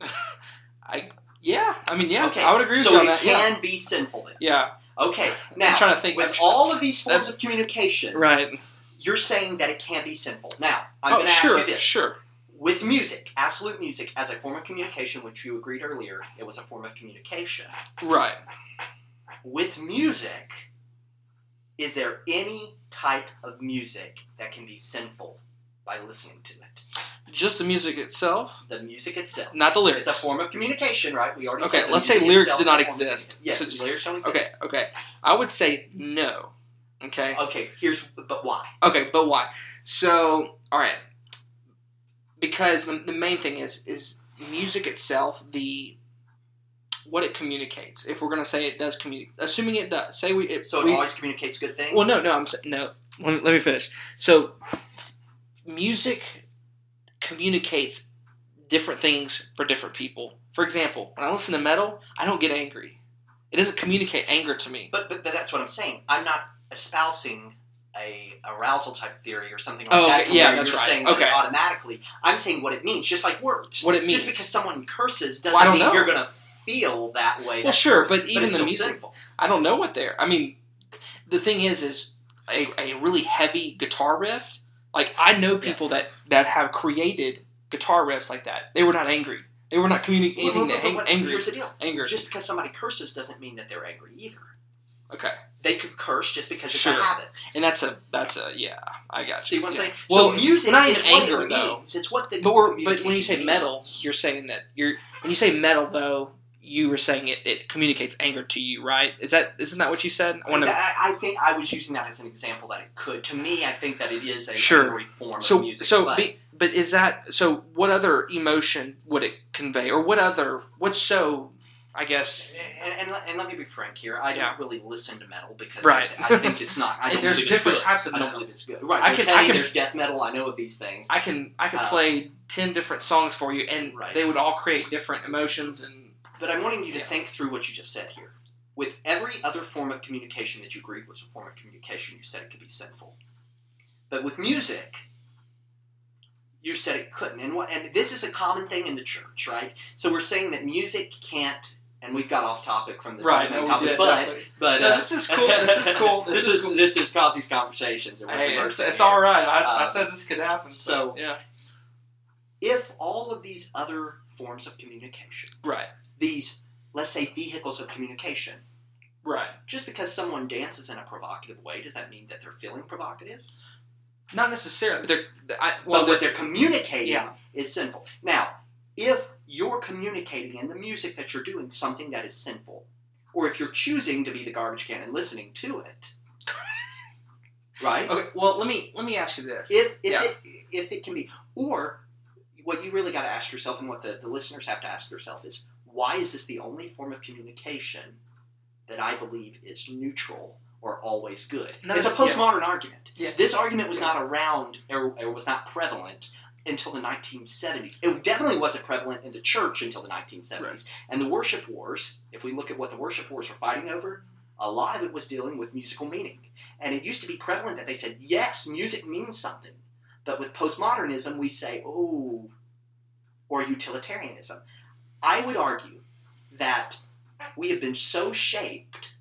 [SPEAKER 1] I yeah, I mean yeah,
[SPEAKER 2] okay,
[SPEAKER 1] I would agree with
[SPEAKER 2] so
[SPEAKER 1] you on
[SPEAKER 2] it
[SPEAKER 1] that. Yeah,
[SPEAKER 2] can be sinful then.
[SPEAKER 1] yeah.
[SPEAKER 2] Okay, now
[SPEAKER 1] I'm trying to think.
[SPEAKER 2] with all of these forms of communication,
[SPEAKER 1] right.
[SPEAKER 2] you're saying that it can be sinful. Now, I'm
[SPEAKER 1] oh
[SPEAKER 2] going to
[SPEAKER 1] sure,
[SPEAKER 2] ask you this:
[SPEAKER 1] sure.
[SPEAKER 2] With music, absolute music as a form of communication, which you agreed earlier, it was a form of communication.
[SPEAKER 1] Right.
[SPEAKER 2] With music, is there any type of music that can be sinful by listening to it?
[SPEAKER 1] Just the music itself,
[SPEAKER 2] The music itself.
[SPEAKER 1] not the lyrics.
[SPEAKER 2] It's a form of communication, right? We already
[SPEAKER 1] Okay, let's say lyrics did not
[SPEAKER 2] is a form of
[SPEAKER 1] exist.
[SPEAKER 2] Yes,
[SPEAKER 1] So just-
[SPEAKER 2] lyrics don't exist.
[SPEAKER 1] Okay, okay. I would say no. Okay.
[SPEAKER 2] Okay, here's but why?
[SPEAKER 1] Okay, but why? So, all right. Because the, the main thing is is music itself, the what it communicates. If we're gonna say it does communicate, assuming it does, say we. It,
[SPEAKER 2] So it
[SPEAKER 1] we,
[SPEAKER 2] always communicates good things.
[SPEAKER 1] Well, no, no. I'm no. Let me, let me finish. So, music communicates different things for different people. For example, when I listen to metal, I don't get angry. It doesn't communicate anger to me.
[SPEAKER 2] But, but but that's what I'm saying. I'm not espousing a arousal type theory or something like
[SPEAKER 1] Oh,
[SPEAKER 2] that.
[SPEAKER 1] okay,
[SPEAKER 2] to
[SPEAKER 1] yeah, that's
[SPEAKER 2] you're
[SPEAKER 1] right.
[SPEAKER 2] Saying that
[SPEAKER 1] Okay.
[SPEAKER 2] automatically, I'm saying what it means, just like words.
[SPEAKER 1] What it means.
[SPEAKER 2] Just because someone curses doesn't
[SPEAKER 1] Well, I don't
[SPEAKER 2] mean
[SPEAKER 1] know.
[SPEAKER 2] you're going to feel that way.
[SPEAKER 1] Well,
[SPEAKER 2] that
[SPEAKER 1] sure,
[SPEAKER 2] curse,
[SPEAKER 1] but even
[SPEAKER 2] it's
[SPEAKER 1] the music-
[SPEAKER 2] sinful.
[SPEAKER 1] I don't know what they're. I mean, the thing is, is a, a really heavy guitar riff. Like I know people that that have created guitar riffs like that. They were not angry. They were not communicating
[SPEAKER 2] Well, well,
[SPEAKER 1] that
[SPEAKER 2] but
[SPEAKER 1] hang-
[SPEAKER 2] what-
[SPEAKER 1] angry.
[SPEAKER 2] Here's the deal.
[SPEAKER 1] Anger.
[SPEAKER 2] Just because somebody curses doesn't mean that they're angry either.
[SPEAKER 1] Okay,
[SPEAKER 2] They could curse just because it's
[SPEAKER 1] Sure.
[SPEAKER 2] a habit.
[SPEAKER 1] and that's a that's a yeah. I got you.
[SPEAKER 2] See what I'm
[SPEAKER 1] Yeah.
[SPEAKER 2] saying?
[SPEAKER 1] Well,
[SPEAKER 2] so music
[SPEAKER 1] not
[SPEAKER 2] is
[SPEAKER 1] even anger,
[SPEAKER 2] it
[SPEAKER 1] though.
[SPEAKER 2] means. It's what the
[SPEAKER 1] But we're, but when you say metal, you're saying that you're when you say metal though, you were saying it, it communicates anger to you, right? Is that isn't that what you said? I want to.
[SPEAKER 2] I, I think I was using that as an example that it could. To me, I think that it is a
[SPEAKER 1] Sure.
[SPEAKER 2] form
[SPEAKER 1] So
[SPEAKER 2] of music.
[SPEAKER 1] so
[SPEAKER 2] but
[SPEAKER 1] be, but is that so? What other emotion would it convey, or what other what's so? I guess
[SPEAKER 2] and, and, let- and let me be frank here. I
[SPEAKER 1] Yeah.
[SPEAKER 2] don't really listen to metal because
[SPEAKER 1] Right.
[SPEAKER 2] I, I think it's not. I don't
[SPEAKER 1] there's different types of
[SPEAKER 2] I don't believe it's good. Right.
[SPEAKER 1] I can- I can-
[SPEAKER 2] there's death metal. I know of these things.
[SPEAKER 1] I can I can
[SPEAKER 2] Uh,
[SPEAKER 1] play ten different songs for you, and
[SPEAKER 2] Right.
[SPEAKER 1] they would all create different emotions and
[SPEAKER 2] But I'm wanting you to
[SPEAKER 1] Yeah.
[SPEAKER 2] think through what you just said here. With every other form of communication that you agreed was a form of communication, you said it could be sinful. But with music, you said it couldn't. And what and this is a common thing in the church, right? So we're saying that music can't and we've got off topic from the
[SPEAKER 1] right.
[SPEAKER 2] main
[SPEAKER 1] No,
[SPEAKER 2] topic,
[SPEAKER 1] did,
[SPEAKER 2] but
[SPEAKER 1] definitely.
[SPEAKER 2] but
[SPEAKER 1] No,
[SPEAKER 2] uh,
[SPEAKER 1] this is cool. This is cool.
[SPEAKER 2] This,
[SPEAKER 1] This is
[SPEAKER 2] is
[SPEAKER 1] cool.
[SPEAKER 2] this is cause these conversations. And
[SPEAKER 1] Hey, it's, it's all right. I, I
[SPEAKER 2] Uh,
[SPEAKER 1] said this could happen. So,
[SPEAKER 2] so-
[SPEAKER 1] yeah,
[SPEAKER 2] If all of these other forms of communication,
[SPEAKER 1] right,
[SPEAKER 2] these let's say vehicles of communication,
[SPEAKER 1] right.
[SPEAKER 2] just because someone dances in a provocative way, does that mean that they're feeling provocative?
[SPEAKER 1] Not necessarily. But they're I,
[SPEAKER 2] Well,
[SPEAKER 1] well,
[SPEAKER 2] what they're communicating
[SPEAKER 1] yeah.
[SPEAKER 2] is sinful. Now, if you're communicating in the music that you're doing something that is sinful, or if you're choosing to be the garbage can and listening to it, right?
[SPEAKER 1] Okay. Well, let me let me ask you this.
[SPEAKER 2] If if
[SPEAKER 1] Yeah.
[SPEAKER 2] it if it can be, or what you really got to ask yourself, and what the, the listeners have to ask themselves is, why is this the only form of communication that I believe is neutral or always good? It's a
[SPEAKER 1] that's- yeah.
[SPEAKER 2] postmodern argument.
[SPEAKER 1] Yeah.
[SPEAKER 2] This argument was not around or, or was not prevalent until the 1970s. It definitely wasn't prevalent in the church until the 1970s.
[SPEAKER 1] Right.
[SPEAKER 2] And the worship wars, if we look at what the worship wars were fighting over, a lot of it was dealing with musical meaning. And it used to be prevalent that they said, yes, music means something. But with postmodernism, we say, oh, or utilitarianism. I would argue that we have been so shaped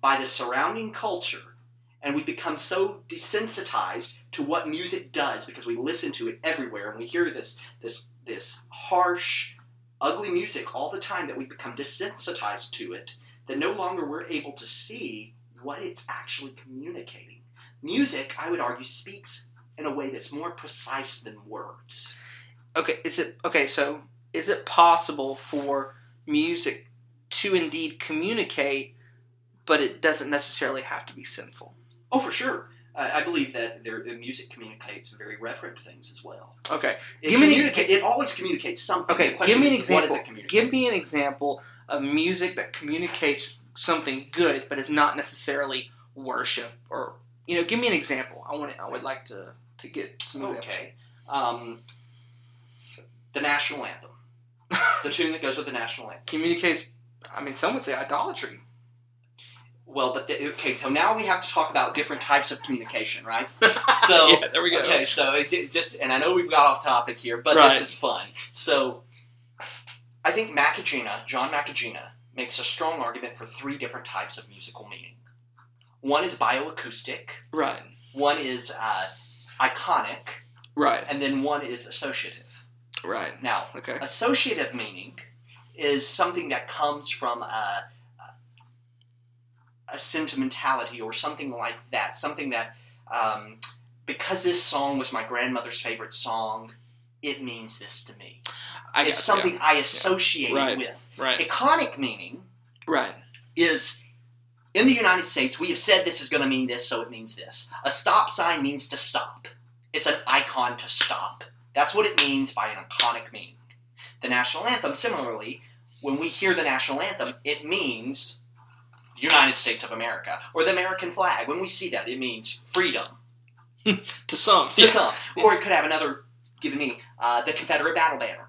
[SPEAKER 2] by the surrounding culture and we become so desensitized to what music does because we listen to it everywhere and we hear this this this harsh ugly music all the time that we become desensitized to it that no longer we're able to see what it's actually communicating music i would argue speaks in a way that's more precise than words
[SPEAKER 1] okay, is it okay? So, is it possible for music to indeed communicate, but it doesn't necessarily have to be sinful?
[SPEAKER 2] Oh for sure I I believe that there, the music communicates very reverent things as well.
[SPEAKER 1] Okay.
[SPEAKER 2] It,
[SPEAKER 1] Give me an-
[SPEAKER 2] it always communicates something.
[SPEAKER 1] Okay, give me an
[SPEAKER 2] is, What does
[SPEAKER 1] example. Give me an example of music that communicates something good, but is not necessarily worship, or you know, give me an example. I want. I would like to to get some examples.
[SPEAKER 2] Okay. Um, the national anthem. the tune that goes with the national anthem.
[SPEAKER 1] communicates. I mean, some would say idolatry.
[SPEAKER 2] Well, but the, okay, so now we have to talk about different types of communication, right? So
[SPEAKER 1] yeah, there we go.
[SPEAKER 2] Okay, so it ju- just and I know we've got off topic here, but
[SPEAKER 1] Right.
[SPEAKER 2] this is fun. So I think Macagina, John Macagina, makes a strong argument for three different types of musical meaning. One is bioacoustic,
[SPEAKER 1] Right.
[SPEAKER 2] one is uh, iconic,
[SPEAKER 1] Right.
[SPEAKER 2] and then one is associative.
[SPEAKER 1] Right.
[SPEAKER 2] Now,
[SPEAKER 1] Okay.
[SPEAKER 2] associative meaning is something that comes from a, a sentimentality or something like that. Something that, um, because this song was my grandmother's favorite song, it means this to me.
[SPEAKER 1] I
[SPEAKER 2] it's
[SPEAKER 1] guess,
[SPEAKER 2] something I associate
[SPEAKER 1] Right.
[SPEAKER 2] with.
[SPEAKER 1] Yeah. Right.
[SPEAKER 2] Iconic meaning
[SPEAKER 1] Right.
[SPEAKER 2] is in the United States, we have said this is going to mean this, so it means this. A stop sign means to stop. It's an icon to stop. That's what it means by an iconic meaning. The national anthem, similarly, when we hear the national anthem, it means United States of America or the American flag. When we see that, it means freedom
[SPEAKER 1] To some.
[SPEAKER 2] to some. Or it could have another given meaning, uh, the Confederate battle banner.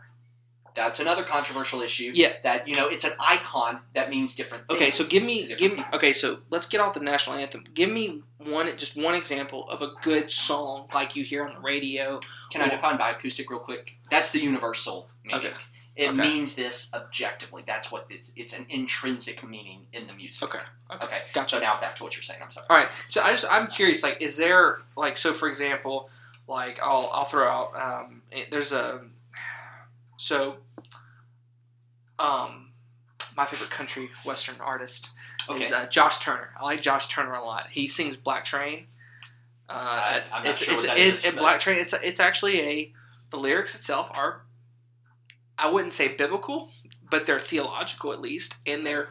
[SPEAKER 2] That's another controversial issue.
[SPEAKER 1] Yeah.
[SPEAKER 2] That you know, it's an icon that means different things.
[SPEAKER 1] Okay, so give me, give me. Okay, so let's get off the national anthem. Give me one, just one example of a good song like you hear on the radio.
[SPEAKER 2] Can I define bioacoustic real quick? That's the universal meaning.
[SPEAKER 1] Okay.
[SPEAKER 2] It
[SPEAKER 1] Okay.
[SPEAKER 2] means this objectively. That's what it's. It's an intrinsic meaning in the music.
[SPEAKER 1] Okay. Okay.
[SPEAKER 2] Okay.
[SPEAKER 1] Gotcha.
[SPEAKER 2] So now back to what you're saying. I'm sorry.
[SPEAKER 1] All right. So I just, I'm curious. Like, is there like, so for example, like I'll, I'll throw out. Um, there's a, so, um, my favorite country western artist
[SPEAKER 2] Okay.
[SPEAKER 1] is uh, Josh Turner. I like Josh Turner a lot. He sings Black Train. Uh,
[SPEAKER 2] not
[SPEAKER 1] it's,
[SPEAKER 2] sure
[SPEAKER 1] it's, it's,
[SPEAKER 2] is,
[SPEAKER 1] it- Black Train. It's it's actually a the lyrics itself are I wouldn't say biblical, but they're theological at least, and they're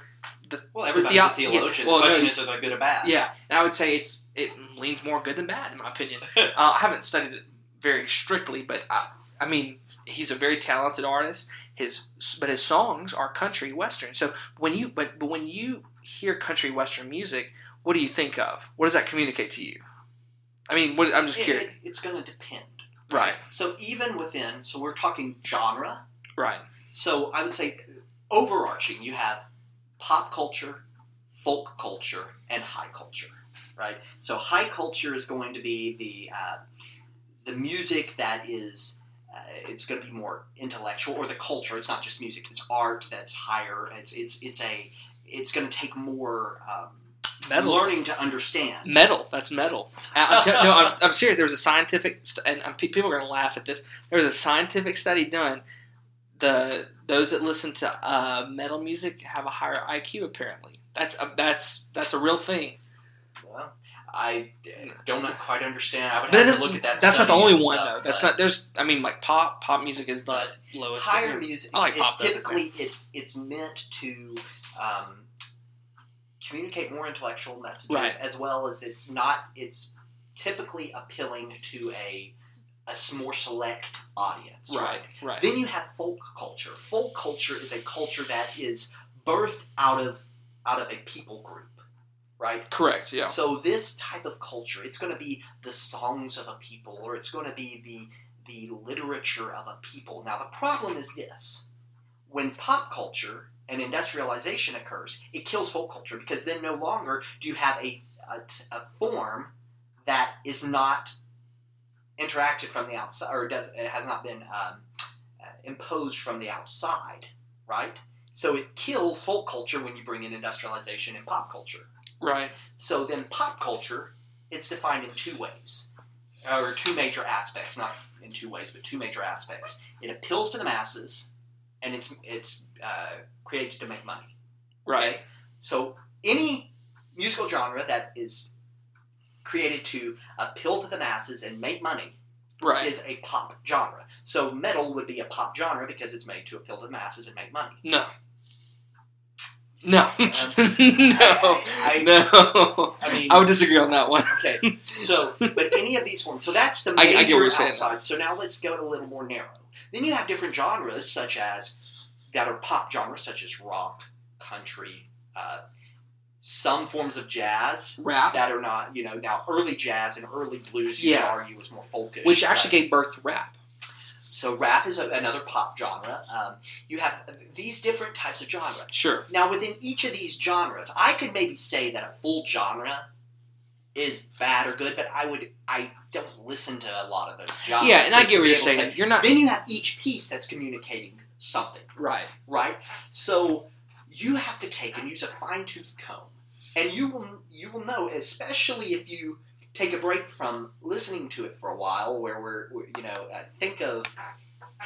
[SPEAKER 1] the
[SPEAKER 2] well,
[SPEAKER 1] the
[SPEAKER 2] everybody's
[SPEAKER 1] theo-
[SPEAKER 2] a theologian.
[SPEAKER 1] yeah, well,
[SPEAKER 2] the question
[SPEAKER 1] no,
[SPEAKER 2] is, are they good or bad?
[SPEAKER 1] yeah, and I would say it's it leans more good than bad in my opinion. uh, I haven't studied it very strictly, but I, I mean he's a very talented artist. His but his songs are country western. So when you but but when you hear country western music, what do you think of? What does that communicate to you? I mean, what, I'm just
[SPEAKER 2] It-
[SPEAKER 1] curious.
[SPEAKER 2] it- it's going to depend.
[SPEAKER 1] Right,
[SPEAKER 2] So even within, so we're talking genre.
[SPEAKER 1] Right,
[SPEAKER 2] So I would say overarching, you have pop culture, folk culture, and high culture, right? So high culture is going to be the uh, the music that is. Uh, it's going to be more intellectual, or the culture. It's not just music; it's art that's higher. It's it's it's a. It's going to take more um,
[SPEAKER 1] metal.
[SPEAKER 2] learning to understand.
[SPEAKER 1] Metal. That's metal. I'm t- no, I'm, I'm serious. There was a scientific, st- and pe- people are going to laugh at this. There was a scientific study done. The those that listen to uh, metal music have a higher IQ. Apparently, that's a, that's that's a real thing.
[SPEAKER 2] Well, I don't quite understand. I would have to look at that.
[SPEAKER 1] That's not the only one
[SPEAKER 2] stuff,
[SPEAKER 1] though. That's not. There's. I mean, like pop. Pop music is the lowest.
[SPEAKER 2] higher music.
[SPEAKER 1] I like
[SPEAKER 2] it's
[SPEAKER 1] pop, though.
[SPEAKER 2] typically it's it's meant to um, communicate more intellectual messages,
[SPEAKER 1] Right.
[SPEAKER 2] as well as it's not. It's typically appealing to a a more select audience.
[SPEAKER 1] Right. Right.
[SPEAKER 2] Then you have folk culture. Folk culture is a culture that is birthed out of out of a people group, right?
[SPEAKER 1] Correct. Yeah.
[SPEAKER 2] So this type of culture, it's going to be the songs of a people, or it's going to be the the literature of a people. Now the problem is this: when pop culture and industrialization occurs, it kills folk culture because then no longer do you have a a, a form that is not interacted from the outside, or does it has not been um, uh, imposed from the outside, right? So it kills folk culture when you bring in industrialization and pop culture.
[SPEAKER 1] Right.
[SPEAKER 2] So then, pop culture, it's defined in two ways, or two major aspects. Not in two ways, but two major aspects. It appeals to the masses, and it's it's uh, created to make money.
[SPEAKER 1] Right.
[SPEAKER 2] Okay? So any musical genre that is created to appeal to the masses and make money
[SPEAKER 1] Right.
[SPEAKER 2] is a pop genre. So metal would be a pop genre because it's made to appeal to the masses and make money.
[SPEAKER 1] No. No. no.
[SPEAKER 2] I-
[SPEAKER 1] no.
[SPEAKER 2] I mean,
[SPEAKER 1] I would disagree on that one.
[SPEAKER 2] Okay, so but any of these forms, so that's the
[SPEAKER 1] I- I
[SPEAKER 2] major
[SPEAKER 1] get what you're saying.
[SPEAKER 2] outside. So now let's go a little more narrow. Then you have different genres, such as that are pop genres, such as rock, country, uh, some forms of jazz
[SPEAKER 1] Rap,
[SPEAKER 2] that are not, you know, now early jazz and early blues. You
[SPEAKER 1] Yeah.
[SPEAKER 2] could argue was more folkish,
[SPEAKER 1] which actually gave birth to rap.
[SPEAKER 2] So rap is a, another pop genre. Um, you have these different types of genre.
[SPEAKER 1] Sure.
[SPEAKER 2] Now, within each of these genres, I could maybe say that a full genre is bad or good, but I would I don't listen to a lot of those genres.
[SPEAKER 1] Yeah, and I get what you're saying.
[SPEAKER 2] say-
[SPEAKER 1] You're not
[SPEAKER 2] Then you have each piece that's communicating something,
[SPEAKER 1] right.
[SPEAKER 2] right? So you have to take and use a fine tooth comb, and you will you will know, especially if you take a break from listening to it for a while, where we're, we're you know uh, think of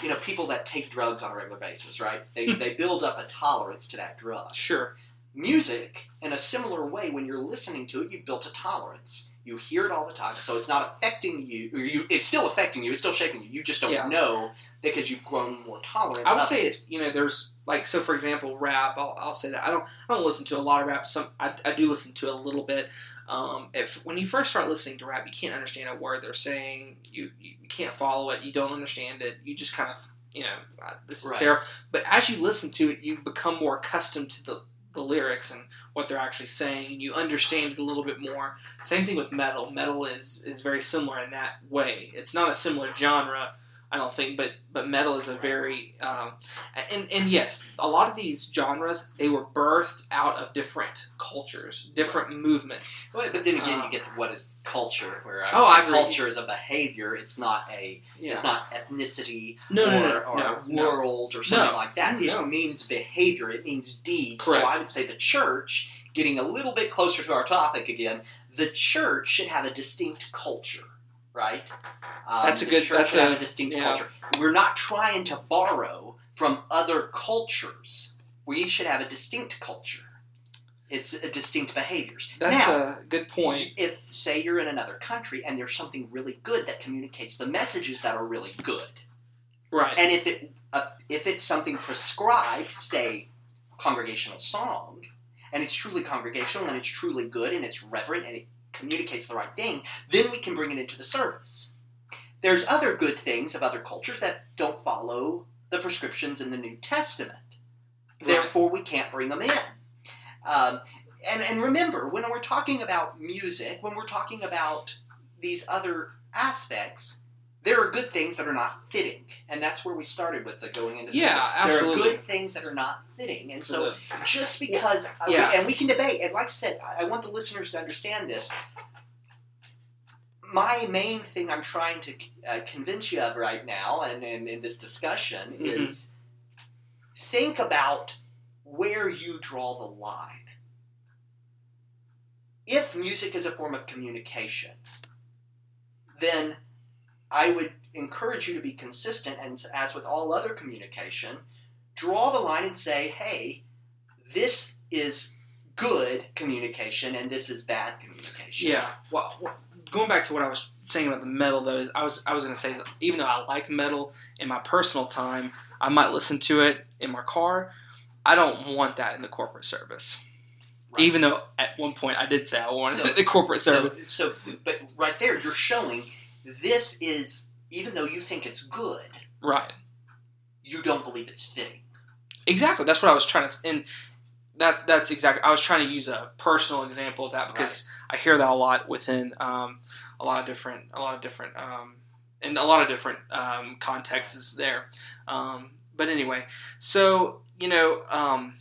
[SPEAKER 2] you know people that take drugs on a regular basis, right? They they build up a tolerance to that drug
[SPEAKER 1] Sure.
[SPEAKER 2] Music in a similar way when you're listening to it you've built a tolerance you hear it all the time so it's not affecting you you it's still affecting you it's still shaping you you just don't
[SPEAKER 1] Yeah.
[SPEAKER 2] know because you've grown more tolerant
[SPEAKER 1] I would say it. You know, there's like so. For example, rap. I'll, I'll say that I don't. I don't listen to a lot of rap. Some I, I do listen to a little bit. Um, if when you first start listening to rap, you can't understand a word they're saying. You you can't follow it. You don't understand it. You just kind of you know uh, this is
[SPEAKER 2] Right.
[SPEAKER 1] terrible. But as you listen to it, you become more accustomed to the the lyrics and what they're actually saying, and you understand it a little bit more. Same thing with metal. Metal is is very similar in that way. It's not a similar genre. I don't think, but but metal is a very um, and and yes, a lot of these genres they were birthed out of different cultures, different movements.
[SPEAKER 2] but, but then again
[SPEAKER 1] Uh,
[SPEAKER 2] you get to what is culture where I
[SPEAKER 1] Oh, I agree.
[SPEAKER 2] culture is a behavior it's not a
[SPEAKER 1] Yeah.
[SPEAKER 2] it's not ethnicity
[SPEAKER 1] No,
[SPEAKER 2] or,
[SPEAKER 1] no, no,
[SPEAKER 2] or
[SPEAKER 1] no, no.
[SPEAKER 2] world or something like that
[SPEAKER 1] No.
[SPEAKER 2] it means behavior it means deeds
[SPEAKER 1] Correct.
[SPEAKER 2] so I would say the church getting a little bit closer to our topic again the church should have a distinct culture right um,
[SPEAKER 1] That's a good- that's a-
[SPEAKER 2] a distinct
[SPEAKER 1] yeah.
[SPEAKER 2] culture we're not trying to borrow from other cultures we should have a distinct culture it's a distinct behaviors
[SPEAKER 1] That's
[SPEAKER 2] now,
[SPEAKER 1] a good point.
[SPEAKER 2] if say you're in another country and there's something really good that communicates the messages that are really good
[SPEAKER 1] Right.
[SPEAKER 2] and if it uh, if it's something prescribed, say congregational song, and it's truly congregational and it's truly good and it's reverent and it communicates the right thing, then we can bring it into the service. There's other good things of other cultures that don't follow the prescriptions in the New Testament.
[SPEAKER 1] Right.
[SPEAKER 2] Therefore, we can't bring them in. Um, and, and remember, when we're talking about music, when we're talking about these other aspects, there are good things that are not fitting, and that's where we started with the going into. the
[SPEAKER 1] Yeah, absolutely.
[SPEAKER 2] There are good things that are not fitting, and so just because, uh,
[SPEAKER 1] Yeah.
[SPEAKER 2] we, and we can debate, and like I said, I I want the listeners to understand this. My main thing I'm trying to uh, convince you of right now, and, in this discussion,
[SPEAKER 1] Mhm.
[SPEAKER 2] is think about where you draw the line. If music is a form of communication, then I would encourage you to be consistent, and as with all other communication, draw the line and say, hey, this is good communication and this is bad communication.
[SPEAKER 1] Yeah. Well, going back to what I was saying about the metal, though, is I was I was going to say, even though I like metal in my personal time, I might listen to it in my car. I don't want that in the corporate service.
[SPEAKER 2] Right.
[SPEAKER 1] Even though at one point I did say I wanted
[SPEAKER 2] So-
[SPEAKER 1] the corporate service.
[SPEAKER 2] So, so, but right there, you're showing this is, even though you think it's good,
[SPEAKER 1] right.
[SPEAKER 2] you don't believe it's fitting.
[SPEAKER 1] Exactly. That's what I was trying to. And that that's exactly. I was trying to use a personal example of that because I hear that a lot within um, a lot of different, a lot of different, um, in a lot of different um, contexts there. Um, but anyway, so you know, um,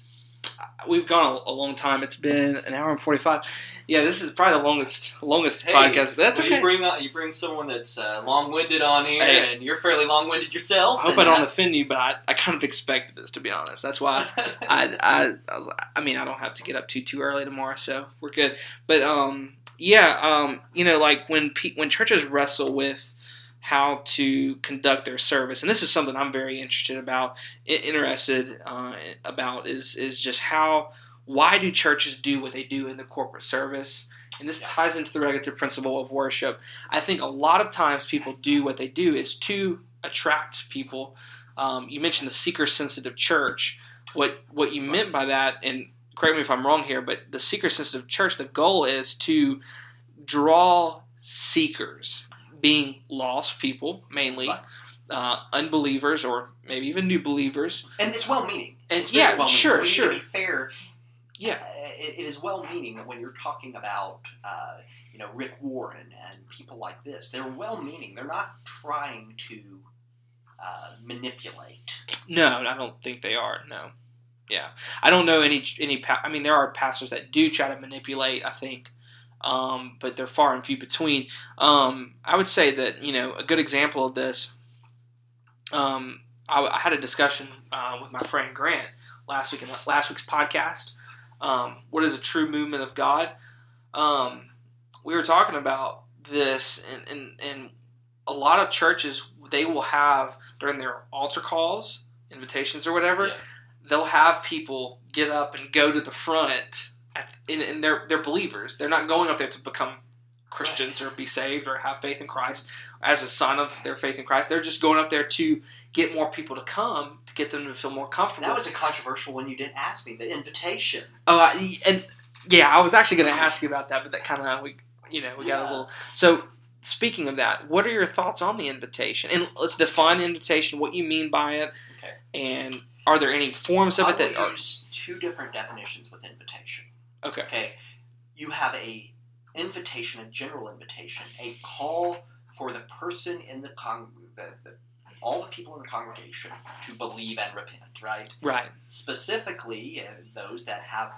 [SPEAKER 1] we've gone a, a long time. It's been an hour and forty five. Yeah, this is probably the longest longest
[SPEAKER 2] Hey,
[SPEAKER 1] podcast, that's
[SPEAKER 2] Well,
[SPEAKER 1] okay.
[SPEAKER 2] You bring on, you bring someone that's uh, long-winded on here,
[SPEAKER 1] Hey.
[SPEAKER 2] and you're fairly long-winded yourself.
[SPEAKER 1] I hope I don't
[SPEAKER 2] that-
[SPEAKER 1] offend you, but I, I kind of expected this to be honest. That's why I, I, I, was, I mean, I don't have to get up too too early tomorrow, so we're good. But um, yeah, um, you know, like when pe- when churches wrestle with how to conduct their service, and this is something I'm very interested about, interested uh, about is is just how why do churches do what they do in the corporate service. And this
[SPEAKER 2] Yeah.
[SPEAKER 1] ties into the regulative principle of worship. I think a lot of times people do what they do is to attract people. Um, you mentioned the seeker-sensitive church what what you meant by that, and correct me if I'm wrong here, but the seeker sensitive church, the goal is to draw seekers, being lost people mainly,
[SPEAKER 2] Right.
[SPEAKER 1] uh, unbelievers, or maybe even new believers.
[SPEAKER 2] and it's well-meaning.
[SPEAKER 1] And
[SPEAKER 2] It's
[SPEAKER 1] yeah,
[SPEAKER 2] well-meaning.
[SPEAKER 1] sure,
[SPEAKER 2] We
[SPEAKER 1] sure.
[SPEAKER 2] To be fair,
[SPEAKER 1] Yeah.
[SPEAKER 2] uh, it, it is well-meaning when you're talking about, uh, you know, Rick Warren and people like this. They're well-meaning. They're not trying to uh, manipulate.
[SPEAKER 1] No, I don't think they are. No, yeah, I don't know any any. Pa- I mean, there are pastors that do try to manipulate. I think, um, but they're far and few between. Um, I would say that you know a good example of this. Um, I, I had a discussion uh, with my friend Grant last week in last week's podcast. Um, what is a true movement of God? Um, we were talking about this, and, and, and a lot of churches they will have during their altar calls, invitations or whatever,
[SPEAKER 2] Yeah.
[SPEAKER 1] they'll have people get up and go to the front, at, and, and they're they're believers. They're not going up there to become Christians or be saved or have faith in Christ as a sign of their faith in Christ. They're just going up there to get more people to come to get them to feel more comfortable.
[SPEAKER 2] That was a controversial one you didn't ask me. The invitation.
[SPEAKER 1] Oh, I, and yeah, I was actually going to ask you about that, but that kind of we, you know, we got a little. So, speaking of that, what are your thoughts on the invitation? And let's define the invitation. What you mean by it,
[SPEAKER 2] Okay.
[SPEAKER 1] and are there any forms of
[SPEAKER 2] I
[SPEAKER 1] it that
[SPEAKER 2] will
[SPEAKER 1] are
[SPEAKER 2] use two different definitions with invitation.
[SPEAKER 1] Okay?
[SPEAKER 2] Okay, you have a invitation, a general invitation, a call for the person in the con, the, the, all the people in the congregation to believe and repent. Right.
[SPEAKER 1] Right,
[SPEAKER 2] Specifically, uh, those that have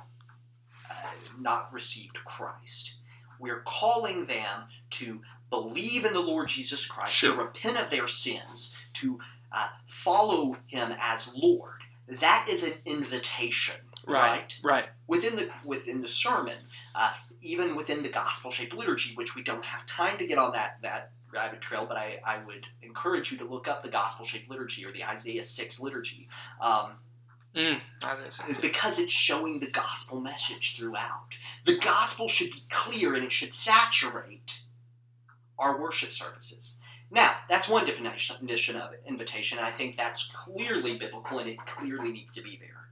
[SPEAKER 2] uh, not received Christ. We're calling them to believe in the Lord Jesus Christ,
[SPEAKER 1] Sure.
[SPEAKER 2] to repent of their sins, to uh, follow Him as Lord. That is an invitation,
[SPEAKER 1] right, right,
[SPEAKER 2] within the within the sermon, uh, even within the gospel shaped liturgy, which we don't have time to get on that that rabbit trail, but I, I would encourage you to look up the gospel shaped liturgy or the Isaiah six liturgy, um,
[SPEAKER 1] Mm, I was gonna say,
[SPEAKER 2] because it's showing the gospel message throughout. The gospel should be clear and it should saturate our worship services. Now, that's one definition of invitation, I think that's clearly biblical and it clearly needs to be there.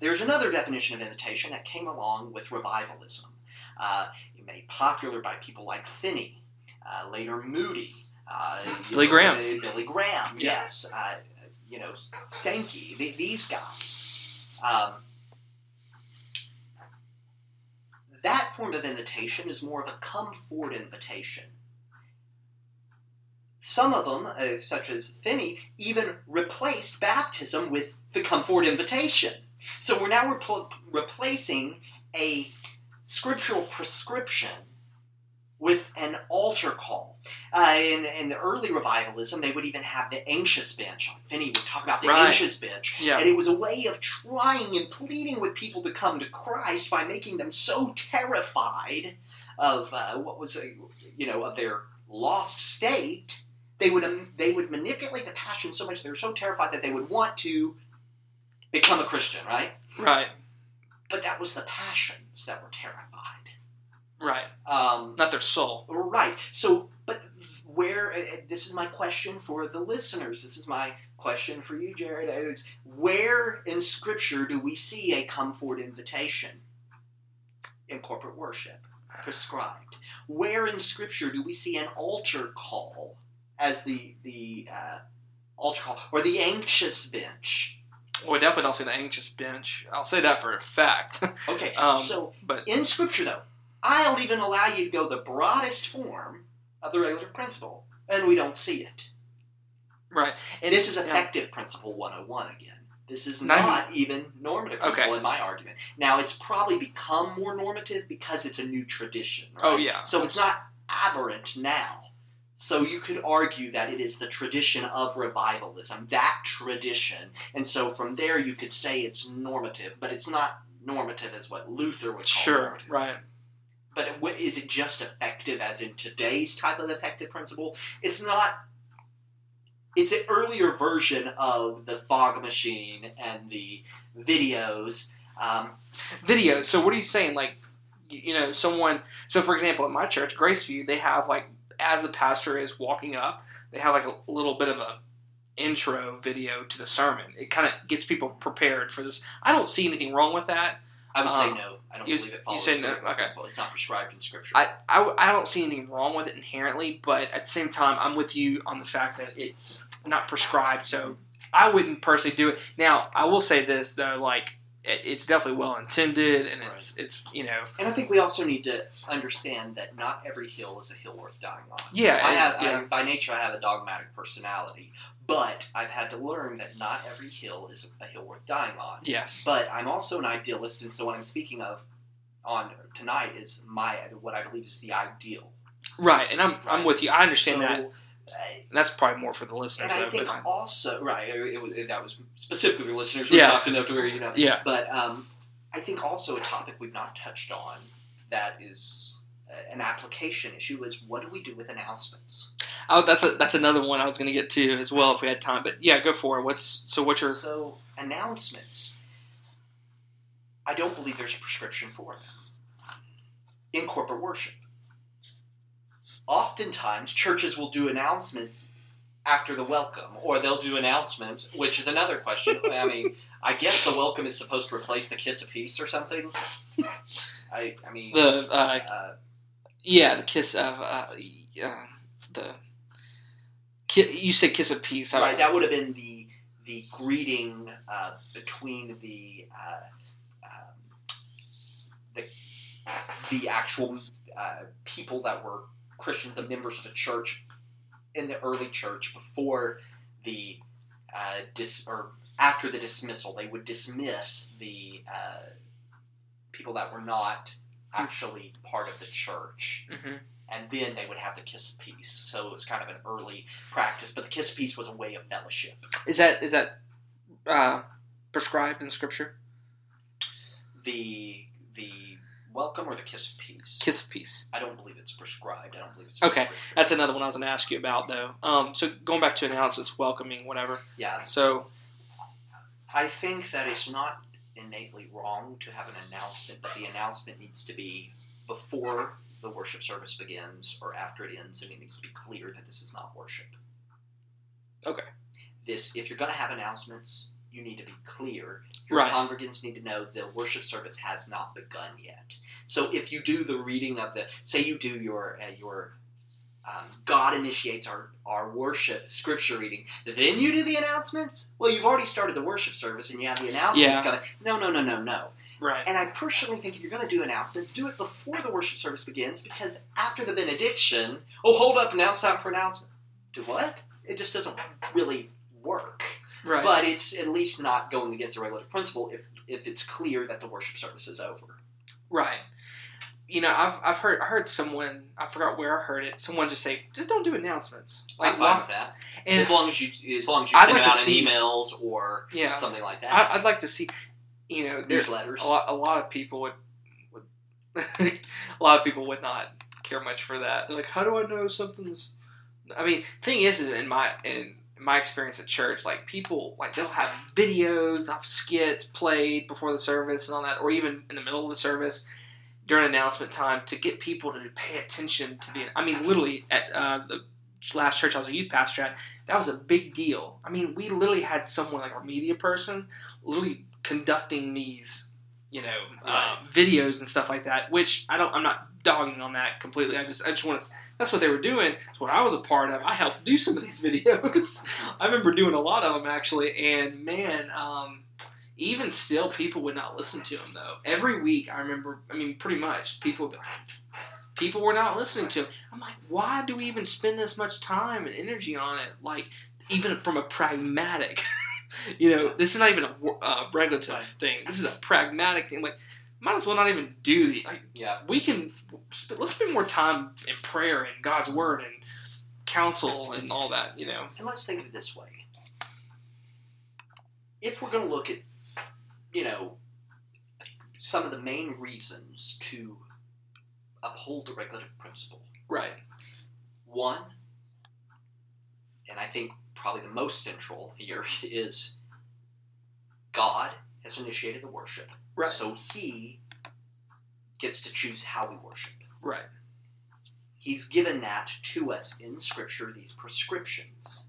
[SPEAKER 2] There's another definition of invitation that came along with revivalism, uh, made popular by people like Finney, uh, later Moody, uh,
[SPEAKER 1] Billy
[SPEAKER 2] know,
[SPEAKER 1] Graham.
[SPEAKER 2] uh, Billy Graham,
[SPEAKER 1] Yeah.
[SPEAKER 2] yes, uh, you know Sankey, th- these guys. Um, that form of invitation is more of a come forward invitation. Some of them, uh, such as Finney, even replaced baptism with the come forward invitation. So we're now repl- replacing a scriptural prescription with an altar call. Uh, in, in the early revivalism, they would even have the anxious bench. Finney would talk about the
[SPEAKER 1] Right.
[SPEAKER 2] anxious bench.
[SPEAKER 1] yeah,
[SPEAKER 2] And it was a way of trying and pleading with people to come to Christ by making them so terrified of uh, what was, a, you know, of their lost state. They would um, they would manipulate the passion so much they were so terrified that they would want to become a Christian, right?
[SPEAKER 1] right,
[SPEAKER 2] But that was the passions that were terrified.
[SPEAKER 1] right.
[SPEAKER 2] Um,
[SPEAKER 1] Not their soul.
[SPEAKER 2] Right. So, but where uh, uh, this is my question for the listeners. This is my question for you, Jared. Is where in Scripture do we see a come forward invitation in corporate worship prescribed? Where in Scripture do we see an altar call as the the uh, altar call or the anxious bench?
[SPEAKER 1] Well, we definitely don't see the anxious bench. I'll say that for a fact.
[SPEAKER 2] Okay.
[SPEAKER 1] Um,
[SPEAKER 2] so
[SPEAKER 1] but
[SPEAKER 2] in Scripture, though, I'll even allow you to go the broadest form of the regulative principle, and we don't see it.
[SPEAKER 1] right,
[SPEAKER 2] And this is
[SPEAKER 1] yeah.
[SPEAKER 2] effective principle 101 again. This is
[SPEAKER 1] Not
[SPEAKER 2] not, even normative
[SPEAKER 1] Okay.
[SPEAKER 2] principle in my argument. Now, it's probably become more normative because it's a new tradition. Right?
[SPEAKER 1] Oh yeah.
[SPEAKER 2] So it's not aberrant now. So you could argue that it is the tradition of revivalism, that tradition. And so from there you could say it's normative, but it's not normative as what Luther would call
[SPEAKER 1] Sure.
[SPEAKER 2] normative.
[SPEAKER 1] Right.
[SPEAKER 2] But it- is it just effective as in today's type of effective principle? It's not. It's an earlier version of the fog machine and the videos. Um,
[SPEAKER 1] Video. So what are you saying? Like, you know, someone. So for example, at my church, Graceview, they have like as the pastor is walking up, they have like a little bit of a intro video to the sermon. It kind of gets people prepared for this. I don't see anything wrong with that.
[SPEAKER 2] I would
[SPEAKER 1] Um,
[SPEAKER 2] say no. I don't
[SPEAKER 1] you
[SPEAKER 2] believe it
[SPEAKER 1] you say no, okay.
[SPEAKER 2] It's not prescribed in Scripture.
[SPEAKER 1] I, I, I don't see anything wrong with it inherently, but at the same time, I'm with you on the fact that it's not prescribed. So I wouldn't personally do it. Now, I will say this though, like it's definitely well intended, and it's it's you know
[SPEAKER 2] And I think we also need to understand that not every hill is a hill worth dying on.
[SPEAKER 1] yeah
[SPEAKER 2] I have,
[SPEAKER 1] yeah
[SPEAKER 2] I, by nature, I have a dogmatic personality, but I've had to learn that not every hill is a hill worth dying on.
[SPEAKER 1] yes
[SPEAKER 2] But I'm also an idealist, and so what I'm speaking of on tonight is my what I believe is the ideal.
[SPEAKER 1] right, and I'm I'm with you. I understand
[SPEAKER 2] So,
[SPEAKER 1] that. And that's probably more for the listeners.
[SPEAKER 2] and I
[SPEAKER 1] though,
[SPEAKER 2] think
[SPEAKER 1] but-
[SPEAKER 2] also right, it, it that was specifically for listeners. We
[SPEAKER 1] Yeah.
[SPEAKER 2] talked enough to where you know.
[SPEAKER 1] yeah,
[SPEAKER 2] But um, I think also a topic we've not touched on that is uh, an application issue is what do we do with announcements?
[SPEAKER 1] oh, that's a, that's another one I was going to get to as well if we had time. But yeah, go for it. What's so? What's your
[SPEAKER 2] So announcements, I don't believe there's a prescription for them in corporate worship. Oftentimes, churches will do announcements after the welcome, or they'll do announcements, which is another question. I mean, I guess the welcome is supposed to replace the kiss of peace or something. I, I mean,
[SPEAKER 1] the uh,
[SPEAKER 2] uh,
[SPEAKER 1] yeah the kiss of uh, uh, the ki- you said kiss of peace. I-
[SPEAKER 2] right, that would have been the the greeting uh, between the uh, um, the the actual uh, people that were Christians, the members of the church in the early church before the uh, dis or after the dismissal, they would dismiss the uh, people that were not actually part of the church
[SPEAKER 1] Mhm.
[SPEAKER 2] and then they would have the kiss of peace. So it was kind of an early practice, but the kiss of peace was a way of fellowship.
[SPEAKER 1] Is that is that uh, prescribed in Scripture?
[SPEAKER 2] The the welcome or the kiss of peace.
[SPEAKER 1] Kiss of peace.
[SPEAKER 2] I don't believe it's prescribed. I don't believe it's
[SPEAKER 1] Okay. That's another one I was going to ask you about though. Um, so going back to announcements, welcoming, whatever.
[SPEAKER 2] yeah.
[SPEAKER 1] So
[SPEAKER 2] I think that it's not innately wrong to have an announcement, but the announcement needs to be before the worship service begins or after it ends, and it needs to be clear that this is not worship.
[SPEAKER 1] Okay.
[SPEAKER 2] This, if you're going to have announcements, you need to be clear. Your
[SPEAKER 1] Right.
[SPEAKER 2] congregants need to know the worship service has not begun yet. So if you do the reading of the, say you do your uh, your um, God initiates our, our worship scripture reading. Then you do the announcements. Well, you've already started the worship service, and you have the announcements
[SPEAKER 1] Yeah.
[SPEAKER 2] coming. No, no, no, no, no.
[SPEAKER 1] right.
[SPEAKER 2] And I personally think if you're going to do announcements, do it before the worship service begins, because after the benediction, oh, hold up, announce time for announcement. Do what? It just doesn't really work.
[SPEAKER 1] Right.
[SPEAKER 2] But it's at least not going against the regulative principle if if it's clear that the worship service is over.
[SPEAKER 1] Right. You know, I've I've heard I heard someone I forgot where I heard it. Someone just say, just don't do announcements.
[SPEAKER 2] I'm fine with that.
[SPEAKER 1] and
[SPEAKER 2] as long as you as long as you
[SPEAKER 1] I'd
[SPEAKER 2] send
[SPEAKER 1] like
[SPEAKER 2] out
[SPEAKER 1] see-
[SPEAKER 2] emails or
[SPEAKER 1] yeah,
[SPEAKER 2] something like that.
[SPEAKER 1] I, I'd like to see. You know, there's
[SPEAKER 2] Newsletters.
[SPEAKER 1] a lot. A lot of people would. would a lot of people would not care much for that. They're like, how do I know something's? I mean, the thing is, is in my in my experience at church, like people like they'll have videos, they'll have skits played before the service and all that, or even in the middle of the service during announcement time to get people to pay attention to the. I mean, literally at uh, the last church I was a youth pastor at, that was a big deal. I mean, we literally had someone like our media person literally conducting these, you know, uh, videos and stuff like that. Which I don't. I'm not dogging on that completely. I just I just want to. That's what they were doing. That's what I was a part of. I helped do some of these videos. I remember doing a lot of them actually, and man, um, even still, people would not listen to them though. Every week, I remember. I mean, pretty much, people. would be like, People were not listening to him. I'm like, why do we even spend this much time and energy on it? Like, even from a pragmatic, you know, this is not even a uh, regulative
[SPEAKER 2] Right.
[SPEAKER 1] thing. This is a pragmatic thing. Like, might as well not even do the. Like,
[SPEAKER 2] yeah.
[SPEAKER 1] we can let's spend more time in prayer and God's word and counsel and all that. You know.
[SPEAKER 2] And let's think of it this way. If we're going to look at, you know, some of the main reasons to uphold the regulative principle,
[SPEAKER 1] Right.
[SPEAKER 2] one, and I think probably the most central here is God has initiated the worship.
[SPEAKER 1] Right.
[SPEAKER 2] So he gets to choose how we worship.
[SPEAKER 1] Right.
[SPEAKER 2] He's given that to us in Scripture, these prescriptions.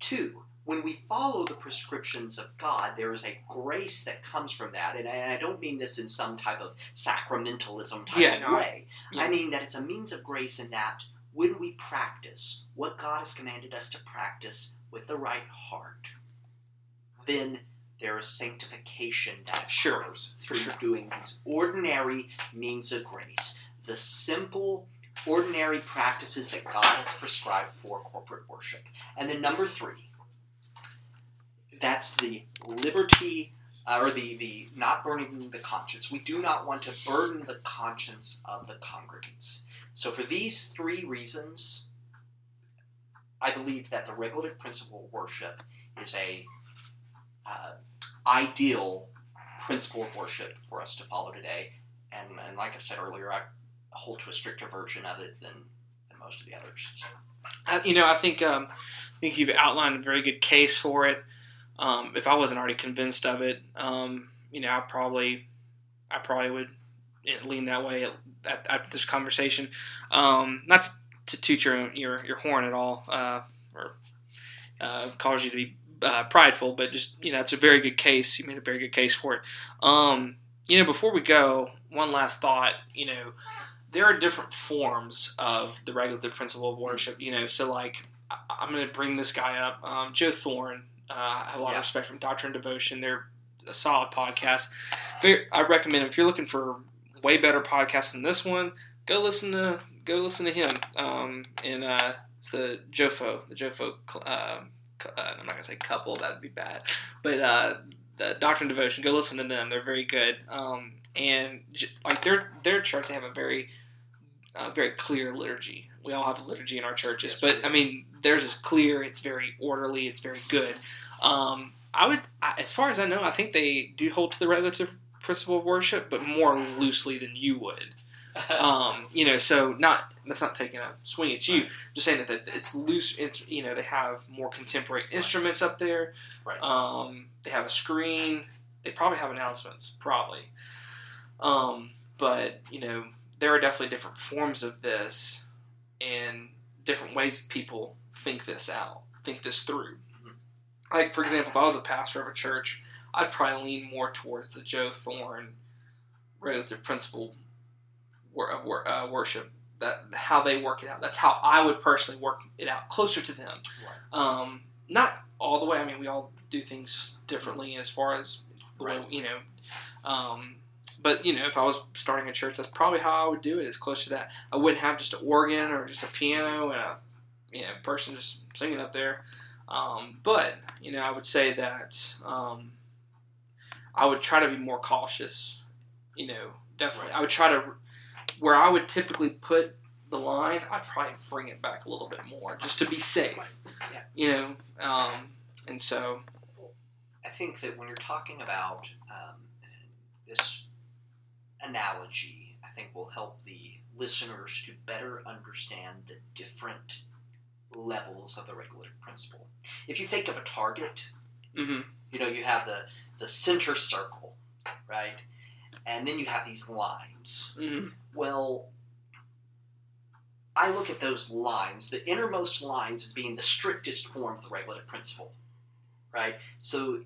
[SPEAKER 2] Two, when we follow the prescriptions of God, there is a grace that comes from that. And I, and I don't mean this in some type of sacramentalism type
[SPEAKER 1] Yeah,
[SPEAKER 2] of
[SPEAKER 1] no,
[SPEAKER 2] way.
[SPEAKER 1] yeah.
[SPEAKER 2] I mean that it's a means of grace in that when we practice what God has commanded us to practice with the right heart, then there is sanctification that
[SPEAKER 1] Sure,
[SPEAKER 2] occurs through
[SPEAKER 1] sure.
[SPEAKER 2] doing these ordinary means of grace, the simple, ordinary practices that God has prescribed for corporate worship. And then number three, that's the liberty uh, or the, the not burdening the conscience. We do not want to burden the conscience of the congregants. So for these three reasons, I believe that the regulative principle of worship is a uh, ideal principle of worship for us to follow today. And, and like I said earlier, I hold to a stricter version of it than, than most of the others.
[SPEAKER 1] You know, I think um, I think you've outlined a very good case for it. Um, if I wasn't already convinced of it, um, you know, I probably, I probably would lean that way at, this conversation. Um, not to, to toot your your your horn at all, uh, or uh, cause you to be uh, prideful, but just you know, it's a very good case. You made a very good case for it. Um, you know, before we go, one last thought. You know, there are different forms of the regulative principle of worship. You know, so like I- I'm going to bring this guy up, um, Joe Thorn. Uh, I have a lot
[SPEAKER 2] Yeah.
[SPEAKER 1] of respect from Doctrine and Devotion. They're a solid podcast. Very, I recommend if you're looking for way better podcasts than this one, go listen to go listen to him. Um, and uh, it's the Jofo, the Jofo. Uh, uh, I'm not gonna say couple, that'd be bad, but uh, the Doctrine and Devotion. Go listen to them. They're very good. Um, and like their their church, they have a very uh, very clear liturgy. We all have a liturgy in our churches,
[SPEAKER 2] Yes,
[SPEAKER 1] but. I mean, theirs is clear. It's very orderly. It's very good. Um, I would, I- as far as I know, I think they do hold to the relative principle of worship, but more loosely than you would. Um, you know, so not that's not taking a swing at you.
[SPEAKER 2] Right.
[SPEAKER 1] Just saying that, that it's loose. It's you know they have more contemporary instruments up there.
[SPEAKER 2] Right.
[SPEAKER 1] Um, they have a screen. They probably have announcements, probably. Um, but you know there are definitely different forms of this, and different ways people think this out, think this through.
[SPEAKER 2] Mhm.
[SPEAKER 1] Like for example, if I was a pastor of a church, I'd probably lean more towards the Joe Thorn relative principle of uh, worship. That how they work it out. That's how I would personally work it out, closer to them. Um, not all the way. I mean, we all do things differently as far as the way you know. Um, but you know, if I was starting a church, that's probably how I would do it. Is close to that. I wouldn't have just an organ or just a piano and a you know person just singing up there. Um, but you know, I would say that um, I would try to be more cautious. You know, definitely.
[SPEAKER 2] Right.
[SPEAKER 1] I would try to where I would typically put the line. I'd probably bring it back a little bit more just to be safe.
[SPEAKER 2] Yeah.
[SPEAKER 1] You know, um, and so
[SPEAKER 2] I think that when you're talking about um, this analogy, I think will help the listeners to better understand the different levels of the regulative principle. If you think of a target,
[SPEAKER 1] mhm.
[SPEAKER 2] you know, you have the, the center circle, right? And then you have these lines.
[SPEAKER 1] Mhm.
[SPEAKER 2] Well, I look at those lines, the innermost lines as being the strictest form of the regulative principle, right? So,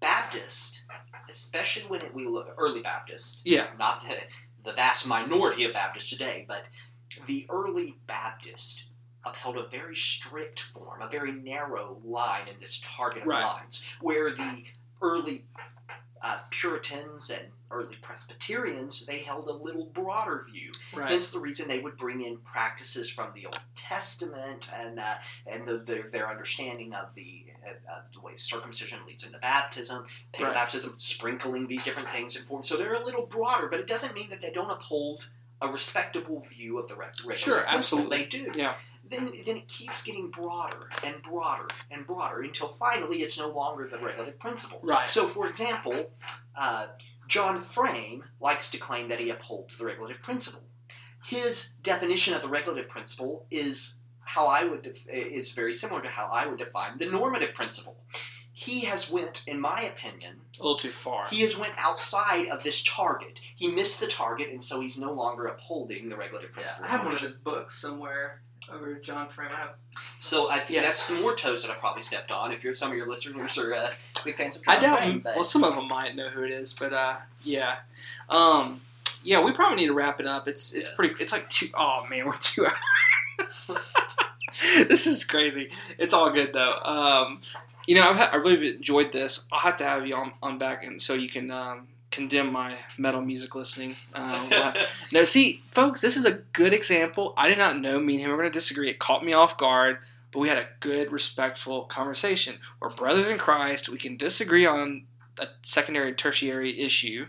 [SPEAKER 2] Baptist, especially when it, we look early Baptist,
[SPEAKER 1] yeah,
[SPEAKER 2] not the, the vast minority of Baptists today, but the early Baptist upheld a very strict form, a very narrow line in this target of
[SPEAKER 1] Right.
[SPEAKER 2] lines, where the early uh, Puritans and early Presbyterians they held a little broader view.
[SPEAKER 1] right,
[SPEAKER 2] Hence the reason they would bring in practices from the Old Testament and uh, and the, their, their understanding of the uh, the way circumcision leads into baptism,
[SPEAKER 1] Right.
[SPEAKER 2] baptism, sprinkling these different things in form. So they're a little broader, but it doesn't mean that they don't uphold a respectable view of the re- regular
[SPEAKER 1] Sure, absolutely.
[SPEAKER 2] They do.
[SPEAKER 1] Yeah.
[SPEAKER 2] Then, then it keeps getting broader and broader and broader until finally it's no longer the regulative principle.
[SPEAKER 1] right,
[SPEAKER 2] So, for example, uh, John Frame likes to claim that he upholds the regulative principle. His definition of the regulative principle is how I would def- is very similar to how I would define the normative principle. He has went, in my opinion,
[SPEAKER 1] a little too far.
[SPEAKER 2] he has went outside of this target. He missed the target, and so he's no longer upholding the regulative
[SPEAKER 1] Yeah,
[SPEAKER 2] principle.
[SPEAKER 1] I have one of his books somewhere over John Frame.
[SPEAKER 2] So I think
[SPEAKER 1] Yeah.
[SPEAKER 2] that's some more toes that I probably stepped on. If you're some of your listeners are uh, big fans of
[SPEAKER 1] I
[SPEAKER 2] John
[SPEAKER 1] doubt.
[SPEAKER 2] Frame, but-
[SPEAKER 1] well, some of them might know who it is, but uh, yeah, um, yeah, we probably need to wrap it up. It's it's
[SPEAKER 2] Yes.
[SPEAKER 1] pretty. It's like two oh man, we're two hours. this is crazy. It's all good though. Um, you know, I've had, I really enjoyed this. I'll have to have you on, on back, and so you can um, condemn my metal music listening. Uh, no, see, folks, this is a good example. I did not know me and him were going to disagree. It caught me off guard, but we had a good, respectful conversation. We're brothers in Christ. We can disagree on a secondary, tertiary issue.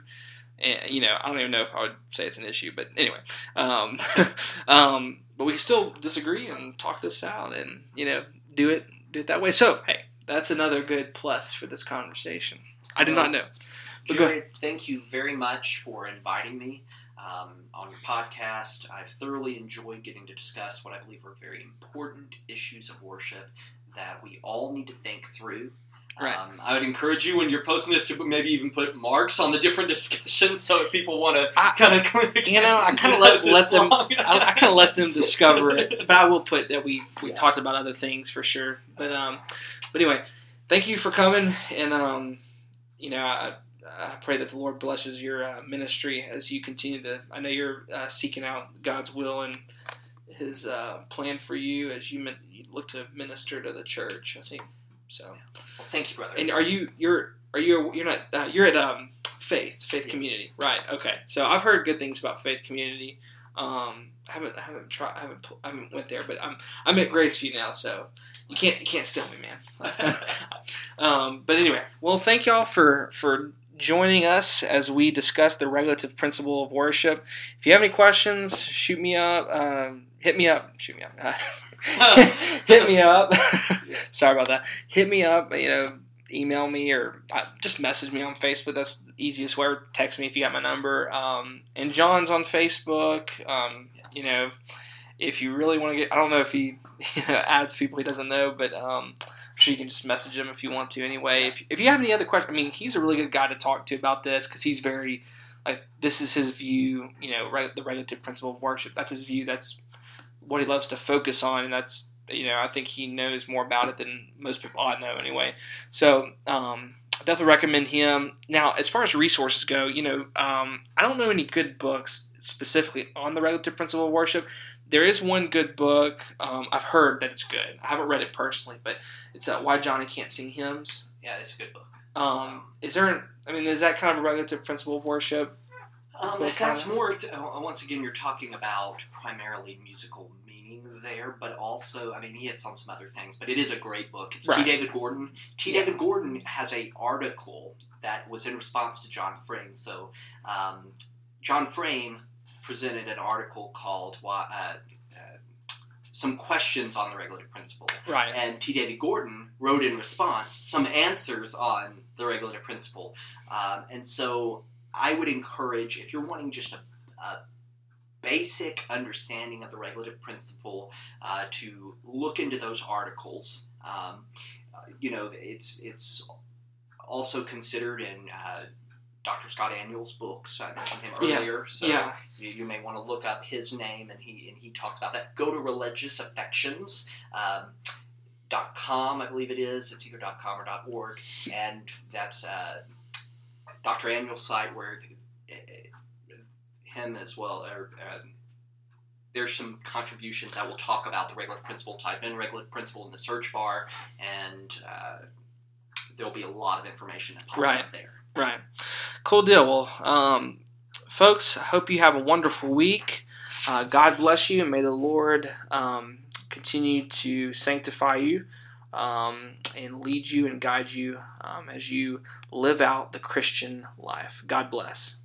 [SPEAKER 1] And, you know, I don't even know if I would say it's an issue, but anyway. Um, um, but we can still disagree and talk this out and, you know, do it do it that way. So, hey, that's another good plus for this conversation. I did not know. But go
[SPEAKER 2] Jared, thank you very much for inviting me um, on your podcast. I've thoroughly enjoyed getting to discuss what I believe are very important issues of worship that we all need to think through.
[SPEAKER 1] Right.
[SPEAKER 2] Um, I would encourage you when you're posting this to maybe even put marks on the different discussions so if people want to kind of
[SPEAKER 1] you know, I kind of let, let them. I, I kind of let them discover it, but I will put that we we
[SPEAKER 2] Yeah.
[SPEAKER 1] talked about other things for sure. But um, but anyway, thank you for coming, and um, you know, I, I pray that the Lord blesses your uh, ministry as you continue to. I know you're uh, seeking out God's will and His uh, plan for you as you, min- you look to minister to the church. I think so.
[SPEAKER 2] Well, thank you, brother.
[SPEAKER 1] And are you you're are you you're not uh, you're at um faith faith
[SPEAKER 2] Yes.
[SPEAKER 1] community right okay so I've heard good things about faith community um I haven't I haven't tried I haven't I haven't went there but I'm I'm at Graceview now so you can't you can't steal me man um but anyway well thank y'all for for joining us as we discuss the regulative principle of worship. If you have any questions shoot me up um, hit me up shoot me up. Hit me up. Sorry about that. Hit me up you know email me or uh, just message me on facebook. That's the easiest way text me if you got my number. Um, and john's on facebook. Um, you know if you really want to get i don't know if he adds people he doesn't know but um, sure you can just message him if you want to anyway if, if you have any other questions i mean he's a really good guy to talk to about this because he's very like this is his view you know reg- the relative principle of worship that's his view that's what he loves to focus on and that's you know, I think he knows more about it than most people I know anyway. So, um, definitely recommend him. Now, as far as resources go, you know, um, I don't know any good books specifically on the relative principle of worship. There is one good book. Um, I've heard that it's good. I haven't read it personally, but it's uh, Why Johnny Can't Sing Hymns.
[SPEAKER 2] yeah, it's a good book.
[SPEAKER 1] Um, is there? An, I mean, is that kind of a relative principle of worship?
[SPEAKER 2] Um, that's more. To, uh, once again, you're talking about primarily musical meaning there, but also, I mean, he hits on some other things. But it is a great book. It's
[SPEAKER 1] Right.
[SPEAKER 2] T. David Gordon. T. David Gordon has a article that was in response to John Frame. So, um, John Frame presented an article called "Why." Uh, uh, some questions on the regulative principle.
[SPEAKER 1] Right.
[SPEAKER 2] And T. David Gordon wrote in response some answers on the regulative principle. Um, and so I would encourage, if you're wanting just a, a basic understanding of the regulative principle, uh, to look into those articles. Um, uh, you know, it's it's also considered in uh, Dr. Scott Aniol's books. I mentioned him
[SPEAKER 1] Yeah.
[SPEAKER 2] earlier, so
[SPEAKER 1] yeah.
[SPEAKER 2] you, you may want to look up his name, and he and he talks about that. Go to Religious Affections. Um, dot com, I believe it is. It's either dot .com or dot .org, and that's uh, Dr. Aniol's site where uh, him as well. Or, uh, there's some contributions that will talk about the regulative principle. Type in regulative principle in the search bar, and uh, there'll be a lot of information that pops
[SPEAKER 1] Right.
[SPEAKER 2] up there.
[SPEAKER 1] Right. Cool deal. Well, um, folks, hope you have a wonderful week. Uh, God bless you, and may the Lord um, continue to sanctify you um, and lead you and guide you um, as you live out the Christian life. God bless.